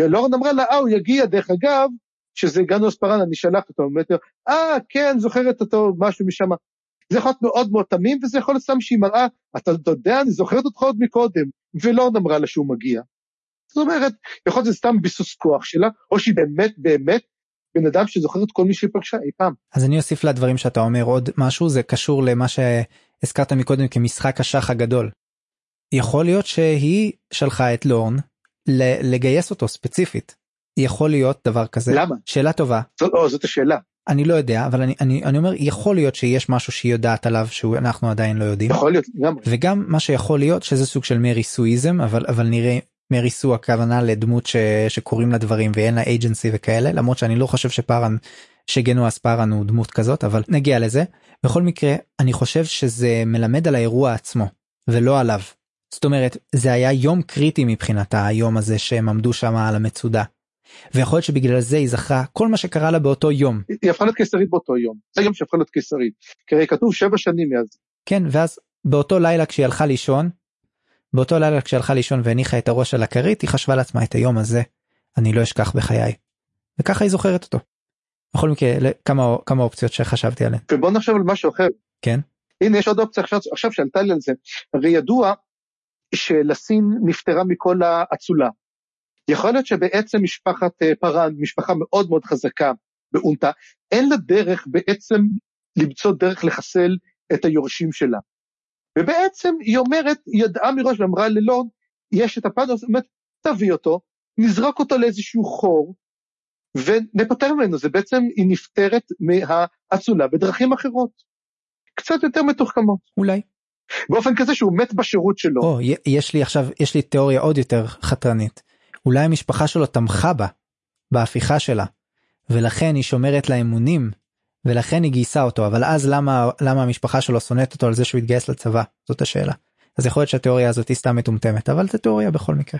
Speaker 2: לורד אמרה לה, אה, הוא יגיע, דרך אגב, שזה גנוס פארן, אני שלחת אותו, לו, אה, כן, זוכרת אותו, משהו משם. זה יכול להיות מאוד מאוד תמים, וזה יכול להיות סתם שהיא מראה, אתה יודע, אני זוכרת אותך עוד מקודם, ולורד אמרה לה שהוא מגיע. זאת אומרת, יכול להיות שזה סתם ביסוס כוח שלה, או שהיא באמת באמת בן אדם שזוכר את כל מי שהיא פגשה אי פעם.
Speaker 1: אז אני אוסיף לדברים שאתה אומר עוד משהו, זה קשור למה שהזכרת מקודם כמשחק השח הגדול. יכול להיות שהיא שלחה את לורן לגייס אותו ספציפית. יכול להיות דבר כזה.
Speaker 2: למה?
Speaker 1: שאלה טובה.
Speaker 2: זאת, או, זאת השאלה.
Speaker 1: אני לא יודע אבל אני אני אני אומר יכול להיות שיש משהו שהיא יודעת עליו שאנחנו עדיין לא יודעים
Speaker 2: יכול להיות גם
Speaker 1: וגם מה שיכול להיות שזה סוג של מרי סואיזם אבל אבל נראה מרי סו הכוונה לדמות ש... שקוראים לה דברים ואין לה אייג'נסי וכאלה למרות שאני לא חושב שפארן שגנו אספרן הוא דמות כזאת אבל נגיע לזה בכל מקרה אני חושב שזה מלמד על האירוע עצמו ולא עליו. זאת אומרת זה היה יום קריטי מבחינתה היום הזה שהם עמדו שם על המצודה. ויכול להיות שבגלל זה היא זכרה כל מה שקרה לה באותו יום.
Speaker 2: היא הפכה להיות קיסרית באותו יום, זה יום שהפכה להיות קיסרית, כי כתוב שבע שנים מאז.
Speaker 1: כן ואז באותו לילה כשהיא הלכה לישון באותו לילה כשהלכה לישון והניחה את הראש על הכרית היא חשבה לעצמה את היום הזה אני לא אשכח בחיי. וככה היא זוכרת אותו. בכל מקרה כמה כמה אופציות שחשבתי עליהן.
Speaker 2: ובוא נחשב על משהו אחר.
Speaker 1: כן.
Speaker 2: הנה יש עוד אופציה עכשיו, עכשיו שעלתה לי על זה. הרי ידוע שלסין נפטרה מכל האצולה. יכול להיות שבעצם משפחת אה, פארן, משפחה מאוד מאוד חזקה באונטה, אין לה דרך בעצם למצוא דרך לחסל את היורשים שלה. ובעצם היא אומרת, היא ידעה מראש ואמרה ללורד, יש את הפאנל, זאת אומרת, תביא אותו, נזרוק אותו לאיזשהו חור, ונפטר ממנו, זה בעצם, היא נפטרת מהאצולה בדרכים אחרות. קצת יותר מתוחכמות.
Speaker 1: אולי.
Speaker 2: באופן כזה שהוא מת בשירות שלו.
Speaker 1: או, יש לי עכשיו, יש לי תיאוריה עוד יותר חתרנית. אולי המשפחה שלו תמכה בה, בהפיכה שלה, ולכן היא שומרת לה אמונים ולכן היא גייסה אותו אבל אז למה למה המשפחה שלו שונאת אותו על זה שהוא התגייס לצבא זאת השאלה. אז יכול להיות שהתיאוריה הזאת היא סתם מטומטמת אבל זה תיאוריה בכל מקרה.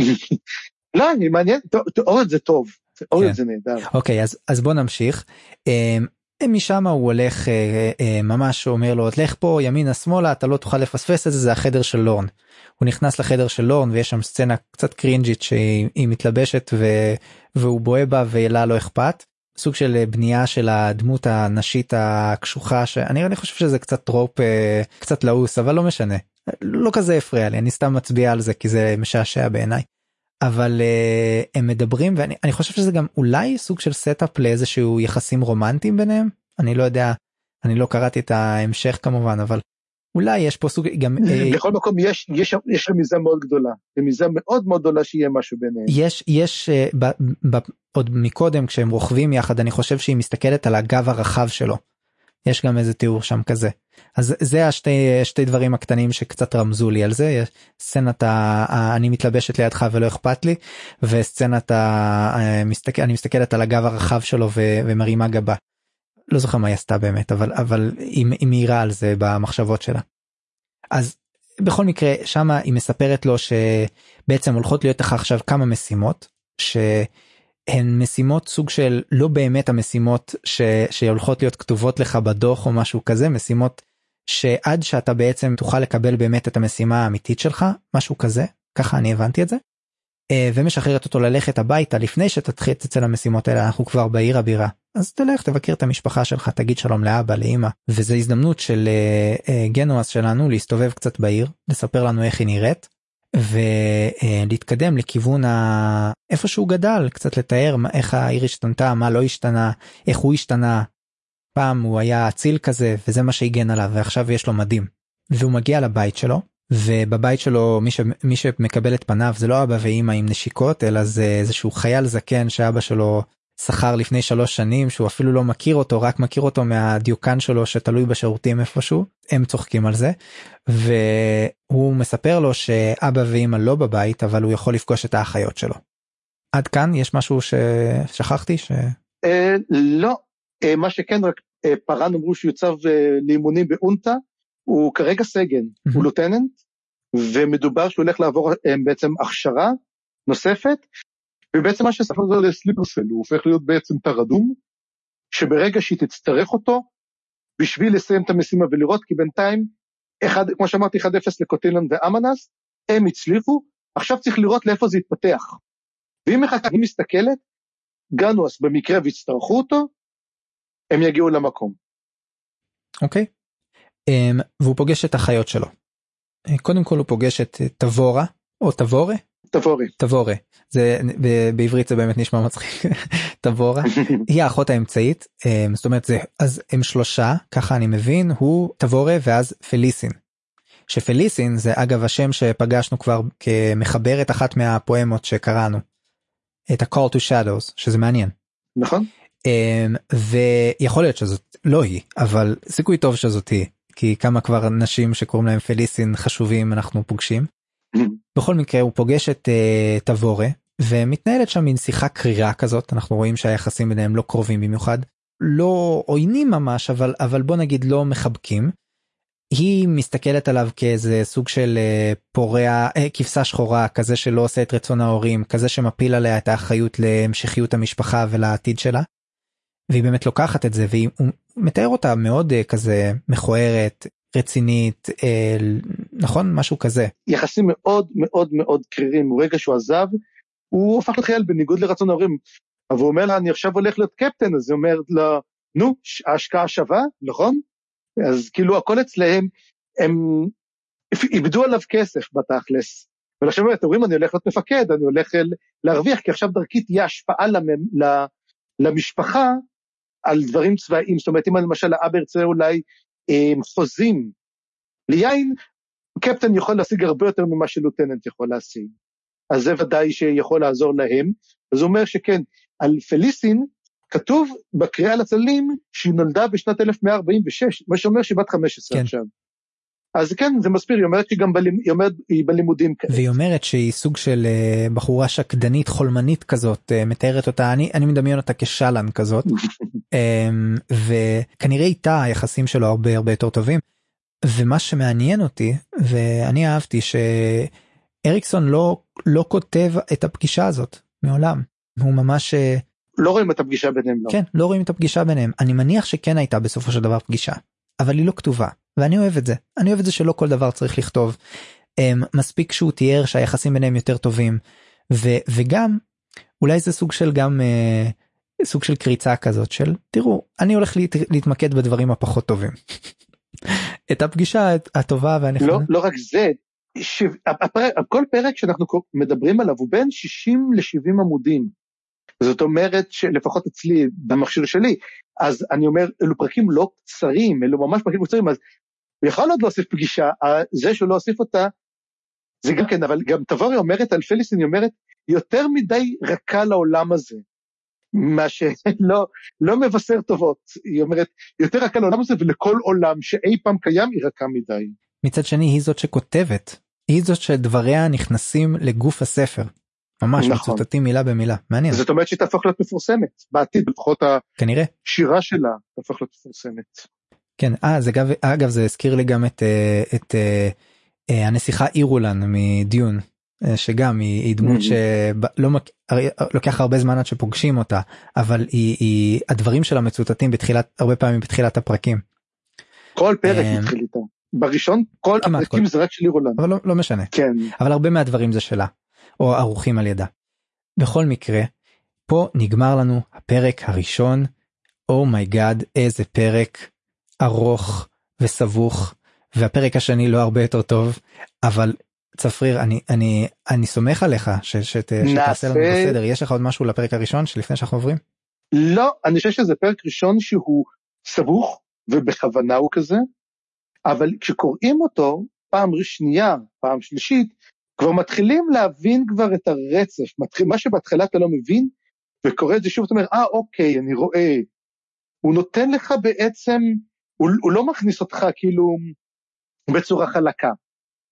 Speaker 2: לא אני מעניין תיאוריות זה טוב תיאוריות
Speaker 1: כן.
Speaker 2: זה נהדר.
Speaker 1: אוקיי אז אז בוא נמשיך. אמ, משם הוא הולך אה, אה, ממש אומר לו לך פה ימינה שמאלה אתה לא תוכל לפספס את זה זה החדר של לורן. הוא נכנס לחדר של לורן ויש שם סצנה קצת קרינג'ית שהיא מתלבשת ו, והוא בוהה בה ולה לא אכפת. סוג של אה, בנייה של הדמות הנשית הקשוחה שאני אני חושב שזה קצת trope אה, קצת לעוס אבל לא משנה לא כזה הפריע לי אני סתם מצביע על זה כי זה משעשע בעיניי. אבל אה, הם מדברים ואני חושב שזה גם אולי סוג של setup לאיזשהו יחסים רומנטיים ביניהם אני לא יודע אני לא קראתי את ההמשך כמובן אבל אולי יש פה סוג גם
Speaker 2: בכל מקום יש יש יש רמיזה מאוד גדולה רמיזה מאוד מאוד גדולה שיהיה משהו ביניהם
Speaker 1: יש יש ב, ב, עוד מקודם כשהם רוכבים יחד אני חושב שהיא מסתכלת על הגב הרחב שלו. יש גם איזה תיאור שם כזה. אז זה השתי שתי דברים הקטנים שקצת רמזו לי על זה סצנת ה, אני מתלבשת לידך ולא אכפת לי וסצנת ה, מסתכל, אני מסתכלת על הגב הרחב שלו ו, ומרימה גבה. לא זוכר מה היא עשתה באמת אבל אבל היא, היא מהירה על זה במחשבות שלה. אז בכל מקרה שמה היא מספרת לו שבעצם הולכות להיות לך עכשיו כמה משימות. ש... הן משימות סוג של לא באמת המשימות ש, שהולכות להיות כתובות לך בדוח או משהו כזה משימות שעד שאתה בעצם תוכל לקבל באמת את המשימה האמיתית שלך משהו כזה ככה אני הבנתי את זה. אה, ומשחררת אותו ללכת הביתה לפני שתתחיל אצל המשימות האלה אנחנו כבר בעיר הבירה אז תלך תבקר את המשפחה שלך תגיד שלום לאבא לאמא וזה הזדמנות של uh, uh, גנואס שלנו להסתובב קצת בעיר לספר לנו איך היא נראית ולהתקדם לכיוון ה... איפה שהוא גדל קצת לתאר איך העיר השתנתה מה לא השתנה איך הוא השתנה. פעם הוא היה אציל כזה וזה מה שהגן עליו ועכשיו יש לו מדים. והוא מגיע לבית שלו ובבית שלו מי, ש... מי שמקבל את פניו זה לא אבא ואימא עם נשיקות אלא זה איזשהו חייל זקן שאבא שלו שכר לפני שלוש שנים שהוא אפילו לא מכיר אותו רק מכיר אותו מהדיוקן שלו שתלוי בשירותים איפשהו. הם צוחקים על זה. והוא מספר לו שאבא ואמא לא בבית אבל הוא יכול לפגוש את האחיות שלו. עד כאן יש משהו ששכחתי ש...
Speaker 2: אה, לא. אה, מה שכן רק אה, פארן אמרו שהוא יוצב לאימונים באונטה הוא כרגע סגן הוא לוטננט ומדובר שהוא הולך לעבור בעצם הכשרה נוספת ובעצם מה שספר זה לסליפרסל, הוא הופך להיות בעצם תר אדום, שברגע שהיא תצטרך אותו, בשביל לסיים את המשימה ולראות, כי בינתיים, אחד, כמו שאמרתי, 1-0 לקוטילן ואמנס, הם הצליחו, עכשיו צריך לראות לאיפה זה יתפתח. ואם מחכה, היא מסתכלת, גנוס במקרה ויצטרכו אותו, הם יגיעו למקום.
Speaker 1: אוקיי. Okay. Um, והוא פוגש את החיות שלו. קודם כל הוא פוגש את תבורה, או תבורה,
Speaker 2: תבורי.
Speaker 1: תבורה. זה בעברית זה באמת נשמע מצחיק. תבורה. היא האחות האמצעית. אמ, זאת אומרת זה אז הם שלושה ככה אני מבין הוא תבורה ואז פליסין. שפליסין זה אגב השם שפגשנו כבר כמחברת אחת מהפואמות שקראנו. את ה-call to shadows שזה מעניין.
Speaker 2: נכון.
Speaker 1: אמ, ויכול להיות שזאת לא היא אבל סיכוי טוב שזאת היא כי כמה כבר אנשים שקוראים להם פליסין חשובים אנחנו פוגשים. בכל מקרה הוא פוגש את uh, תבורה ומתנהלת שם מין שיחה קרירה כזאת אנחנו רואים שהיחסים ביניהם לא קרובים במיוחד לא עוינים ממש אבל אבל בוא נגיד לא מחבקים. היא מסתכלת עליו כאיזה סוג של uh, פורע uh, כבשה שחורה כזה שלא עושה את רצון ההורים כזה שמפיל עליה את האחריות להמשכיות המשפחה ולעתיד שלה. והיא באמת לוקחת את זה והיא מתאר אותה מאוד uh, כזה מכוערת רצינית אה, נכון? משהו כזה.
Speaker 2: יחסים מאוד מאוד מאוד קרירים. ברגע שהוא עזב הוא הפך לחייל בניגוד לרצון ההורים. אבל הוא אומר לה אני עכשיו הולך להיות קפטן. אז היא אומרת לה נו ההשקעה שווה נכון? אז כאילו הכל אצלהם הם איבדו עליו כסף בתכלס. ולכן אתם אומרים אני הולך להיות מפקד אני הולך להרוויח כי עכשיו דרכי תהיה השפעה למ, למשפחה על דברים צבאיים זאת אומרת אם למשל האבא ירצה אולי חוזים ליין, קפטן יכול להשיג הרבה יותר ממה שלוטננט יכול להשיג. אז זה ודאי שיכול לעזור להם. אז הוא אומר שכן, על פליסין כתוב בקריאה לצללים שהיא נולדה בשנת 1146, מה שאומר שהיא בת 15 כן. עכשיו. אז כן זה מסביר היא אומרת שהיא גם בלימ... היא אומרת, היא בלימודים
Speaker 1: כאלה. והיא אומרת שהיא סוג של uh, בחורה שקדנית חולמנית כזאת uh, מתארת אותה אני אני מדמיין אותה כשלן כזאת um, וכנראה איתה היחסים שלו הרבה הרבה יותר טובים. ומה שמעניין אותי ואני אהבתי שאריקסון לא לא כותב את הפגישה הזאת מעולם הוא ממש אה,
Speaker 2: לא רואים את הפגישה ביניהם לא.
Speaker 1: כן לא רואים את הפגישה ביניהם אני מניח שכן הייתה בסופו של דבר פגישה אבל היא לא כתובה ואני אוהב את זה אני אוהב את זה שלא כל דבר צריך לכתוב. Um, מספיק שהוא תיאר שהיחסים ביניהם יותר טובים ו, וגם אולי זה סוג של גם uh, סוג של קריצה כזאת של תראו אני הולך להת, להתמקד בדברים הפחות טובים. את הפגישה הטובה והנכונה.
Speaker 2: לא, לא רק זה, ש... הפרק, כל פרק שאנחנו מדברים עליו הוא בין 60 ל-70 עמודים. זאת אומרת שלפחות אצלי במכשיר שלי אז אני אומר אלו פרקים לא קצרים אלו ממש פרקים קצרים אז הוא יכול עוד להוסיף פגישה זה שהוא לא הוסיף אותה זה גם כן אבל גם תבורי אומרת על פליסטין היא אומרת יותר מדי רכה לעולם הזה. מה שלא לא מבשר טובות היא אומרת יותר רכה לעולם הזה ולכל עולם שאי פעם קיים היא רכה מדי.
Speaker 1: מצד שני היא זאת שכותבת היא זאת שדבריה נכנסים לגוף הספר. ממש נכון. מצוטטים מילה במילה מעניין
Speaker 2: זאת אומרת שהיא תהפוך להיות מפורסמת בעתיד לפחות
Speaker 1: כנראה
Speaker 2: השירה שלה תהפוך להיות מפורסמת.
Speaker 1: כן אה זה אגב אגב זה הזכיר לי גם את אה, את אה, אה, הנסיכה אירולן מדיון שגם היא, היא דמות שלא לוקח הרבה זמן עד שפוגשים אותה אבל היא, היא הדברים שלה מצוטטים בתחילת הרבה פעמים בתחילת הפרקים.
Speaker 2: כל פרק התחיל איתה. בראשון כל הפרקים זה רק של אירולן.
Speaker 1: אבל לא, לא משנה.
Speaker 2: כן.
Speaker 1: אבל הרבה מהדברים זה שלה. או ערוכים על ידה. בכל מקרה, פה נגמר לנו הפרק הראשון. oh my god, oh איזה פרק ארוך וסבוך, והפרק השני לא הרבה יותר טוב, אבל צפריר, אני, אני, אני סומך עליך ש, שת, שתעשה לנו בסדר. יש לך עוד משהו לפרק הראשון שלפני שאנחנו עוברים?
Speaker 2: לא, אני חושב שזה פרק ראשון שהוא סבוך, ובכוונה הוא כזה, אבל כשקוראים אותו פעם שנייה, פעם שלישית, כבר מתחילים להבין כבר את הרצף, מתחיל, מה שבהתחלה אתה לא מבין, וקורא את זה שוב, אתה אומר, אה, אוקיי, אני רואה. הוא נותן לך בעצם, הוא, הוא לא מכניס אותך כאילו בצורה חלקה,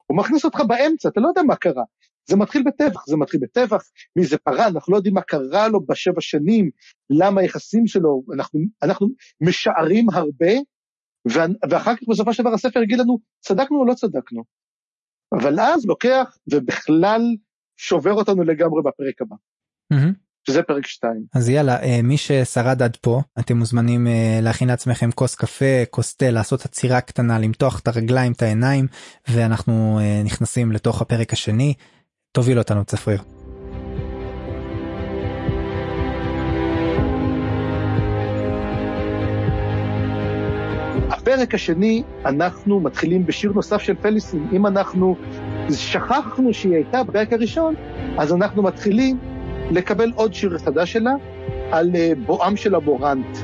Speaker 2: הוא מכניס אותך באמצע, אתה לא יודע מה קרה. זה מתחיל בטבח, זה מתחיל בטבח, מי זה פרה, אנחנו לא יודעים מה קרה לו בשבע שנים, למה היחסים שלו, אנחנו, אנחנו משערים הרבה, ואחר כך בסופו של דבר הספר יגיד לנו, צדקנו או לא צדקנו. אבל אז לוקח ובכלל שובר אותנו לגמרי בפרק הבא. Mm-hmm. שזה פרק 2.
Speaker 1: אז יאללה אה, מי ששרד עד פה אתם מוזמנים אה, להכין לעצמכם כוס קפה כוס תה לעשות עצירה קטנה למתוח את הרגליים את העיניים ואנחנו אה, נכנסים לתוך הפרק השני תוביל אותנו צפריר.
Speaker 2: בפרק השני אנחנו מתחילים בשיר נוסף של פליסין. אם אנחנו שכחנו שהיא הייתה בפרק הראשון, אז אנחנו מתחילים לקבל עוד שיר חדש שלה על אה, בואם של הבורנט.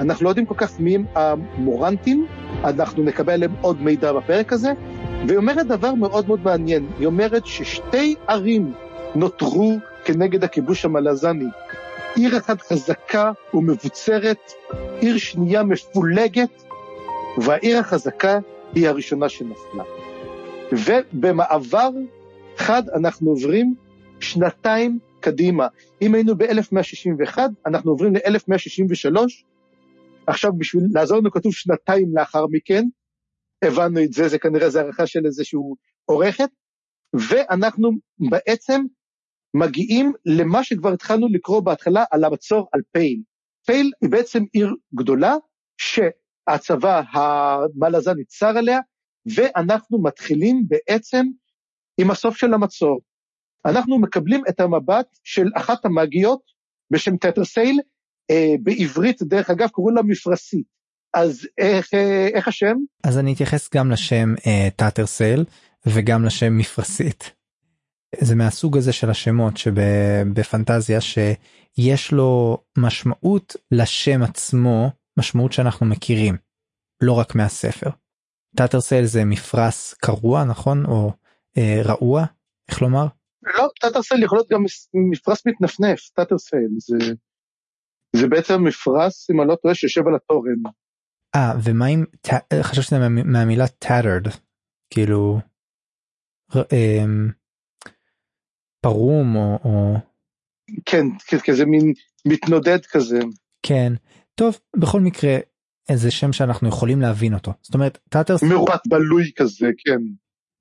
Speaker 2: אנחנו לא יודעים כל כך מי הם המורנטים, אנחנו נקבל עליהם עוד מידע בפרק הזה, והיא אומרת דבר מאוד מאוד מעניין, היא אומרת ששתי ערים נותרו כנגד הכיבוש המלזני, עיר אחת חזקה ומבוצרת, עיר שנייה מפולגת, והעיר החזקה היא הראשונה שנפלה. ובמעבר חד אנחנו עוברים שנתיים קדימה. אם היינו ב-1161, אנחנו עוברים ל-1163. עכשיו בשביל לעזור לנו כתוב שנתיים לאחר מכן, הבנו את זה, זה כנראה זה הערכה של איזשהו עורכת, ואנחנו בעצם מגיעים למה שכבר התחלנו לקרוא בהתחלה על המצור על פייל. פייל היא בעצם עיר גדולה, שהצבא המלאזן צר עליה, ואנחנו מתחילים בעצם עם הסוף של המצור. אנחנו מקבלים את המבט של אחת המאגיות בשם טטרסייל, אה, בעברית, דרך אגב, קוראים לה מפרשית. אז איך, אה, איך השם?
Speaker 1: אז אני אתייחס גם לשם אה, טאטרסייל וגם לשם מפרשית. זה מהסוג הזה של השמות שבפנטזיה שיש לו משמעות לשם עצמו, משמעות שאנחנו מכירים, לא רק מהספר. טאטרסייל זה מפרש קרוע נכון או אה, רעוע איך לומר?
Speaker 2: לא טאטרסייל יכול להיות גם מפרש מתנפנף טאטרסייל זה זה בעצם מפרש אם אני לא טועה שיושב על התורן.
Speaker 1: אה ומה אם חשבתי מהמילה tattered כאילו אה, פרום או, או...
Speaker 2: כן כזה מין מתנודד כזה.
Speaker 1: כן. טוב בכל מקרה איזה שם שאנחנו יכולים להבין אותו. זאת אומרת tattered
Speaker 2: מרופט בלוי כזה כן.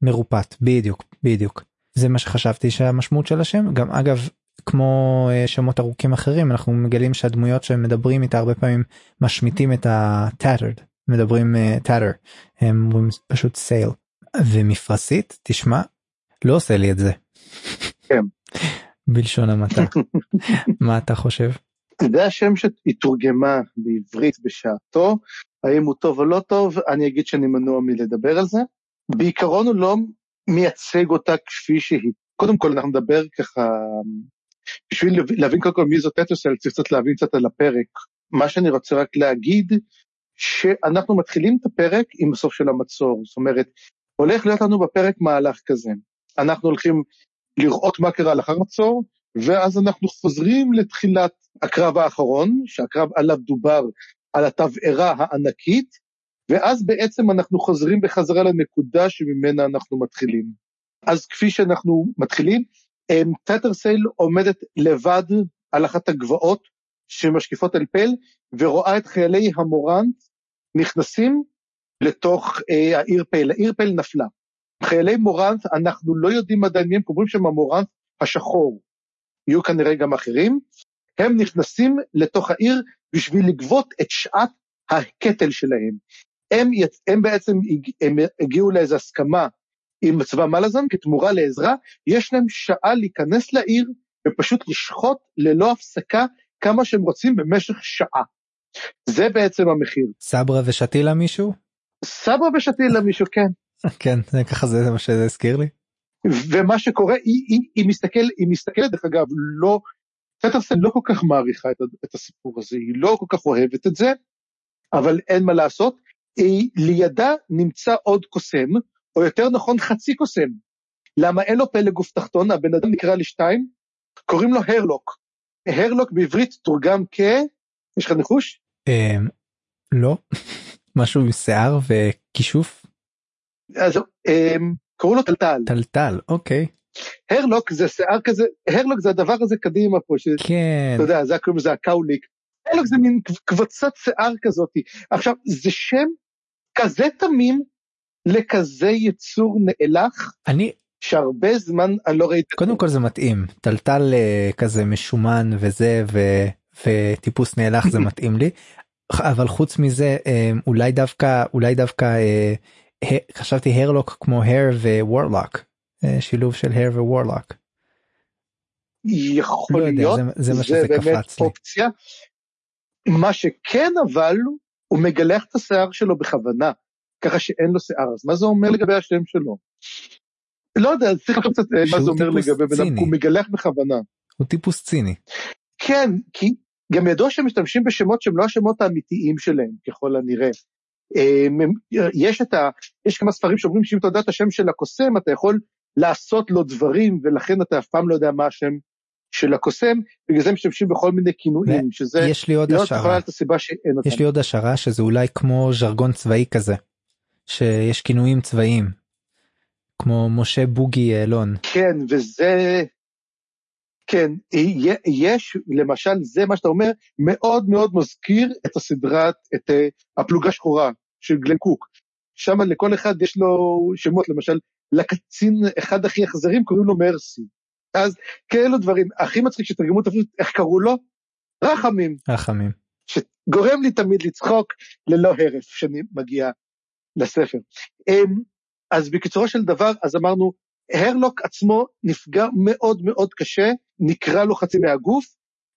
Speaker 1: מרופט בדיוק בדיוק. זה מה שחשבתי שהמשמעות של השם. גם אגב כמו אה, שמות ארוכים אחרים אנחנו מגלים שהדמויות שהם מדברים איתה הרבה פעמים משמיטים את ה-tattered מדברים טאטר uh, הם אומרים פשוט סייל ומפרשית תשמע לא עושה לי את זה.
Speaker 2: כן.
Speaker 1: בלשון המעטה מה אתה חושב?
Speaker 2: זה השם שהתורגמה בעברית בשעתו, האם הוא טוב או לא טוב, אני אגיד שאני מנוע מלדבר על זה. בעיקרון הוא לא מייצג אותה כפי שהיא. קודם כל אנחנו נדבר ככה, בשביל להבין קודם כל מי זאת אתוסל, צריך קצת להבין קצת על הפרק. מה שאני רוצה רק להגיד, שאנחנו מתחילים את הפרק עם הסוף של המצור, זאת אומרת, הולך להיות לנו בפרק מהלך כזה. אנחנו הולכים לראות מה קרה לאחר מצור, ואז אנחנו חוזרים לתחילת הקרב האחרון, שהקרב עליו דובר על התבערה הענקית, ואז בעצם אנחנו חוזרים בחזרה לנקודה שממנה אנחנו מתחילים. אז כפי שאנחנו מתחילים, טטרסייל עומדת לבד על אחת הגבעות שמשקיפות על פל, ורואה את חיילי המורנט נכנסים לתוך אה, העיר פל. העיר פל נפלה. חיילי מורנט, אנחנו לא יודעים עדיין מי הם, קוראים שם המורנט השחור. יהיו כנראה גם אחרים, הם נכנסים לתוך העיר בשביל לגבות את שעת הקטל שלהם. הם, יצ... הם בעצם הם הגיעו לאיזו הסכמה עם צבא מלאזן כתמורה לעזרה, יש להם שעה להיכנס לעיר ופשוט לשחוט ללא הפסקה כמה שהם רוצים במשך שעה. זה בעצם המחיר.
Speaker 1: סברה ושתילה מישהו?
Speaker 2: סברה ושתילה מישהו, כן.
Speaker 1: כן, זה ככה זה מה שזה הזכיר לי.
Speaker 2: ומה שקורה, היא, היא, היא, מסתכל, היא מסתכלת, דרך אגב, לא, פטרסן לא כל כך מעריכה את, את הסיפור הזה, היא לא כל כך אוהבת את זה, אבל אין מה לעשות. היא, לידה נמצא עוד קוסם, או יותר נכון חצי קוסם. למה אין לו פלא גוף תחתון, הבן אדם נקרא לשתיים, קוראים לו הרלוק. הרלוק בעברית תורגם כ... יש לך ניחוש?
Speaker 1: אמ, לא, משהו עם שיער וכישוף?
Speaker 2: אז אמ, קראו לו טלטל.
Speaker 1: טלטל, אוקיי.
Speaker 2: הרלוק זה שיער כזה, הרלוק זה הדבר הזה קדימה פה, ש...
Speaker 1: כן.
Speaker 2: אתה יודע, זה קוראים לזה הקאוליק. הרלוק זה מין קבוצת שיער כזאתי. עכשיו, זה שם כזה תמים לכזה יצור נאלח.
Speaker 1: אני...
Speaker 2: שהרבה זמן אני לא ראיתי.
Speaker 1: קודם כל זה מתאים, טלטל אה, כזה משומן וזה ו... וטיפוס נאלח זה מתאים לי. אבל חוץ מזה אה, אולי דווקא אולי דווקא אה, חשבתי הרלוק כמו הר ווורלוק שילוב של הר ווורלוק.
Speaker 2: יכול לא להיות
Speaker 1: יודע, זה, זה, מה שזה באמת
Speaker 2: אופציה. מה שכן אבל הוא מגלח את השיער שלו בכוונה ככה שאין לו שיער אז מה זה אומר לגבי השם שלו. לא יודע צריך לחשוב קצת אה, מה זה אומר לגבי בן אדם הוא מגלח בכוונה.
Speaker 1: הוא טיפוס ציני.
Speaker 2: כן כי גם ידוע שהם משתמשים בשמות שהם לא השמות האמיתיים שלהם ככל הנראה. יש את ה... יש כמה ספרים שאומרים שאם אתה יודע את השם של הקוסם, אתה יכול לעשות לו דברים, ולכן אתה אף פעם לא יודע מה השם של הקוסם, בגלל זה משתמשים בכל מיני כינויים, שזה...
Speaker 1: יש לי עוד השערה. יש לי עוד השערה שזה אולי כמו ז'רגון צבאי כזה. שיש כינויים צבאיים. כמו משה בוגי יעלון.
Speaker 2: כן, וזה... כן, יש, למשל, זה מה שאתה אומר, מאוד מאוד מזכיר את הסדרת, את uh, הפלוגה שחורה של גלן קוק. שם לכל אחד יש לו שמות, למשל, לקצין אחד הכי אכזרים קוראים לו מרסי. אז כאלו דברים, הכי מצחיק שתרגמו את הפשוט, איך קראו לו? רחמים.
Speaker 1: רחמים.
Speaker 2: שגורם לי תמיד לצחוק ללא הרף כשאני מגיע לספר. אמ, אז בקיצורו של דבר, אז אמרנו, הרלוק עצמו נפגע מאוד מאוד קשה, נקרע לו חצי מהגוף,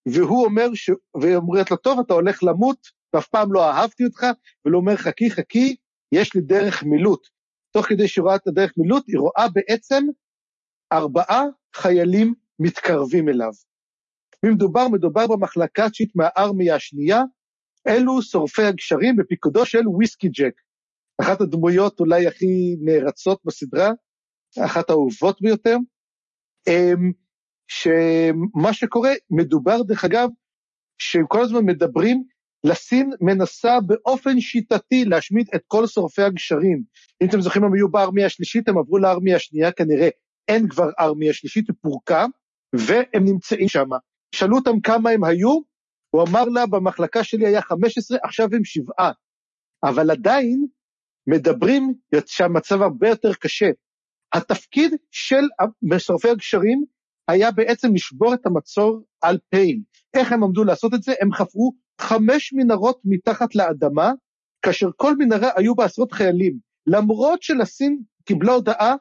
Speaker 2: והוא אומר, ש... ואומרת לו, טוב, אתה הולך למות, ואף פעם לא אהבתי אותך, ולא אומר, חכי, חכי, יש לי דרך מילוט. תוך כדי שהיא רואה את הדרך מילוט, היא רואה בעצם ארבעה חיילים מתקרבים אליו. מדובר, מדובר במחלקה צ'יט מהארמיה השנייה, אלו שורפי הגשרים בפיקודו של וויסקי ג'ק. אחת הדמויות אולי הכי נערצות בסדרה, אחת האהובות ביותר. אמ, שמה שקורה, מדובר דרך אגב, שהם כל הזמן מדברים, לסין מנסה באופן שיטתי להשמיד את כל שורפי הגשרים. אם אתם זוכרים, הם היו בארמיה השלישית, הם עברו לארמיה השנייה, כנראה אין כבר ארמיה שלישית, היא פורקה, והם נמצאים שם. שאלו אותם כמה הם היו, הוא אמר לה, במחלקה שלי היה 15, עכשיו הם שבעה. אבל עדיין מדברים שהמצב הרבה יותר קשה. התפקיד של משרפי הגשרים היה בעצם לשבור את המצור על פייל. איך הם עמדו לעשות את זה? הם חפרו חמש מנהרות מתחת לאדמה, כאשר כל מנהרה היו בה עשרות חיילים. למרות שלסין קיבלה הודעה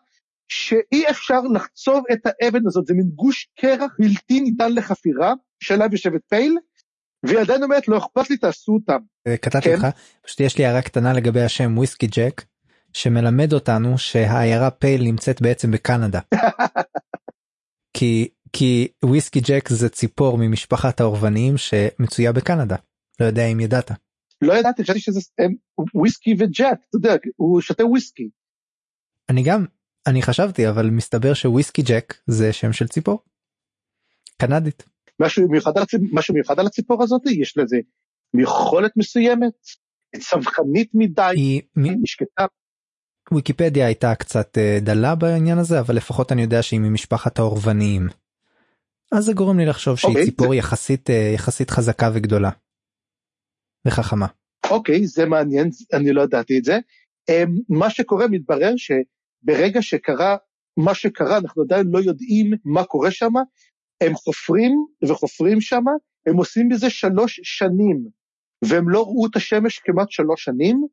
Speaker 2: שאי אפשר לחצוב את האבן הזאת, זה מין גוש קרח בלתי ניתן לחפירה, שעליו יושבת פייל, והיא עדיין אומרת, לא אכפת לי, תעשו אותם.
Speaker 1: קטעתי כן? אותך, פשוט יש לי הערה קטנה לגבי השם וויסקי ג'ק, שמלמד אותנו שהעיירה פייל נמצאת בעצם בקנדה. כי כי וויסקי ג'ק זה ציפור ממשפחת העורבניים שמצויה בקנדה. לא יודע אם ידעת.
Speaker 2: לא ידעתי, חשבתי שזה וויסקי וג'ק, אתה יודע, הוא שותה וויסקי.
Speaker 1: אני גם, אני חשבתי, אבל מסתבר שוויסקי ג'ק זה שם של ציפור. קנדית.
Speaker 2: משהו מיוחד על, משהו מיוחד על הציפור הזאת? יש לזה יכולת מסוימת? צווחנית מדי? היא נשקטה?
Speaker 1: ויקיפדיה הייתה קצת אה, דלה בעניין הזה אבל לפחות אני יודע שהיא ממשפחת האורבניים. אז זה גורם לי לחשוב שהיא okay, אוקיי, ציפור זה... יחסית אה, יחסית חזקה וגדולה. וחכמה.
Speaker 2: אוקיי okay, זה מעניין אני לא ידעתי את זה. אמ, מה שקורה מתברר שברגע שקרה מה שקרה אנחנו עדיין לא יודעים מה קורה שם הם חופרים וחופרים שם הם עושים בזה שלוש שנים והם לא ראו את השמש כמעט שלוש שנים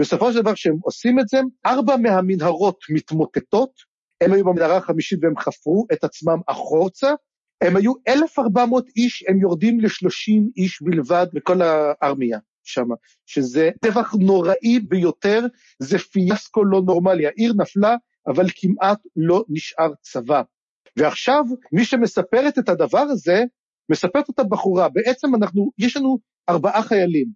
Speaker 2: בסופו של דבר כשהם עושים את זה, ארבע מהמנהרות מתמוטטות, הם היו במנהרה החמישית והם חפרו את עצמם החוצה, הם היו 1,400 איש, הם יורדים ל-30 איש בלבד בכל הארמיה שם, שזה טבח נוראי ביותר, זה פיאסקו לא נורמלי, העיר נפלה, אבל כמעט לא נשאר צבא. ועכשיו, מי שמספרת את הדבר הזה, מספרת אותה בחורה, בעצם אנחנו, יש לנו ארבעה חיילים,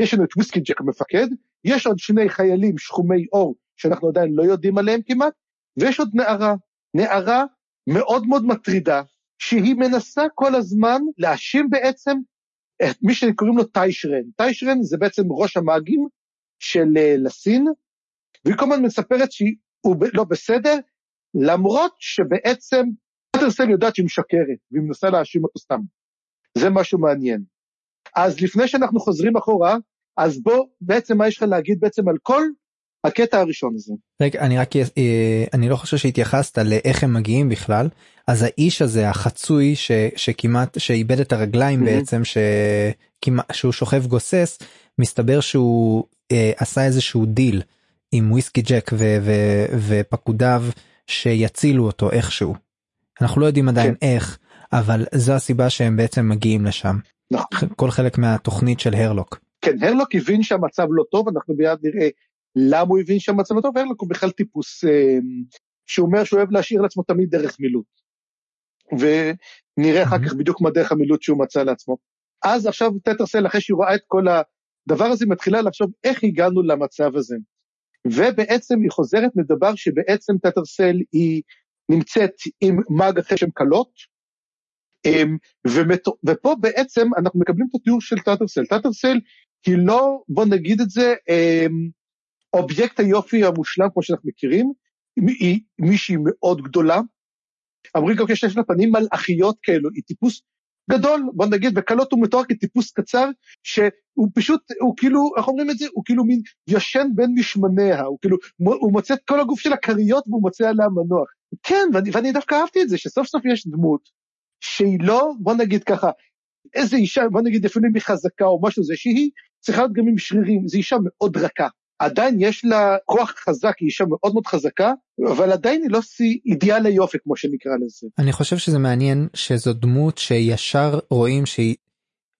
Speaker 2: יש לנו את וויסקי ג'ק המפקד, יש עוד שני חיילים שחומי אור שאנחנו עדיין לא יודעים עליהם כמעט, ויש עוד נערה, נערה מאוד מאוד מטרידה, שהיא מנסה כל הזמן להאשים בעצם את מי שקוראים לו טיישרן. טיישרן זה בעצם ראש המאגים של אה, לסין, והיא כל הזמן מספרת שהוא לא בסדר, למרות שבעצם פטרסל יודעת שהיא משקרת, והיא מנסה להאשים אותו סתם. זה משהו מעניין. אז לפני שאנחנו חוזרים אחורה, אז בוא, בעצם מה יש לך להגיד בעצם על כל הקטע הראשון הזה.
Speaker 1: רגע, אני רק, אה, אני לא חושב שהתייחסת לאיך הם מגיעים בכלל, אז האיש הזה החצוי ש, שכמעט, שאיבד את הרגליים mm-hmm. בעצם, שכמעט, שהוא שוכב גוסס, מסתבר שהוא אה, עשה איזשהו דיל עם וויסקי ג'ק ו, ו, ופקודיו שיצילו אותו איכשהו. אנחנו לא יודעים עדיין כן. איך, אבל זו הסיבה שהם בעצם מגיעים לשם. נכון. כל חלק מהתוכנית של הרלוק.
Speaker 2: כן, הרלוק הבין שהמצב לא טוב, אנחנו ביד נראה למה הוא הבין שהמצב לא טוב, הרלוק הוא בכלל טיפוס אה, שהוא אומר שהוא אוהב להשאיר לעצמו תמיד דרך מילוט. ונראה אחר כך בדיוק מה דרך המילוט שהוא מצא לעצמו. אז עכשיו טטרסל, אחרי שהיא רואה את כל הדבר הזה, מתחילה לחשוב איך הגענו למצב הזה. ובעצם היא חוזרת מדבר שבעצם טטרסל היא נמצאת עם מאג אחד בשם קלות, אמ, ופה בעצם אנחנו מקבלים את התיאור של טאטרסייל. טאטרסייל היא לא, בוא נגיד את זה, אמ, אובייקט היופי המושלם כמו שאנחנו מכירים, היא מישהי מאוד גדולה. אומרים גם שיש לה פנים מלאכיות כאלו, היא טיפוס גדול, בוא נגיד, וקלות הוא מתואר כטיפוס קצר, שהוא פשוט, הוא כאילו, איך אומרים את זה? הוא כאילו מין ישן בין משמניה, הוא כאילו, הוא מוצא את כל הגוף של הכריות והוא מוצא עליה מנוח. כן, ואני, ואני דווקא אהבתי את זה, שסוף סוף יש דמות שהיא לא, בוא נגיד ככה, איזה אישה, בוא נגיד אפילו אם היא חזקה או משהו זה, שהיא צריכה להיות גם עם שרירים, זו אישה מאוד רכה. עדיין יש לה כוח חזק, היא אישה מאוד מאוד חזקה, אבל עדיין היא לא שיא אידיאל היופי כמו שנקרא לזה.
Speaker 1: אני חושב שזה מעניין שזו דמות שישר רואים שהיא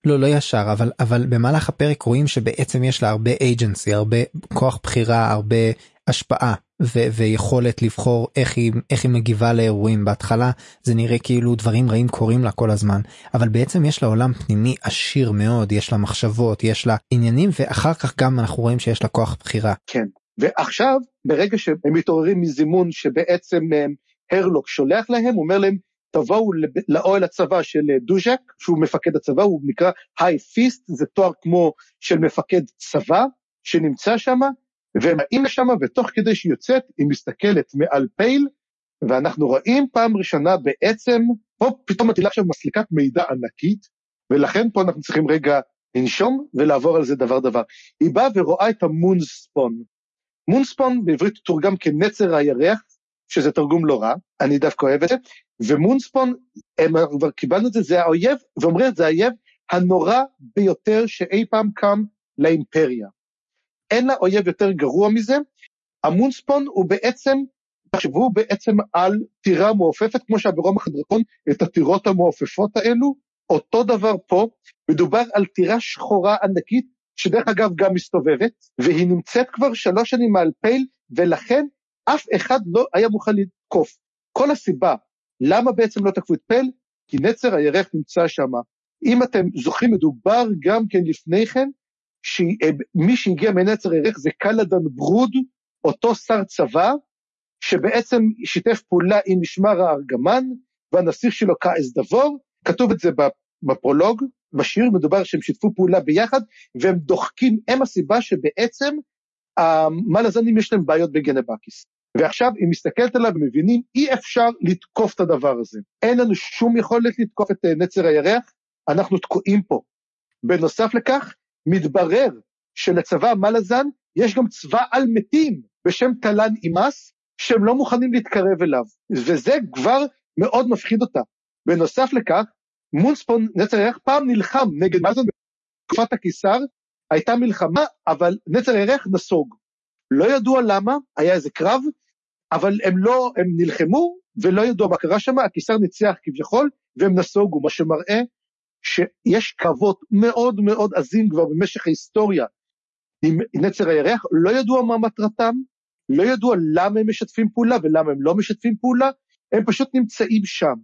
Speaker 1: לא לא ישר אבל אבל במהלך הפרק רואים שבעצם יש לה הרבה אייג'נסי הרבה כוח בחירה הרבה השפעה ויכולת לבחור איך היא איך היא מגיבה לאירועים. בהתחלה זה נראה כאילו דברים רעים קורים לה כל הזמן אבל בעצם יש לה עולם פנימי עשיר מאוד יש לה מחשבות יש לה עניינים ואחר כך גם אנחנו רואים שיש לה כוח בחירה.
Speaker 2: כן. ועכשיו ברגע שהם מתעוררים מזימון שבעצם הרלוק שולח להם אומר להם תבואו לאוהל הצבא של דוז'ק שהוא מפקד הצבא הוא נקרא היי פיסט זה תואר כמו של מפקד צבא שנמצא שם והם באים לשם ותוך כדי שהיא יוצאת היא מסתכלת מעל פייל ואנחנו רואים פעם ראשונה בעצם פה פתאום מטילה עכשיו מסליקת מידע ענקית ולכן פה אנחנו צריכים רגע לנשום ולעבור על זה דבר דבר. היא באה ורואה את המונספון. מונספון בעברית תורגם כנצר הירח שזה תרגום לא רע, אני דווקא אוהב את זה, ומונספון, הם כבר קיבלנו את זה, זה האויב, ואומרים זה האויב הנורא ביותר שאי פעם קם לאימפריה. אין לה אויב יותר גרוע מזה, המונספון הוא בעצם, תחשבו בעצם על טירה מעופפת, כמו שהיה ברומח הדרקון, את הטירות המעופפות האלו, אותו דבר פה, מדובר על טירה שחורה ענקית, שדרך אגב גם מסתובבת, והיא נמצאת כבר שלוש שנים מעל פייל, ולכן אף אחד לא היה מוכן לתקוף. כל הסיבה, למה בעצם לא תקפו את פל? כי נצר הירח נמצא שם. אם אתם זוכרים, מדובר גם כן לפני כן, שמי שהגיע מנצר הירח זה קלדן ברוד, אותו שר צבא, שבעצם שיתף פעולה עם משמר הארגמן, והנסיך שלו כעס דבור, כתוב את זה בפרולוג, בשיר מדובר שהם שיתפו פעולה ביחד, והם דוחקים, הם הסיבה שבעצם המלאזנים יש להם בעיות בגנבקיס. ועכשיו היא מסתכלת עליו ומבינים אי אפשר לתקוף את הדבר הזה. אין לנו שום יכולת לתקוף את אה, נצר הירח, אנחנו תקועים פה. בנוסף לכך, מתברר שלצבא מלאזן יש גם צבא על מתים בשם טלן אימאס, שהם לא מוכנים להתקרב אליו, וזה כבר מאוד מפחיד אותה. בנוסף לכך, מונספון נצר פעם נלחם נגד מלאזן בתקופת הקיסר, הייתה מלחמה, אבל נצר הירח נסוג. לא ידוע למה, היה איזה קרב, אבל הם לא, הם נלחמו ולא ידעו מה קרה שם, הקיסר ניצח כביכול, והם נסוגו, מה שמראה שיש קרבות מאוד מאוד עזים כבר במשך ההיסטוריה. עם נצר הירח, לא ידוע מה מטרתם, לא ידוע למה הם משתפים פעולה ולמה הם לא משתפים פעולה, הם פשוט נמצאים שם,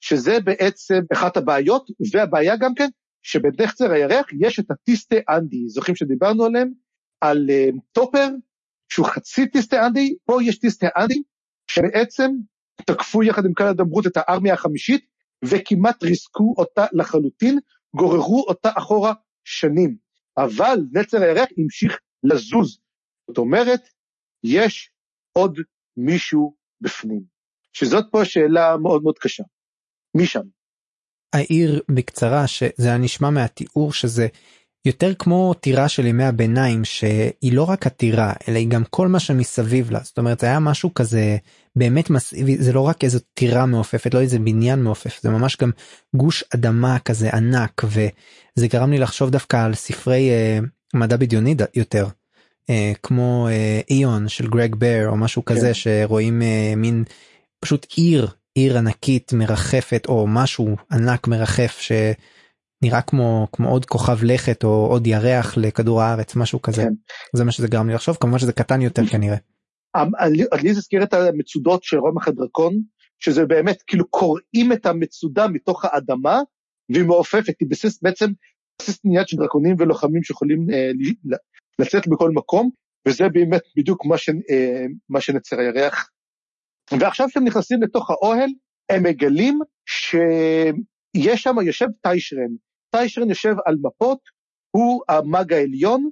Speaker 2: שזה בעצם אחת הבעיות, והבעיה גם כן, שבנצר הירח יש את הטיסטה אנדי, זוכרים שדיברנו עליהם? על uh, טופר, שהוא חצי טיסטה אנדי, פה יש טיסטה אנדי, שבעצם תקפו יחד עם קנדה ברוט את הארמיה החמישית, וכמעט ריסקו אותה לחלוטין, גוררו אותה אחורה שנים. אבל נצר הירח המשיך לזוז. זאת אומרת, יש עוד מישהו בפנים. שזאת פה שאלה מאוד מאוד קשה. מי שם?
Speaker 1: העיר בקצרה שזה היה נשמע מהתיאור שזה יותר כמו טירה של ימי הביניים שהיא לא רק הטירה אלא היא גם כל מה שמסביב לה זאת אומרת זה היה משהו כזה באמת מסיבי זה לא רק איזה טירה מעופפת לא איזה בניין מעופף זה ממש גם גוש אדמה כזה ענק וזה גרם לי לחשוב דווקא על ספרי uh, מדע בדיוני יותר uh, כמו uh, איון של גרג בר או משהו כזה כן. שרואים uh, מין פשוט עיר עיר ענקית מרחפת או משהו ענק מרחף שנראה כמו כמו עוד כוכב לכת או עוד ירח לכדור הארץ משהו כזה כן. זה מה שזה גרם לי לחשוב כמובן שזה קטן יותר כנראה.
Speaker 2: לי זה הזכיר את המצודות של רומח הדרקון שזה באמת כאילו קוראים את המצודה מתוך האדמה והיא מעופפת היא בסיס בעצם בסיס עניין של דרקונים ולוחמים שיכולים אה, לצאת בכל מקום וזה באמת בדיוק מה, ש, אה, מה שנצר הירח ועכשיו כשהם נכנסים לתוך האוהל, הם מגלים שיש שם, יושב טיישרן. טיישרן יושב על מפות, הוא המאג העליון,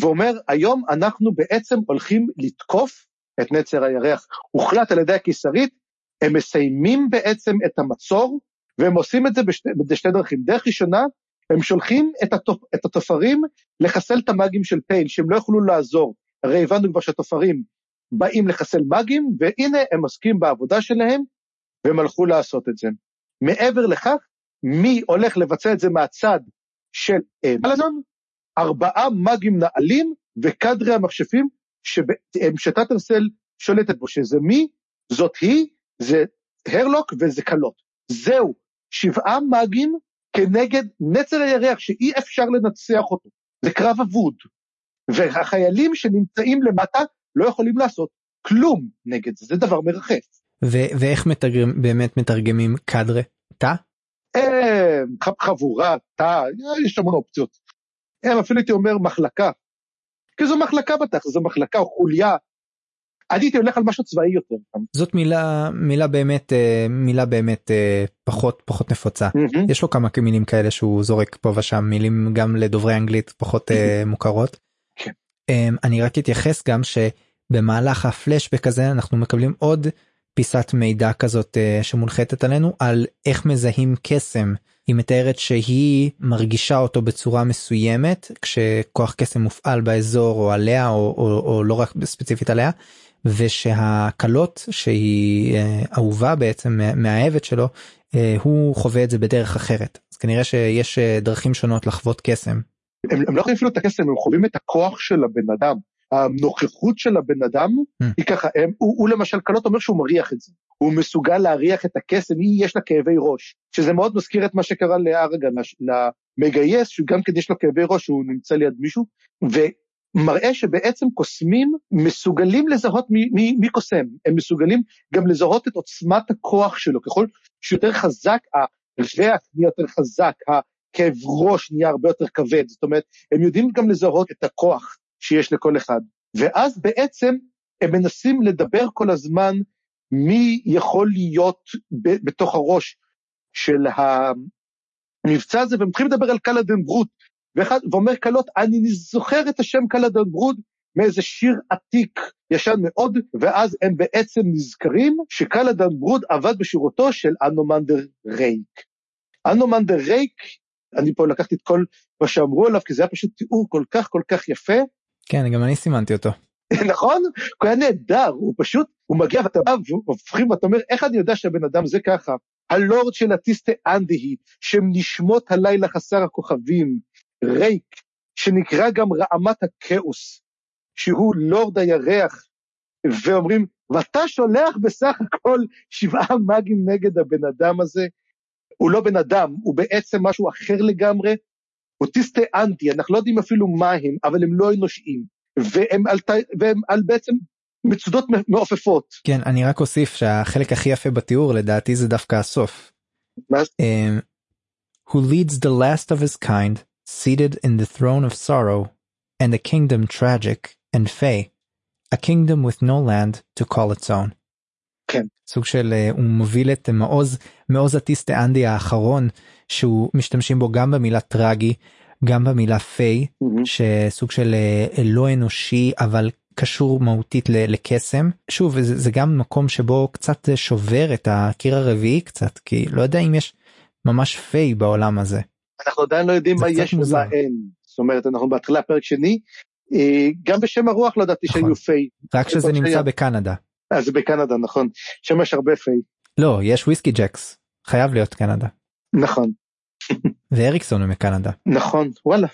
Speaker 2: ואומר, היום אנחנו בעצם הולכים לתקוף את נצר הירח. הוחלט על ידי הקיסרית, הם מסיימים בעצם את המצור, והם עושים את זה בשתי, בשתי דרכים. דרך ראשונה, הם שולחים את, התופ, את התופרים לחסל את המאגים של פייל, שהם לא יוכלו לעזור. הרי הבנו כבר שהתופרים באים לחסל מאגים, והנה הם עוסקים בעבודה שלהם, והם הלכו לעשות את זה. מעבר לכך, מי הולך לבצע את זה מהצד של אלזון? ארבעה מאגים נעלים וקדרי המכשפים שטאטרסל שולטת בו, שזה מי? זאת היא, זה הרלוק וזה קלות. זהו, שבעה מאגים כנגד נצר הירח שאי אפשר לנצח אותו. זה קרב אבוד. והחיילים שנמצאים למטה לא יכולים לעשות כלום נגד זה, זה דבר מרחף.
Speaker 1: ו- ואיך מתרגם, באמת מתרגמים קאדרה? תא?
Speaker 2: אה, חבורה, תא, יש המון אופציות. הם אפילו הייתי אומר מחלקה. כי זו מחלקה בטח, זו מחלקה או חוליה. אני הייתי הולך על משהו צבאי יותר.
Speaker 1: זאת מילה מילה באמת אה, מילה באמת אה, פחות פחות נפוצה mm-hmm. יש לו כמה מילים כאלה שהוא זורק פה ושם מילים גם לדוברי אנגלית פחות mm-hmm. מוכרות. Okay. כן. אמ, אני רק אתייחס גם שבמהלך הפלשבק הזה אנחנו מקבלים עוד פיסת מידע כזאת שמונחתת עלינו על איך מזהים קסם. היא מתארת שהיא מרגישה אותו בצורה מסוימת כשכוח קסם מופעל באזור או עליה או, או, או לא רק ספציפית עליה ושהקלות שהיא אה, אהובה בעצם מהאהבת שלו אה, הוא חווה את זה בדרך אחרת. אז כנראה שיש אה, דרכים שונות לחוות קסם.
Speaker 2: הם, הם לא חווים אפילו את הקסם הם חווים את הכוח של הבן אדם הנוכחות של הבן אדם mm. היא ככה, הם, הוא, הוא למשל קלות אומר שהוא מריח את זה, הוא מסוגל להריח את הקסם, היא יש לה כאבי ראש, שזה מאוד מזכיר את מה שקרה לארגן, למגייס, שגם כן יש לו כאבי ראש, שהוא נמצא ליד מישהו, ומראה שבעצם קוסמים מסוגלים לזהות מי, קוסם, הם מסוגלים גם לזהות את עוצמת הכוח שלו, ככל שיותר חזק, הריח נהיה יותר חזק, הכאב ראש נהיה הרבה יותר כבד, זאת אומרת, הם יודעים גם לזהות את הכוח שיש לכל אחד. ואז בעצם הם מנסים לדבר כל הזמן מי יכול להיות ב- בתוך הראש של המבצר הזה, והם מתחילים לדבר על קלאדן ברוד, ואחד, ואומר קלות, אני זוכר את השם קלאדן ברוד מאיזה שיר עתיק ישן מאוד, ואז הם בעצם נזכרים שקלאדן ברוד עבד בשירותו של אנומנדר רייק. אנומנדר רייק, אני פה לקחתי את כל מה שאמרו עליו, כי זה היה פשוט תיאור כל כך כל כך יפה,
Speaker 1: כן גם אני סימנתי אותו.
Speaker 2: נכון? הוא היה נהדר, הוא פשוט, הוא מגיע ואתה בא והופכים ואתה אומר איך אני יודע שהבן אדם זה ככה? הלורד של הטיסטה אנדהי, נשמות הלילה חסר הכוכבים, ריק, שנקרא גם רעמת הכאוס, שהוא לורד הירח, ואומרים, ואתה שולח בסך הכל שבעה מאגים נגד הבן אדם הזה? הוא לא בן אדם, הוא בעצם משהו אחר לגמרי, אוטיסטי אנטי, אנחנו לא יודעים אפילו מה הם, אבל הם לא אנושיים, והם על, והם על בעצם מצודות מעופפות.
Speaker 1: כן, אני רק אוסיף שהחלק הכי יפה בתיאור לדעתי זה דווקא הסוף.
Speaker 2: מה?
Speaker 1: Um, who leads the last of his kind, seated in the throne of sorrow, and a kingdom tragic and fey, a kingdom with no land to call its own.
Speaker 2: כן.
Speaker 1: סוג של uh, הוא מוביל את מעוז מעוז הטיסטה אנדי האחרון שהוא משתמשים בו גם במילה טרגי גם במילה פיי mm-hmm. שסוג של uh, לא אנושי אבל קשור מהותית לקסם שוב זה, זה גם מקום שבו קצת שובר את הקיר הרביעי קצת כי לא יודע אם יש ממש פיי בעולם הזה.
Speaker 2: אנחנו עדיין לא יודעים מה יש ומה אין זאת אומרת אנחנו בהתחלה פרק שני אה, גם בשם הרוח לא ידעתי נכון. שהיו פיי.
Speaker 1: רק שזה נמצא שהיה... בקנדה.
Speaker 2: אה, זה בקנדה, נכון. שם יש הרבה פיי.
Speaker 1: לא, יש וויסקי ג'קס. חייב להיות קנדה.
Speaker 2: נכון.
Speaker 1: ואריקסון הוא מקנדה.
Speaker 2: נכון, וואלה.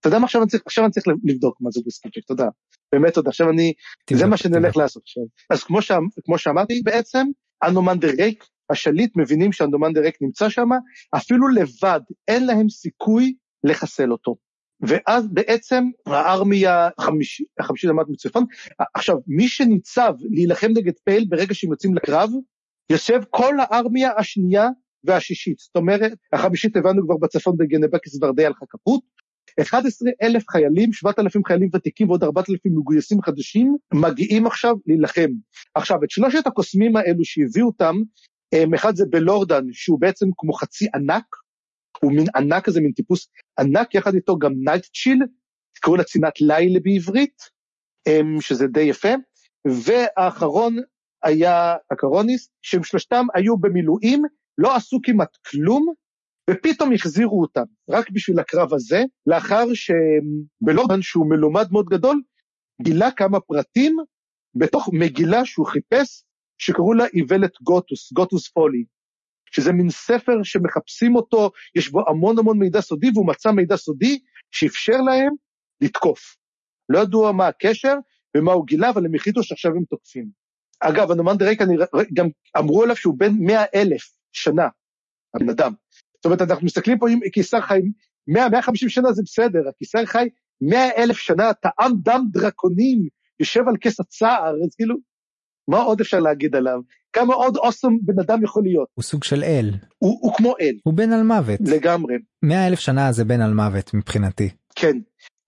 Speaker 2: אתה יודע מה עכשיו אני צריך, עכשיו אני צריך לבדוק מה זה וויסקי ג'קס, תודה. באמת תודה, עכשיו אני, תבדוק, זה מה שאני הולך לעשות עכשיו. אז כמו, ש... כמו שאמרתי בעצם, אנומנדר רייק, השליט מבינים שאנומנדר רייק נמצא שם, אפילו לבד אין להם סיכוי לחסל אותו. ואז בעצם הארמיה החמישית למד מצפון, עכשיו מי שניצב להילחם נגד פייל ברגע שהם יוצאים לקרב, יושב כל הארמיה השנייה והשישית, זאת אומרת החמישית הבנו כבר בצפון בגנבקיס ורדיה על חכפות, 11 אלף חיילים, 7,000 חיילים ותיקים ועוד 4,000 מגויסים חדשים מגיעים עכשיו להילחם. עכשיו את שלושת הקוסמים האלו שהביאו אותם, אחד זה בלורדן שהוא בעצם כמו חצי ענק, הוא מין ענק כזה, מין טיפוס ענק, יחד איתו גם נייט צ'יל, קראו לה צינת לילה בעברית, אמ, שזה די יפה, והאחרון היה א'קרוניס, שהם שלושתם היו במילואים, לא עשו כמעט כלום, ופתאום החזירו אותם, רק בשביל הקרב הזה, לאחר שבלורדן, שהוא מלומד מאוד גדול, גילה כמה פרטים בתוך מגילה שהוא חיפש, שקראו לה איוולת גוטוס, Gothos' Folly, שזה מין ספר שמחפשים אותו, יש בו המון המון מידע סודי, והוא מצא מידע סודי שאפשר להם לתקוף. לא ידוע מה הקשר ומה הוא גילה, אבל הם החליטו שעכשיו הם תוקפים. אגב, הנומן דה ריק, גם אמרו עליו שהוא בן מאה אלף שנה, הבן אדם. זאת אומרת, אנחנו מסתכלים פה, אם קיסר חי 100, 150 שנה זה בסדר, הקיסר חי 100 אלף שנה, טעם דם דרקונים, יושב על כס הצער, אז כאילו, מה עוד אפשר להגיד עליו? כמה עוד אוסם בן אדם יכול להיות?
Speaker 1: הוא סוג של אל.
Speaker 2: הוא, הוא כמו אל.
Speaker 1: הוא בן על מוות.
Speaker 2: לגמרי.
Speaker 1: 100 אלף שנה זה בן על מוות מבחינתי.
Speaker 2: כן.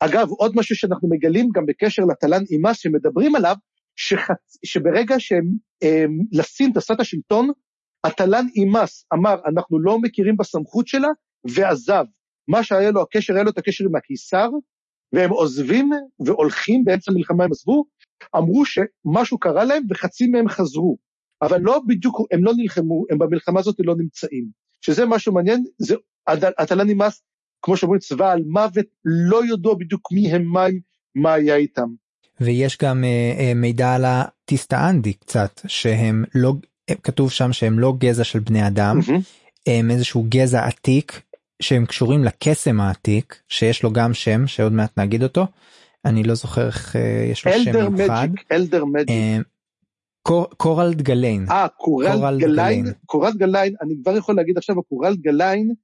Speaker 2: אגב, עוד משהו שאנחנו מגלים גם בקשר לתלן אימס שמדברים עליו, שחצ... שברגע שהם הם, לסין תעשת השלטון, התלן אימס אמר, אנחנו לא מכירים בסמכות שלה, ועזב. מה שהיה לו הקשר, היה לו את הקשר עם הקיסר, והם עוזבים והולכים, באמצע המלחמה הם עזבו, אמרו שמשהו קרה להם וחצי מהם חזרו. אבל לא בדיוק, הם לא נלחמו, הם במלחמה הזאת לא נמצאים. שזה משהו מעניין, זה התלן אימס, כמו שאומרים, צבא על מוות, לא ידוע בדיוק מי הם, מה, מה היה איתם.
Speaker 1: ויש גם אה, אה, מידע על הטיסטאנדי קצת, שהם לא, כתוב שם שהם לא גזע של בני אדם, mm-hmm. הם איזשהו גזע עתיק שהם קשורים לקסם העתיק שיש לו גם שם שעוד מעט נגיד אותו אני לא זוכר איך uh, יש לו שם מיוחד.
Speaker 2: Elder magic.
Speaker 1: קורלד גליין.
Speaker 2: אה קורלד גליין. קורלד גליין אני כבר יכול להגיד עכשיו קורלד גליין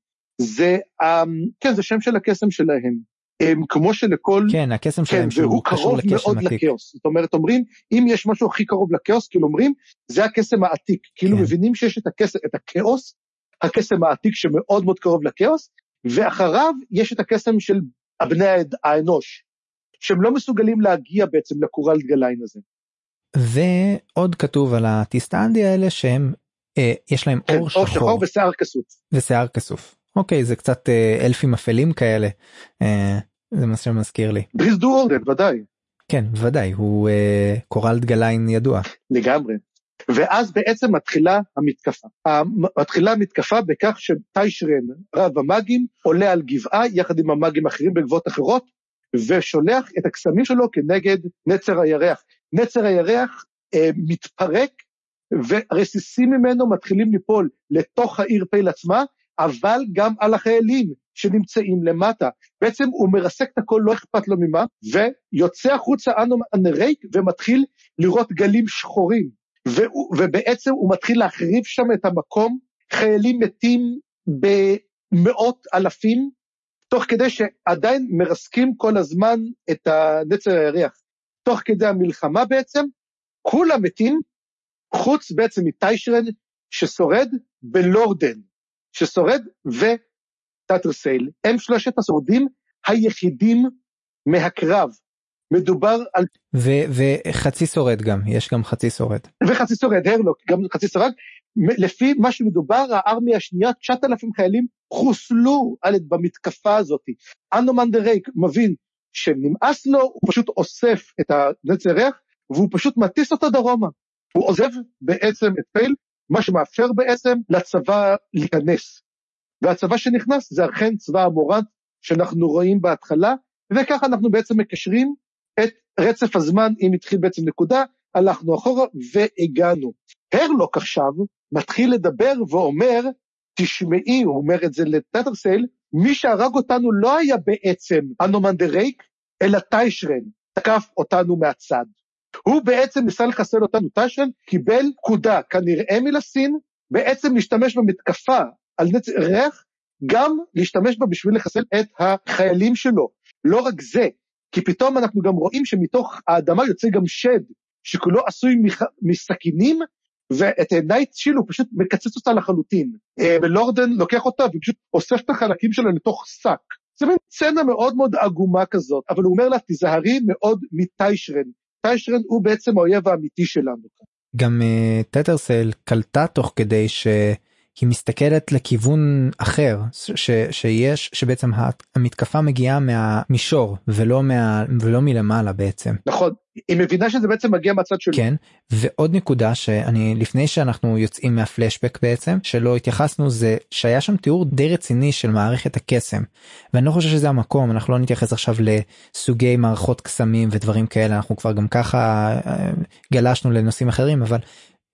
Speaker 2: זה um, כן זה שם של הקסם שלהם. הם כמו שלכל
Speaker 1: כן הקסם שלהם
Speaker 2: כן, שהוא קשור לקסם עתיק. לכאוס. זאת אומרת אומרים אם יש משהו הכי קרוב לכאוס כאילו אומרים זה הקסם העתיק כאילו כן. מבינים שיש את הקסם את הכאוס הקסם העתיק שמאוד מאוד קרוב לכאוס, ואחריו יש את הקסם של הבני האנוש, שהם לא מסוגלים להגיע בעצם לקורלד גליין הזה.
Speaker 1: ועוד כתוב על הטיסטה אנדי האלה שהם, אה, יש להם כן, עור שחור. שחור
Speaker 2: ושיער כסוף.
Speaker 1: ושיער כסוף. אוקיי, זה קצת אה, אלפים אפלים כאלה, אה, זה מה שמזכיר לי.
Speaker 2: דריזט דו אורדן, ודאי.
Speaker 1: כן, ודאי, הוא אה, קורלד גליין ידוע.
Speaker 2: לגמרי. ואז בעצם מתחילה המתקפה. מתחילה המתקפה בכך שטיישרן, רב המאגים, עולה על גבעה יחד עם המאגים האחרים בגבעות אחרות, ושולח את הקסמים שלו כנגד נצר הירח. נצר הירח אה, מתפרק, ורסיסים ממנו מתחילים ליפול לתוך העיר פייל עצמה, אבל גם על החיילים שנמצאים למטה. בעצם הוא מרסק את הכל, לא אכפת לו ממה, ויוצא החוצה אנומנדר רייק ומתחיל לראות גלים שחורים. והוא, ובעצם הוא מתחיל להחריב שם את המקום, חיילים מתים במאות אלפים, תוך כדי שעדיין מרסקים כל הזמן את הנצר הירח. תוך כדי המלחמה בעצם, כולם מתים, חוץ בעצם מטיישרן ששורד בלורדן, ששורד וטאטרסייל. הם שלושת השורדים היחידים מהקרב. מדובר על...
Speaker 1: ו- וחצי שורד גם, יש גם חצי שורד.
Speaker 2: וחצי שורד, הרלוק, גם חצי שורד. לפי מה שמדובר, הארמיה השנייה, 9,000 חיילים חוסלו על, במתקפה הזאת. אנומנדר רייק מבין שנמאס לו, הוא פשוט אוסף את הנצר הירח, והוא פשוט מטיס אותו דרומה. הוא עוזב בעצם את פייל, מה שמאפשר בעצם לצבא להיכנס. והצבא שנכנס זה אכן צבא המורנט שאנחנו רואים בהתחלה, וככה אנחנו בעצם מקשרים את רצף הזמן, אם התחיל בעצם נקודה, הלכנו אחורה והגענו. הרלוק עכשיו מתחיל לדבר ואומר, תשמעי, הוא אומר את זה לטטרסל, מי שהרג אותנו לא היה בעצם אנומן דה רייק, אלא טיישרן, תקף אותנו מהצד. הוא בעצם ניסה לחסל אותנו, טיישרן קיבל פקודה, כנראה מלסין, בעצם להשתמש במתקפה על נצר הירח, גם להשתמש בה בשביל לחסל את החיילים שלו. לא רק זה, כי פתאום אנחנו גם רואים שמתוך האדמה יוצא גם שד, שכולו עשוי מח... מסכינים, ואת נייט שיל הוא פשוט מקצץ אותה לחלוטין. אה, ולורדן לוקח אותה ופשוט אוסף את החלקים שלה לתוך שק. זה מין סצנה מאוד מאוד עגומה כזאת, אבל הוא אומר לה, תיזהרי מאוד מטיישרן. טיישרן הוא בעצם האויב האמיתי שלנו.
Speaker 1: גם uh, טטרסל קלטה תוך כדי ש... היא מסתכלת לכיוון אחר ש, שיש שבעצם המתקפה מגיעה מהמישור ולא מה ולא מלמעלה בעצם.
Speaker 2: נכון היא מבינה שזה בעצם מגיע מהצד שלי.
Speaker 1: כן ועוד נקודה שאני לפני שאנחנו יוצאים מהפלשבק בעצם שלא התייחסנו זה שהיה שם תיאור די רציני של מערכת הקסם ואני לא חושב שזה המקום אנחנו לא נתייחס עכשיו לסוגי מערכות קסמים ודברים כאלה אנחנו כבר גם ככה אה, גלשנו לנושאים אחרים אבל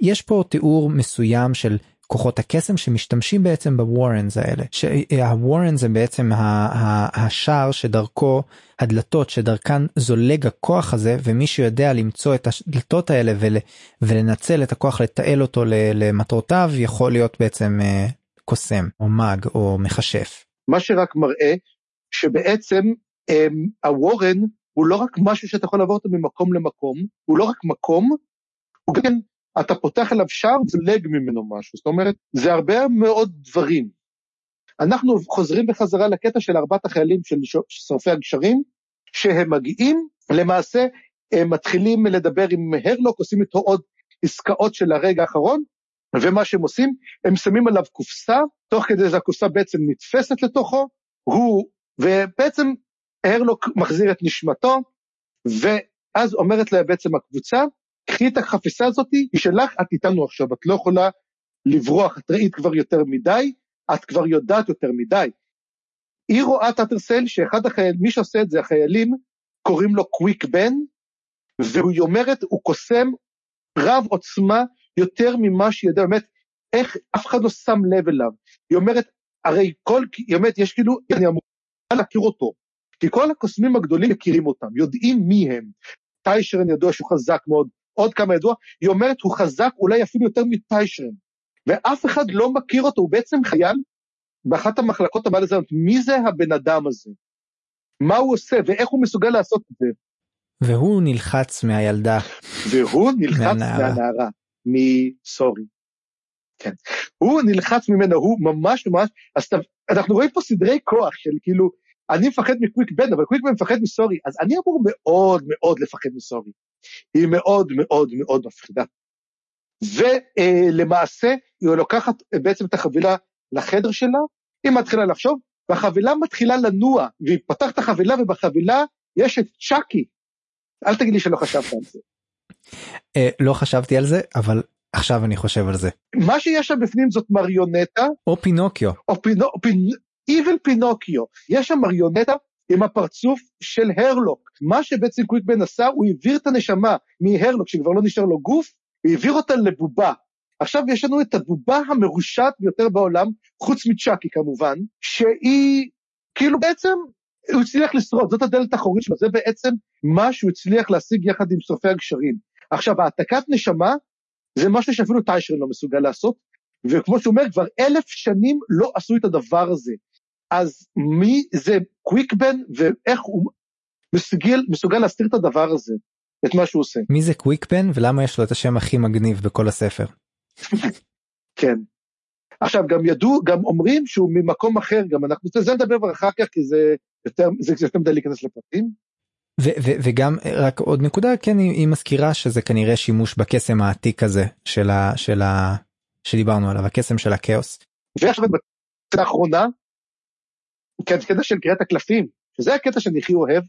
Speaker 1: יש פה תיאור מסוים של כוחות הקסם שמשתמשים בעצם בוורנס האלה שהוורנס זה בעצם השער שדרכו הדלתות שדרכן זולג הכוח הזה ומי שיודע למצוא את הדלתות האלה ול, ולנצל את הכוח לתעל אותו למטרותיו יכול להיות בעצם אה, קוסם או מאג או מכשף.
Speaker 2: מה שרק מראה שבעצם אמ, הוורן הוא לא רק משהו שאתה יכול לעבור אותו ממקום למקום הוא לא רק מקום הוא גם אתה פותח אליו שער וזולג ממנו משהו, זאת אומרת, זה הרבה מאוד דברים. אנחנו חוזרים בחזרה לקטע של ארבעת החיילים של שרפי הגשרים, שהם מגיעים, למעשה הם מתחילים לדבר עם הרלוק, עושים איתו עוד עסקאות של הרגע האחרון, ומה שהם עושים, הם שמים עליו קופסה, תוך כדי זה הקופסה בעצם נתפסת לתוכו, הוא, ובעצם הרלוק מחזיר את נשמתו, ואז אומרת לה בעצם הקבוצה, קחי את החפיסה הזאתי, היא שלך, את איתנו עכשיו, את לא יכולה לברוח, את ראית כבר יותר מדי, את כבר יודעת יותר מדי. היא רואה טאטרסל שאחד החיילים, מי שעושה את זה, החיילים, קוראים לו קוויק בן, והיא אומרת, הוא קוסם רב עוצמה יותר ממה שהיא יודעת, באמת, איך אף אחד לא שם לב אליו. היא אומרת, הרי כל, היא אומרת, יש כאילו, אני אמורה להכיר אותו, כי כל הקוסמים הגדולים מכירים אותם, יודעים מי הם. טיישרן ידוע שהוא חזק מאוד, עוד כמה ידוע, היא אומרת הוא חזק אולי אפילו יותר מטיישרן, ואף אחד לא מכיר אותו, הוא בעצם חייל באחת המחלקות לזה, מי זה הבן אדם הזה? מה הוא עושה ואיך הוא מסוגל לעשות את זה?
Speaker 1: והוא נלחץ מהילדה.
Speaker 2: והוא נלחץ מהנערה, מסורי. כן. הוא נלחץ ממנו, הוא ממש ממש, אז אנחנו רואים פה סדרי כוח של כאילו, אני מפחד מקוויק בן, אבל קוויק בן מפחד מסורי, אז אני אמור מאוד מאוד לפחד מסורי. היא מאוד מאוד מאוד מפחידה. ולמעשה היא לוקחת בעצם את החבילה לחדר שלה, היא מתחילה לחשוב, והחבילה מתחילה לנוע, והיא פותחת את החבילה ובחבילה יש את צ'אקי. אל תגיד לי שלא חשבת על זה.
Speaker 1: אה, לא חשבתי על זה, אבל עכשיו אני חושב על זה.
Speaker 2: מה שיש שם בפנים זאת מריונטה.
Speaker 1: או פינוקיו.
Speaker 2: או פינו... איבל פינוקיו. יש שם מריונטה עם הפרצוף של הרלוק. מה שבעצם קוויקבן עשה, הוא העביר את הנשמה מהרלוק, שכבר לא נשאר לו גוף, הוא העביר אותה לבובה. עכשיו יש לנו את הבובה המרושעת ביותר בעולם, חוץ מצ'אקי כמובן, שהיא כאילו בעצם, הוא הצליח לשרוד, זאת הדלת האחורית שלו, זה בעצם מה שהוא הצליח להשיג יחד עם שורפי הגשרים. עכשיו, העתקת נשמה זה משהו שאפילו טיישרן לא מסוגל לעשות, וכמו שהוא אומר, כבר אלף שנים לא עשו את הדבר הזה. אז מי זה קוויקבן ואיך הוא מסוגל, מסוגל להסתיר את הדבר הזה, את מה שהוא עושה.
Speaker 1: מי זה קוויקבן ולמה יש לו את השם הכי מגניב בכל הספר.
Speaker 2: כן. עכשיו גם ידעו, גם אומרים שהוא ממקום אחר, גם אנחנו, זה נדבר אחר כך כי זה יותר, זה יותר מדי להיכנס לפרטים.
Speaker 1: וגם רק עוד נקודה כן היא, היא מזכירה שזה כנראה שימוש בקסם העתיק הזה של ה... של ה... שדיברנו עליו הקסם של הכאוס.
Speaker 2: ועכשיו האחרונה קטע של קריאת הקלפים, שזה הקטע שאני הכי אוהב,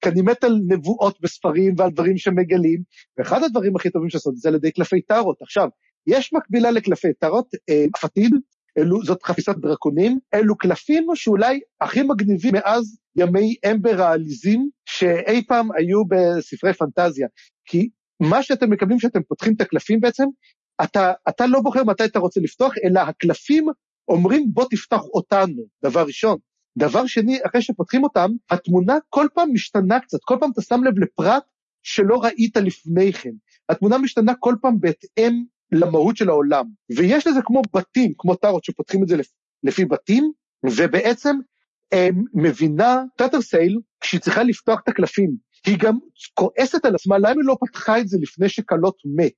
Speaker 2: כי אני מת על נבואות בספרים ועל דברים שמגלים, ואחד הדברים הכי טובים שעשות זה על ידי קלפי טארות. עכשיו, יש מקבילה לקלפי טארות, אה, פתיד, אלו, זאת חפיסת דרקונים, אלו קלפים שאולי הכי מגניבים מאז ימי אמבר העליזים שאי פעם היו בספרי פנטזיה. כי מה שאתם מקבלים כשאתם פותחים את הקלפים בעצם, אתה, אתה לא בוחר מתי אתה רוצה לפתוח, אלא הקלפים אומרים בוא תפתח אותנו, דבר ראשון. דבר שני, אחרי שפותחים אותם, התמונה כל פעם משתנה קצת, כל פעם אתה שם לב לפרט שלא ראית לפני כן. התמונה משתנה כל פעם בהתאם למהות של העולם. ויש לזה כמו בתים, כמו טארוט שפותחים את זה לפי בתים, ובעצם הם, מבינה טאטרסייל כשהיא צריכה לפתוח את הקלפים. היא גם כועסת על עצמה, למה היא לא פתחה את זה לפני שקלות מת?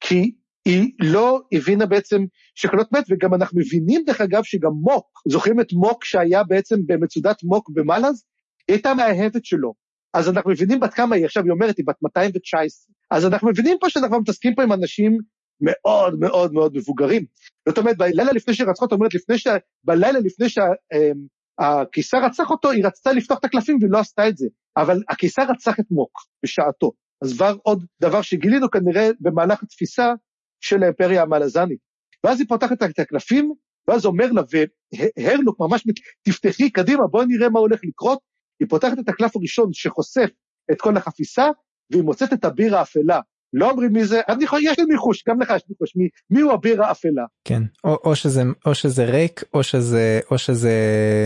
Speaker 2: כי היא לא הבינה בעצם שקלות מת, וגם אנחנו מבינים דרך אגב שגם מוק, זוכרים את מוק שהיה בעצם במצודת מוק במלאז? היא הייתה מהאהבת שלו. אז אנחנו מבינים בת כמה היא עכשיו, היא אומרת, היא בת 219. אז אנחנו מבינים פה שאנחנו מתעסקים פה עם אנשים מאוד מאוד מאוד מבוגרים. זאת אומרת, בלילה לפני שרצחה, זאת אומרת, לפני ש... בלילה לפני שהקיסר אמ, רצח אותו, היא רצתה לפתוח את הקלפים והיא לא עשתה את זה. אבל הקיסר רצח את מוק בשעתו. אז כבר עוד דבר שגילינו כנראה במהלך התפיסה של האימפריה המלזנית. ואז היא פותחת את הקלפים, ואז אומר לה, והרלוק ממש, תפתחי קדימה, בואי נראה מה הולך לקרות. היא פותחת את הקלף הראשון שחושף את כל החפיסה, והיא מוצאת את הביר האפלה. לא אומרים מי זה, אני יכול, יש לי ניחוש, גם לך יש ניחוש, מי, מי הוא הביר האפלה.
Speaker 1: כן, או, או, שזה, או שזה ריק, או שזה, או שזה,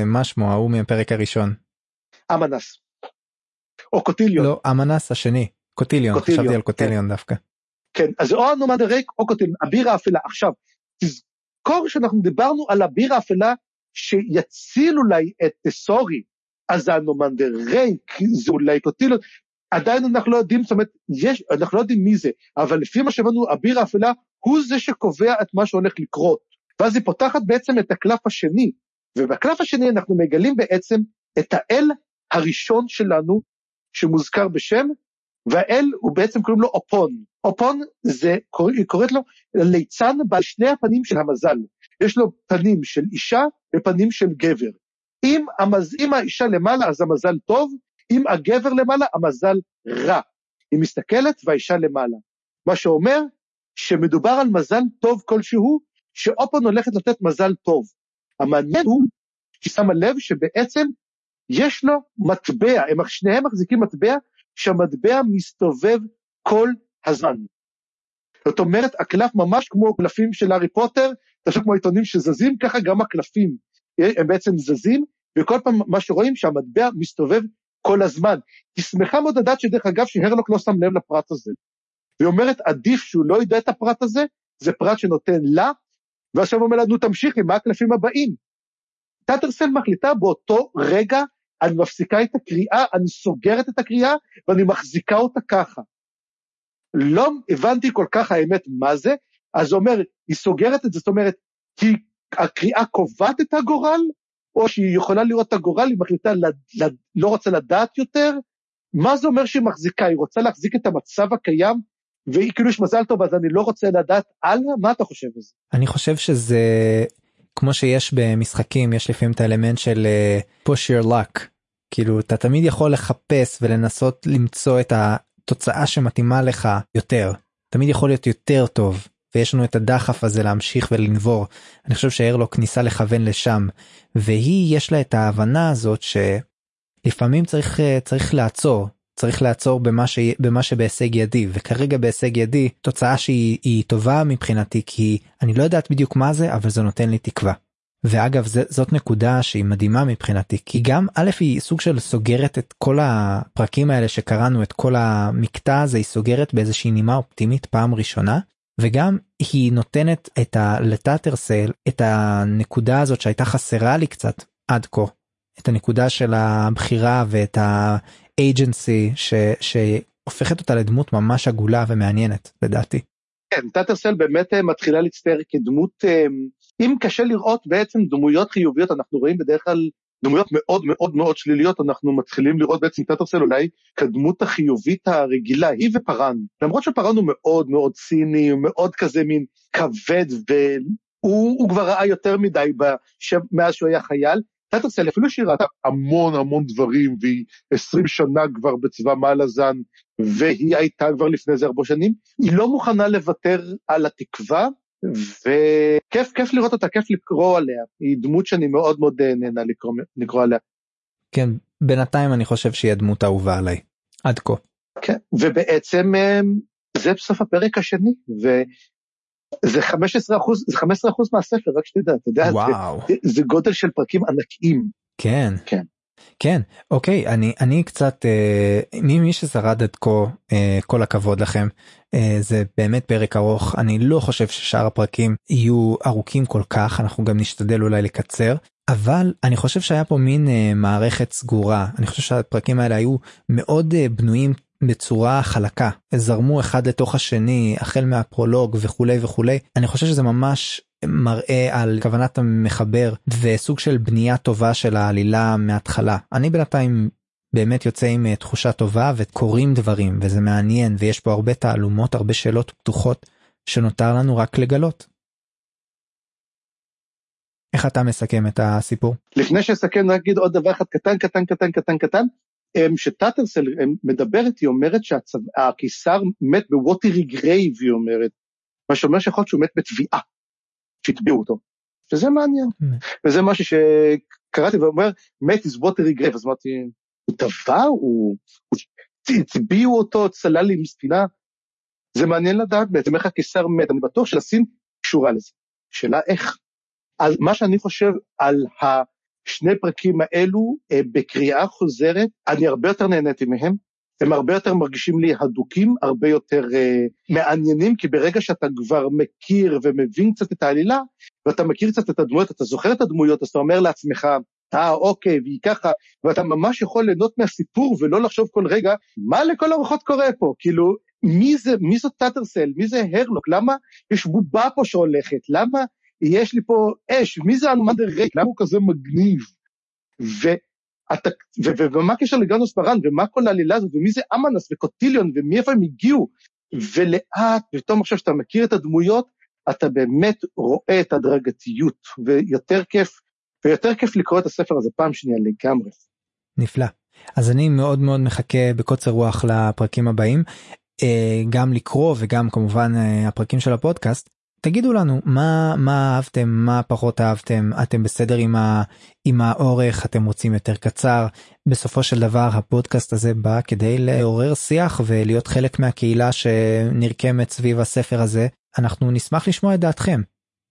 Speaker 1: מה שמו, ההוא מהפרק הראשון.
Speaker 2: אמנס. או קוטיליון.
Speaker 1: לא, אמנס השני, קוטיליון, קוטיליון חשבתי על קוטיליון כן. דווקא.
Speaker 2: כן, אז או הנומד ריק או קוטיליון, הביר האפלה. עכשיו, תזכור שאנחנו דיברנו על הביר האפלה שיציל אולי את סורי, אז הנומנדר ריק זה אולי קוטיליון, עדיין אנחנו לא יודעים, זאת אומרת, יש, אנחנו לא יודעים מי זה, אבל לפי מה שהבנו, אביר האפלה הוא זה שקובע את מה שהולך לקרות. ואז היא פותחת בעצם את הקלף השני, ובקלף השני אנחנו מגלים בעצם את האל הראשון שלנו, שמוזכר בשם, והאל הוא בעצם קוראים לו אופון. אופון זה, היא קוראת לו ליצן בעל שני הפנים של המזל. יש לו פנים של אישה ופנים של גבר. אם, המז... אם האישה למעלה אז המזל טוב, אם הגבר למעלה, המזל רע. היא מסתכלת והאישה למעלה. מה שאומר שמדובר על מזל טוב כלשהו, שאופן הולכת לתת מזל טוב. המעניין הוא שהיא שמה לב שבעצם יש לו מטבע, הם שניהם מחזיקים מטבע, שהמטבע מסתובב כל הזמן. זאת אומרת, הקלף ממש כמו קלפים של הארי פוטר, תחשוב כמו עיתונים שזזים, ככה גם הקלפים, הם בעצם זזים, וכל פעם מה שרואים שהמטבע מסתובב כל הזמן. היא שמחה מאוד לדעת שדרך אגב שהרלוק לא שם לב לפרט הזה. והיא אומרת עדיף שהוא לא ידע את הפרט הזה, זה פרט שנותן לה, ועכשיו אומר לנו תמשיכי, מה הקלפים הבאים? טאטרסל מחליטה באותו רגע, אני מפסיקה את הקריאה, אני סוגרת את הקריאה ואני מחזיקה אותה ככה. לא הבנתי כל כך האמת מה זה, אז הוא אומר, היא סוגרת את זה, זאת אומרת, כי הקריאה קובעת את הגורל, או שהיא יכולה לראות את הגורל, היא מחליטה, לד, לד, לא רוצה לדעת יותר, מה זה אומר שהיא מחזיקה? היא רוצה להחזיק את המצב הקיים, והיא כאילו יש מזל טוב, אז אני לא רוצה לדעת הלאה? מה אתה חושב על זה?
Speaker 1: אני חושב שזה כמו שיש במשחקים, יש לפעמים את האלמנט של uh, push your luck, כאילו אתה תמיד יכול לחפש ולנסות למצוא את התוצאה שמתאימה לך יותר, תמיד יכול להיות יותר טוב. ויש לנו את הדחף הזה להמשיך ולנבור. אני חושב שהרלוק ניסה לכוון לשם, והיא יש לה את ההבנה הזאת שלפעמים צריך אה, צריך לעצור. צריך לעצור במה, ש... במה שבהישג ידי וכרגע בהישג ידי תוצאה שהיא טובה מבחינתי כי אני לא יודעת בדיוק מה זה אבל זה נותן לי תקווה. ואגב זה, זאת נקודה שהיא מדהימה מבחינתי כי גם א' היא סוג של סוגרת את כל הפרקים האלה שקראנו את כל המקטע הזה היא סוגרת באיזושהי נימה אופטימית פעם ראשונה וגם היא נותנת את ה... לטאטרסל את הנקודה הזאת שהייתה חסרה לי קצת עד כה. את הנקודה של הבחירה ואת ש... שהופכת אותה לדמות ממש עגולה ומעניינת לדעתי.
Speaker 2: כן, טאטרסל באמת אה, מתחילה להצטייר כדמות, אה, אם קשה לראות בעצם דמויות חיוביות, אנחנו רואים בדרך כלל דמויות מאוד מאוד מאוד שליליות, אנחנו מתחילים לראות בעצם את טטרסל אולי כדמות החיובית הרגילה, היא ופארן. למרות שפארן הוא מאוד מאוד ציני, הוא מאוד כזה מין כבד, והוא כבר ראה יותר מדי בש... מאז שהוא היה חייל. טטרסל, אפילו שהיא ראתה המון המון דברים, והיא עשרים שנה כבר בצבא מלאזן, והיא הייתה כבר לפני זה הרבה שנים, היא לא מוכנה לוותר על התקווה, וכיף כיף לראות אותה, כיף לקרוא עליה, היא דמות שאני מאוד מאוד אה, נהנה לקרוא, לקרוא עליה.
Speaker 1: כן, בינתיים אני חושב שהיא הדמות האהובה עליי, עד כה.
Speaker 2: כן, ובעצם אה, זה בסוף הפרק השני, וזה 15 אחוז, זה 15 אחוז מהספר, רק שתדע, אתה יודע,
Speaker 1: וואו.
Speaker 2: זה, זה גודל של פרקים ענקיים.
Speaker 1: כן.
Speaker 2: כן.
Speaker 1: כן אוקיי אני אני קצת אה, ממי ששרד עד כה אה, כל הכבוד לכם אה, זה באמת פרק ארוך אני לא חושב ששאר הפרקים יהיו ארוכים כל כך אנחנו גם נשתדל אולי לקצר אבל אני חושב שהיה פה מין אה, מערכת סגורה אני חושב שהפרקים האלה היו מאוד אה, בנויים בצורה חלקה זרמו אחד לתוך השני החל מהפרולוג וכולי וכולי אני חושב שזה ממש מראה על כוונת המחבר וסוג של בנייה טובה של העלילה מההתחלה. אני בינתיים באמת יוצא עם אה, תחושה טובה וקורים דברים וזה מעניין ויש פה הרבה תעלומות הרבה שאלות פתוחות שנותר לנו רק לגלות. איך אתה מסכם את הסיפור?
Speaker 2: לפני שאסכם רק אגיד עוד דבר אחד קטן קטן קטן קטן קטן. שטאטרסל מדברת היא אומרת שהקיסר מת ב watery grave היא אומרת. מה שאומר שיכול להיות שהוא מת בתביעה. שהטביעו אותו. וזה מעניין. וזה משהו שקראתי ואומר מת is watery grave אז אמרתי הוא טבע הוא הצביעו אותו צלל עם ספינה. זה מעניין לדעת בעצם איך הקיסר מת אני בטוח שלסין קשורה לזה. שאלה איך. על מה שאני חושב על השני פרקים האלו אה, בקריאה חוזרת, אני הרבה יותר נהניתי מהם, הם הרבה יותר מרגישים לי הדוקים, הרבה יותר אה, מעניינים, כי ברגע שאתה כבר מכיר ומבין קצת את העלילה, ואתה מכיר קצת את הדמויות, אתה זוכר את הדמויות, אז אתה אומר לעצמך, אה אוקיי, והיא ככה, ואתה ממש יכול ליהנות מהסיפור ולא לחשוב כל רגע, מה לכל הרוחות קורה פה? כאילו, מי זה, מי זאת טאטרסל? מי זה הרלוק? למה יש בובה פה שהולכת? למה יש לי פה אש, מי זה אלמנדר ריק, למה הוא כזה מגניב? ואתה, ו, ו, ומה הקשר לגנוס ברן, ומה כל העלילה הזאת, ומי זה אמנס וקוטיליון, ומאיפה הם הגיעו? ולאט, פתאום עכשיו שאתה מכיר את הדמויות, אתה באמת רואה את הדרגתיות, ויותר כיף, ויותר כיף לקרוא את הספר הזה פעם שנייה לגמרי.
Speaker 1: נפלא. אז אני מאוד מאוד מחכה בקוצר רוח לפרקים הבאים, אה, גם לקרוא וגם כמובן אה, הפרקים של הפודקאסט. תגידו לנו מה מה אהבתם מה פחות אהבתם אתם בסדר עם, ה, עם האורך אתם רוצים יותר קצר בסופו של דבר הפודקאסט הזה בא כדי לעורר שיח ולהיות חלק מהקהילה שנרקמת סביב הספר הזה אנחנו נשמח לשמוע את דעתכם.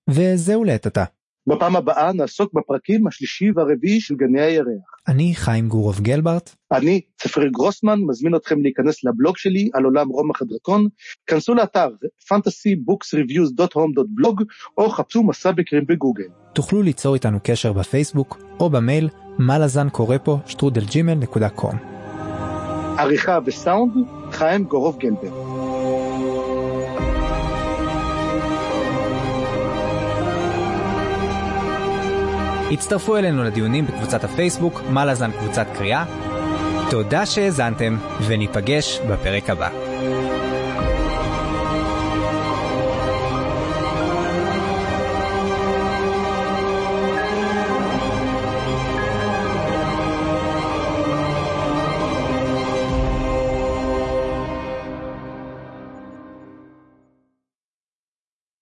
Speaker 1: וזהו לעת עתה.
Speaker 2: בפעם הבאה נעסוק בפרקים השלישי והרביעי של גני הירח.
Speaker 1: אני חיים גורוב גלברט.
Speaker 2: אני צפריר גרוסמן, מזמין אתכם להיכנס לבלוג שלי על עולם רומח הדרקון. כנסו לאתר fantasybooksreviews.home.blog או חפשו מסע בקרים בגוגל.
Speaker 1: תוכלו ליצור איתנו קשר בפייסבוק או במייל מה לזן קורא פה שטרודלג'ימל.קום.
Speaker 2: עריכה וסאונד חיים גורוב גלברט.
Speaker 1: הצטרפו אלינו לדיונים בקבוצת הפייסבוק, מה לזן קבוצת קריאה. תודה שהאזנתם, וניפגש בפרק הבא.